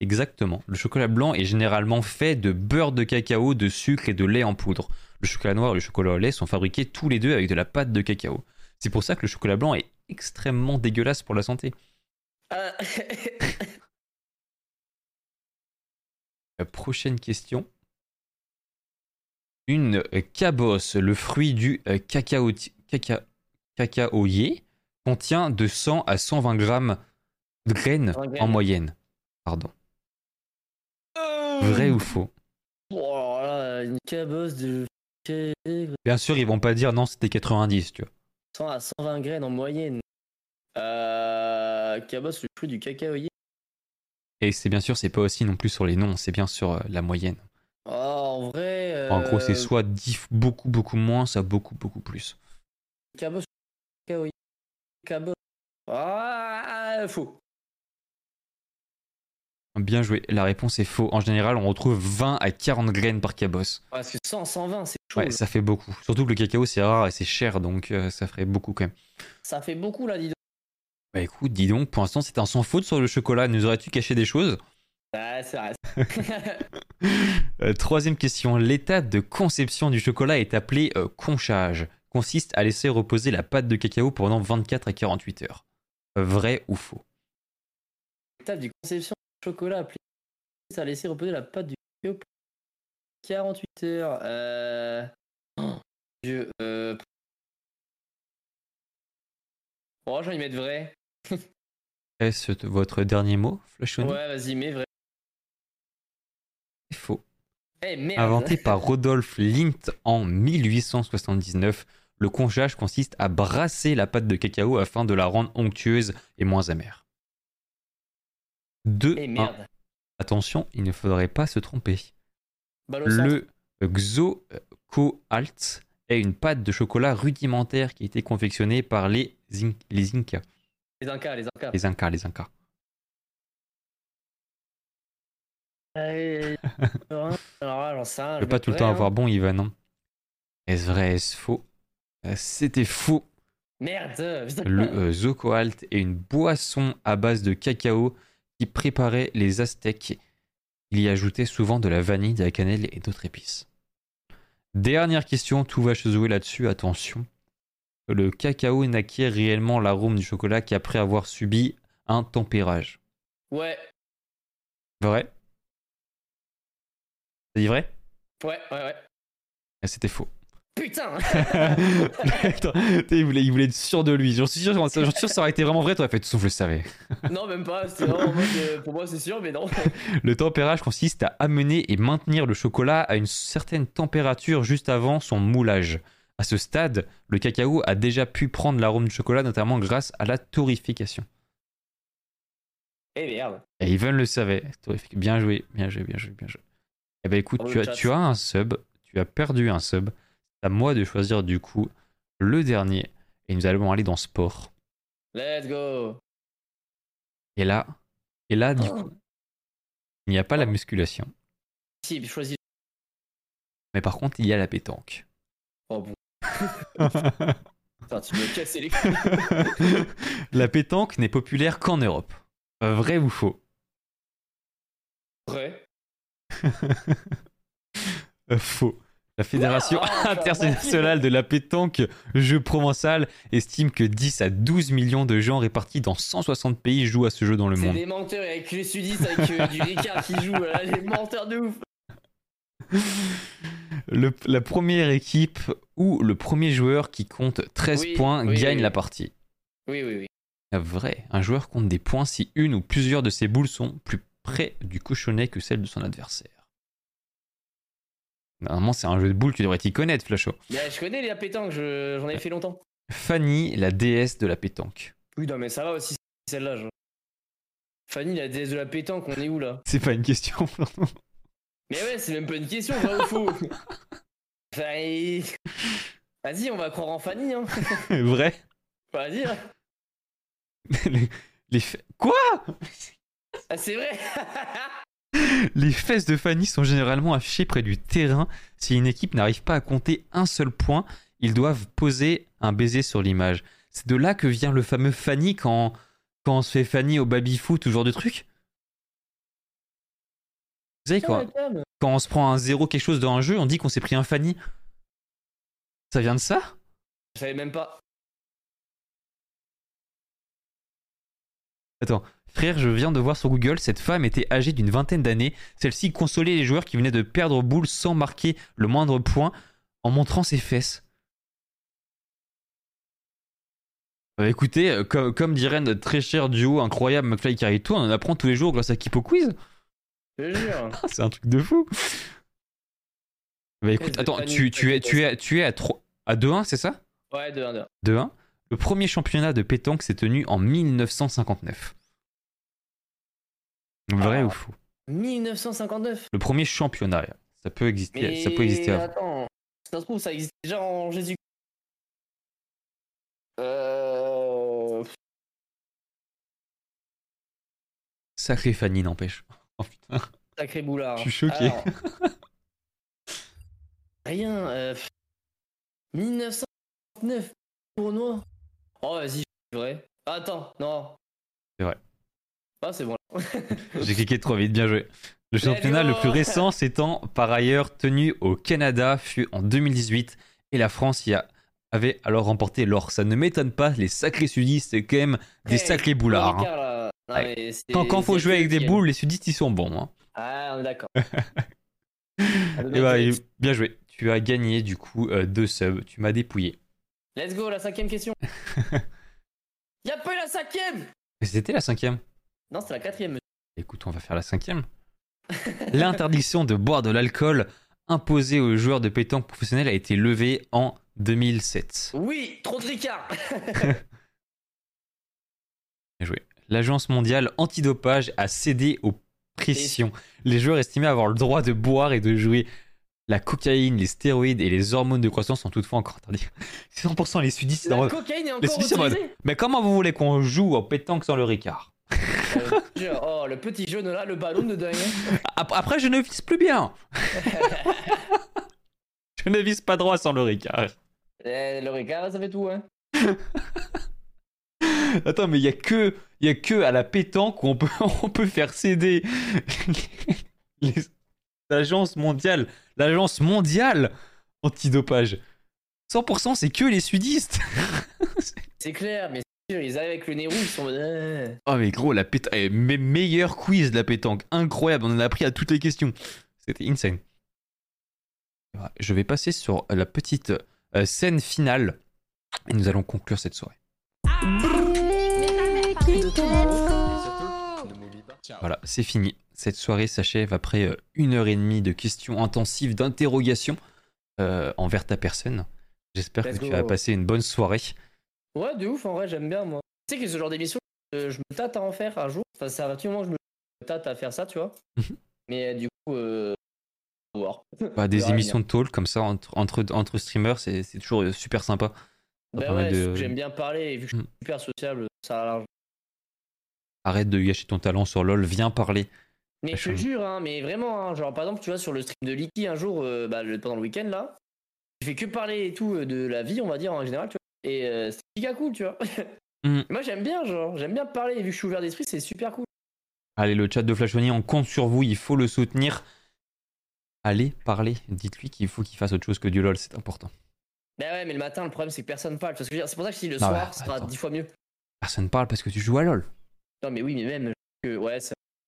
Exactement. Le chocolat blanc est généralement fait de beurre de cacao, de sucre et de lait en poudre. Le chocolat noir et le chocolat au lait sont fabriqués tous les deux avec de la pâte de cacao. C'est pour ça que le chocolat blanc est extrêmement dégueulasse pour la santé. Ah, prochaine question. Une euh, cabosse, le fruit du euh, cacao, caca- cacaoyer, contient de 100 à 120 grammes de graines 100 en moyenne. Pardon. Vrai ou faux? Oh, là, une cabosse de Bien sûr, ils vont pas dire non, c'était 90, tu vois. 100 à 120 graines en moyenne. Euh, cabosse, le fruit du cacaoyer. Et c'est bien sûr, c'est pas aussi non plus sur les noms, c'est bien sur euh, la moyenne. Oh, en vrai. En gros, c'est euh, soit 10 beaucoup, beaucoup moins, soit beaucoup, beaucoup plus. Cacaoyer. Cabosse. Ah, faux. Bien joué. La réponse est faux. En général, on retrouve 20 à 40 graines par cabosse. Parce que 100, 120, c'est chaud. Ouais, ça fait beaucoup. Surtout que le cacao, c'est rare et c'est cher, donc euh, ça ferait beaucoup quand même. Ça fait beaucoup là, dis donc. Bah écoute, dis donc, pour l'instant, c'est un sans faute sur le chocolat. Nous aurais-tu caché des choses? Ah, c'est vrai. Euh, Troisième question. L'état de conception du chocolat est appelé euh, conchage. Consiste à laisser reposer la pâte de cacao pendant 24 à 48 heures. Euh, Vrai ou faux? Étape du conception du chocolat appelé. Ça a laissé reposer la pâte du cacao pour 48 heures. Euh. Oh, Dieu. Euh. Oh, j'ai envie de mettre vrai. Est-ce votre dernier mot, Ouais, Flashoni vas-y, mets vrai. C'est faux. Eh merde. Inventé par Rodolphe Lindt en 1879, le conchage consiste à brasser la pâte de cacao afin de la rendre onctueuse et moins amère. 2. Eh merde. Attention, il ne faudrait pas se tromper. Balle. Le Xocoalt est une pâte de chocolat rudimentaire qui a été confectionnée par les, In- les Incas. Les Incas, les Incas. Les Incas, les Incas. Euh. Je veux pas tout le temps avoir bon, Ivan. non Est-ce vrai, est-ce faux? Euh, C'était faux. Merde. putain. Le euh, Xocoalt est une boisson à base de cacao qui préparait les Aztèques. Il y ajoutait souvent de la vanille, de la cannelle et d'autres épices. Dernière question, tout va se jouer là-dessus, attention. Le cacao n'acquiert réellement l'arôme du chocolat qu'après avoir subi un tempérage. Ouais. Vrai? T'as dit vrai? Ouais, ouais, ouais. Ah, C'était faux. Putain. Attends, il, voulait, il voulait être sûr de lui. J'en suis sûr, sûr que ça aurait été vraiment vrai, t'aurais fait tout je le savais. non, même pas. Vraiment pour moi, c'est sûr, mais non. Le tempérage consiste à amener et maintenir le chocolat à une certaine température juste avant son moulage. À ce stade, le cacao a déjà pu prendre l'arôme du chocolat, notamment grâce à la torréfication. Eh merde. Et Ivan le savait. Bien joué, bien joué, bien joué, bien joué. Eh ben écoute, Dans tu as, tu as un sub, tu as perdu un sub. C'est à moi de choisir du coup le dernier. Et nous allons aller dans sport. Let's go. Et là, et là du Oh. coup, il n'y a pas la musculation. Si, choisis. Mais par contre, il y a la pétanque. Oh bon. Putain, tu me casser les couilles. la pétanque n'est populaire qu'en Europe. Euh, Vrai ou faux? Vrai. Euh, Faux. La Fédération ça internationale de la pétanque jeu provençal estime que 10 à 12 millions de gens répartis dans 160 pays jouent à ce jeu dans le C'est monde. des menteurs avec les sudistes avec euh, du Ricard qui joue. Là, les menteurs de ouf. Le- la première équipe ou le premier joueur qui compte 13 Oui, points oui, gagne oui. la partie. Oui, oui, oui. Vrai, un joueur compte des points si une ou plusieurs de ses boules sont plus près du cochonnet que celles de son adversaire. Normalement, c'est un jeu de boules, tu devrais t'y connaître, Flasho. Mais je connais les pétanques, je- j'en ai fait longtemps. Fanny, la déesse de la pétanque. Oui, non, mais ça va aussi, celle-là. genre. Fanny, la déesse de la pétanque, on est où là? C'est pas une question. Mais ouais, c'est même pas une question, vrai ou faux Enfin, Vas-y, on va croire en Fanny, hein. Vrai Vas-y, hein. les, Les fe- Quoi? Ah, c'est vrai Les fesses de Fanny sont généralement affichées près du terrain. Si une équipe n'arrive pas à compter un seul point, ils doivent poser un baiser sur l'image. C'est de là que vient le fameux Fanny quand, quand on se fait Fanny au baby-foot, tout ce genre de truc? Savez, quand, on se prend un zéro quelque chose dans un jeu, on dit qu'on s'est pris un Fanny. Ça vient de ça? Je savais même pas. Attends, frère, je viens de voir sur Google, cette femme était âgée d'une vingtaine d'années. Celle-ci consolait les joueurs qui venaient de perdre boule sans marquer le moindre point en montrant ses fesses. Euh, écoutez, euh, co- comme dirait notre très cher duo incroyable McFly Carito, on en apprend tous les jours grâce à Kipo Quiz. Je te jure. Ah, c'est un truc de fou. Bah écoute, attends, tu, tu es, fesses de tu es, tu es à, 3, à 2-1, c'est ça? Ouais, 2 1 2. 2-1. Le premier championnat de pétanque s'est tenu en 1959. Vrai Ah. ou faux? 1959. Le premier championnat, ça peut exister, Mais ça peut exister avant. attends, ça se trouve, ça existe déjà en Jésus. Euh... Sacré Fanny, n'empêche. Oh putain. Sacré boulard. Je suis choqué. Alors, Rien. Euh... 1959. Tournoi. Oh, vas-y, c'est vrai. Attends, non. C'est vrai. Ah, c'est bon. J'ai cliqué trop vite, bien joué. Le championnat le plus récent s'étant par ailleurs tenu au Canada fut en 2018 et la France y a, avait alors remporté l'or. Ça ne m'étonne pas, les sacrés sudistes, c'est quand même des Hey, sacrés boulards. hein. Non, Ouais. mais Quand, quand faut jouer avec des boules, les sudistes ils sont bons. hein. Ah, on est d'accord. Et bah, et bien joué. Tu as gagné du coup euh, deux subs. Tu m'as dépouillé. Let's go, la cinquième question. Y'a pas eu la cinquième C'était la cinquième. Non, c'était la quatrième. Écoute, on va faire la cinquième. L'interdiction de boire de l'alcool imposée aux joueurs de pétanque professionnels a été levée en 2007. Oui, trop de Ricard. Bien joué. L'agence mondiale antidopage a cédé aux pressions. Les joueurs estimés avoir le droit de boire et de jouer. La cocaïne, les stéroïdes et les hormones de croissance sont toutefois encore interdits. C'est 100% les sudistes. La cocaïne est Les encore en mode, autorisée Mais comment vous voulez qu'on joue au pétanque sans le ricard? Euh, Oh, le petit jeune là, le ballon de dingue. Ap- Après, je ne vise plus bien. je ne vise pas droit sans le ricard. Eh, le Ricard, ça fait tout, hein. Attends, mais il y a que, il y a que à la pétanque où on peut, on peut faire céder l'agence mondiale, l'agence mondiale antidopage. 100% c'est que les sudistes. C'est clair, mais c'est sûr, ils arrivent avec le nez rouge, ils sont eh. Oh mais gros, la pétanque, eh, mes meilleurs quiz de la pétanque, incroyable, on en a appris à toutes les questions. C'était insane. Je vais passer sur la petite euh, scène finale et nous allons conclure cette soirée. Voilà, c'est fini. Cette soirée s'achève après euh, une heure et demie de questions intensives, d'interrogations euh, envers ta personne. J'espère que tu as passé une bonne soirée. Ouais, de ouf, en vrai, j'aime bien, moi. Tu sais que ce genre d'émission, euh, je me tâte à en faire un jour. Enfin, c'est à partir du moment où je me tâte à faire ça, tu vois. Mhm. Mais euh, du coup, euh... Bah, des émissions de talk comme ça entre, entre, entre streamers, c'est c'est toujours super sympa. Bah ouais, de- j'aime bien parler, et vu que je suis Mm. super sociable, ça a large. Arrête de gâcher ton talent sur LoL, viens parler. Mais je te jure, hein, mais vraiment, hein, genre par exemple, tu vois, sur le stream de Licky un jour, euh, bah, le- pendant le week-end là, je fais que parler et tout euh, de la vie, on va dire en général, tu vois. Et euh, c'est giga cool, tu vois. Mhm. Moi j'aime bien, genre, j'aime bien parler, et vu que je suis ouvert d'esprit, c'est super cool. Allez, le chat de Flashoni, on compte sur vous, il faut le soutenir. Allez, parlez, dites-lui qu'il faut qu'il fasse autre chose que du LoL, c'est important. Bah ouais, mais le matin, le problème c'est que personne parle. C'est pour ça que je dis le Non, soir, bah, ce sera dix fois mieux. Personne parle parce que tu joues à LoL. Non, mais oui, mais même que, ouais.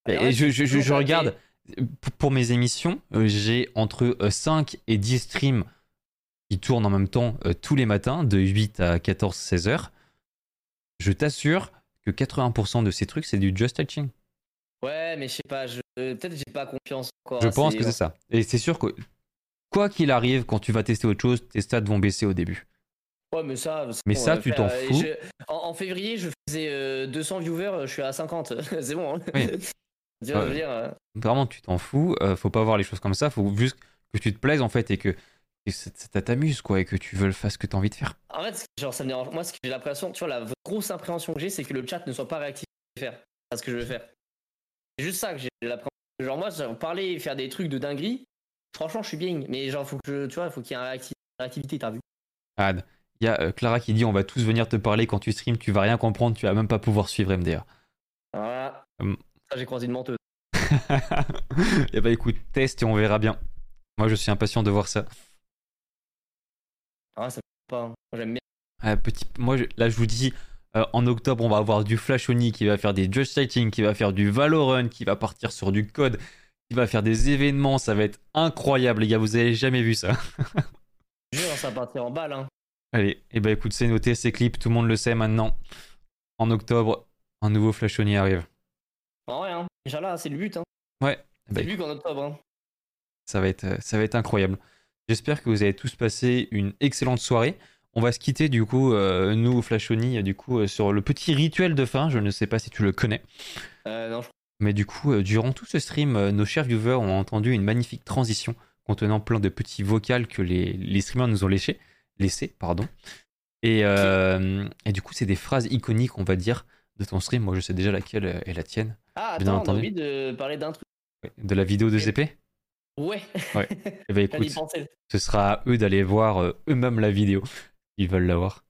Et, Ouais, je, regarde, euh, pour mes émissions, euh, j'ai entre euh, 5 et 10 streams qui tournent en même temps euh, tous les matins, de 8 à 14, 16 heures. Je t'assure que 80% de ces trucs, c'est du just touching. Ouais, mais je sais pas, euh, peut-être j'ai pas confiance encore. Je assez, pense que genre. c'est ça. Et c'est sûr que, quoi qu'il arrive, quand tu vas tester autre chose, tes stats vont baisser au début. Ouais, mais ça. Mais ça, euh, tu t'en euh, fous. je- En, en février, je faisais euh, 200 viewers, je suis à 50. c'est bon. Hein Oui. Tu dire. euh, t'en fous. euh, faut pas voir les choses comme ça. Faut juste que tu te plaises, en fait, et que, et ça, t'amuse, quoi, et que tu veux le faire ce que tu as envie de faire. En fait, genre, ça me dérange. Moi, ce que j'ai l'impression, tu vois, la grosse appréhension que j'ai, c'est que le chat ne soit pas réactif. faire. C'est ce que je veux faire. C'est juste ça que j'ai l'impression. Genre, moi, genre, parler, faire des trucs de dinguerie, franchement, je suis bien. Mais genre, faut que je, tu vois, faut qu'il y ait une réacti- réactivité, t'as vu Ad, il y a euh, Clara qui dit on va tous venir te parler quand tu streams, tu vas rien comprendre, tu vas même pas pouvoir suivre MDR. Voilà. Hum. Ça, j'ai croisé une menteuse. et bah écoute, teste et on verra bien. Moi je suis impatient de voir ça. Ah, ça me pas. hein. Moi, j'aime bien. Ah, petit, moi je- là je vous dis, euh, en octobre on va avoir du Flash Oni qui va faire des Just Sighting, qui va faire du Valorant, qui va partir sur du code, qui va faire des événements, ça va être incroyable les gars, vous avez jamais vu ça. Je jure, ça va partir en balle. Hein. Allez, et bah écoute, c'est noté, c'est clip, tout le monde le sait maintenant. En octobre, un nouveau Flash Oni arrive. En vrai, hein. Inch'Allah, c'est le but. Hein. Ouais, C'est bah, le but qu'en octobre. Hein. Ça va être, ça va être incroyable. J'espère que vous avez tous passé une excellente soirée. On va se quitter du coup, euh, nous, Flashoni, euh, du coup, euh, sur le petit rituel de fin. Je ne sais pas si tu le connais. Euh, non, je Mais du coup, durant tout ce stream, nos chers viewers ont entendu une magnifique transition contenant plein de petits vocals que les, les streamers nous ont laissés. Laissés pardon. Et, euh, et du coup, c'est des phrases iconiques, on va dire, de ton stream. Moi, je sais déjà laquelle euh, est la tienne. Ah, Bien attends, entendu. envie de parler d'un truc. De la vidéo de ZP Ouais. Ouais. Eh ben écoute, ce sera à eux d'aller voir euh, eux-mêmes la vidéo. Ils veulent la voir.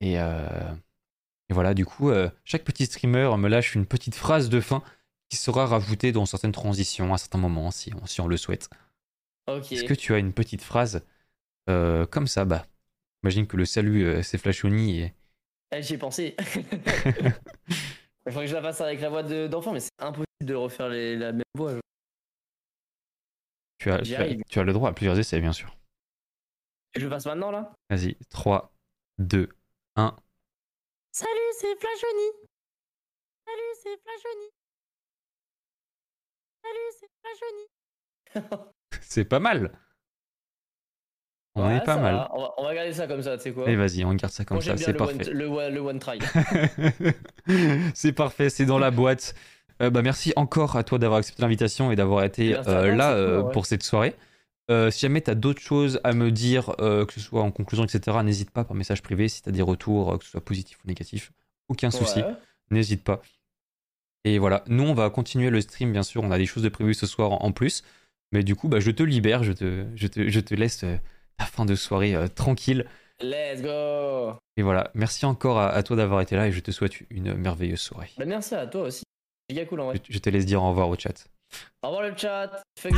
Et, euh, et voilà, du coup, euh, chaque petit streamer me lâche une petite phrase de fin qui sera rajoutée dans certaines transitions à certains moments, si on, si on le souhaite. Est-ce que tu as une petite phrase euh, comme ça Bah, imagine que le salut, euh, c'est Flashoni et. Eh, J'y ai pensé. Il faudrait que je la fasse avec la voix de- d'enfant, mais c'est impossible de refaire les- la même voix. Tu as, tu, as, arrive. tu as le droit à plusieurs essais, bien sûr. Je le fasse maintenant là? Vas-y, 3, 2, 1. Salut, c'est Flashoni. Salut, c'est Flashoni. Salut, c'est Flashoni. C'est pas mal On Ouais, est pas mal. va. On va, on va garder ça comme ça, tu sais quoi. Et vas-y, on garde ça comme Moi, ça, c'est parfait. one, le, one- le one try. c'est parfait, c'est dans la boîte. Euh, bah, merci encore à toi d'avoir accepté l'invitation et d'avoir été à euh, là cool, euh, ouais. pour cette soirée. Si jamais tu as d'autres choses à me dire, que ce soit en conclusion, etc., n'hésite pas par message privé si tu as des retours, que ce soit positif ou négatif. Aucun souci, Ouais. n'hésite pas. Et voilà, nous on va continuer le stream, bien sûr, on a des choses de prévues ce soir en en plus. Mais du coup, bah, je te libère, je te, je te, je te laisse ta fin de soirée euh, tranquille. Let's go. Et voilà, merci encore à, à toi d'avoir été là et je te souhaite une merveilleuse soirée. Bah, merci à toi aussi. Giga cool en vrai. Je, je te laisse dire au revoir au chat. Au revoir le chat. Fuck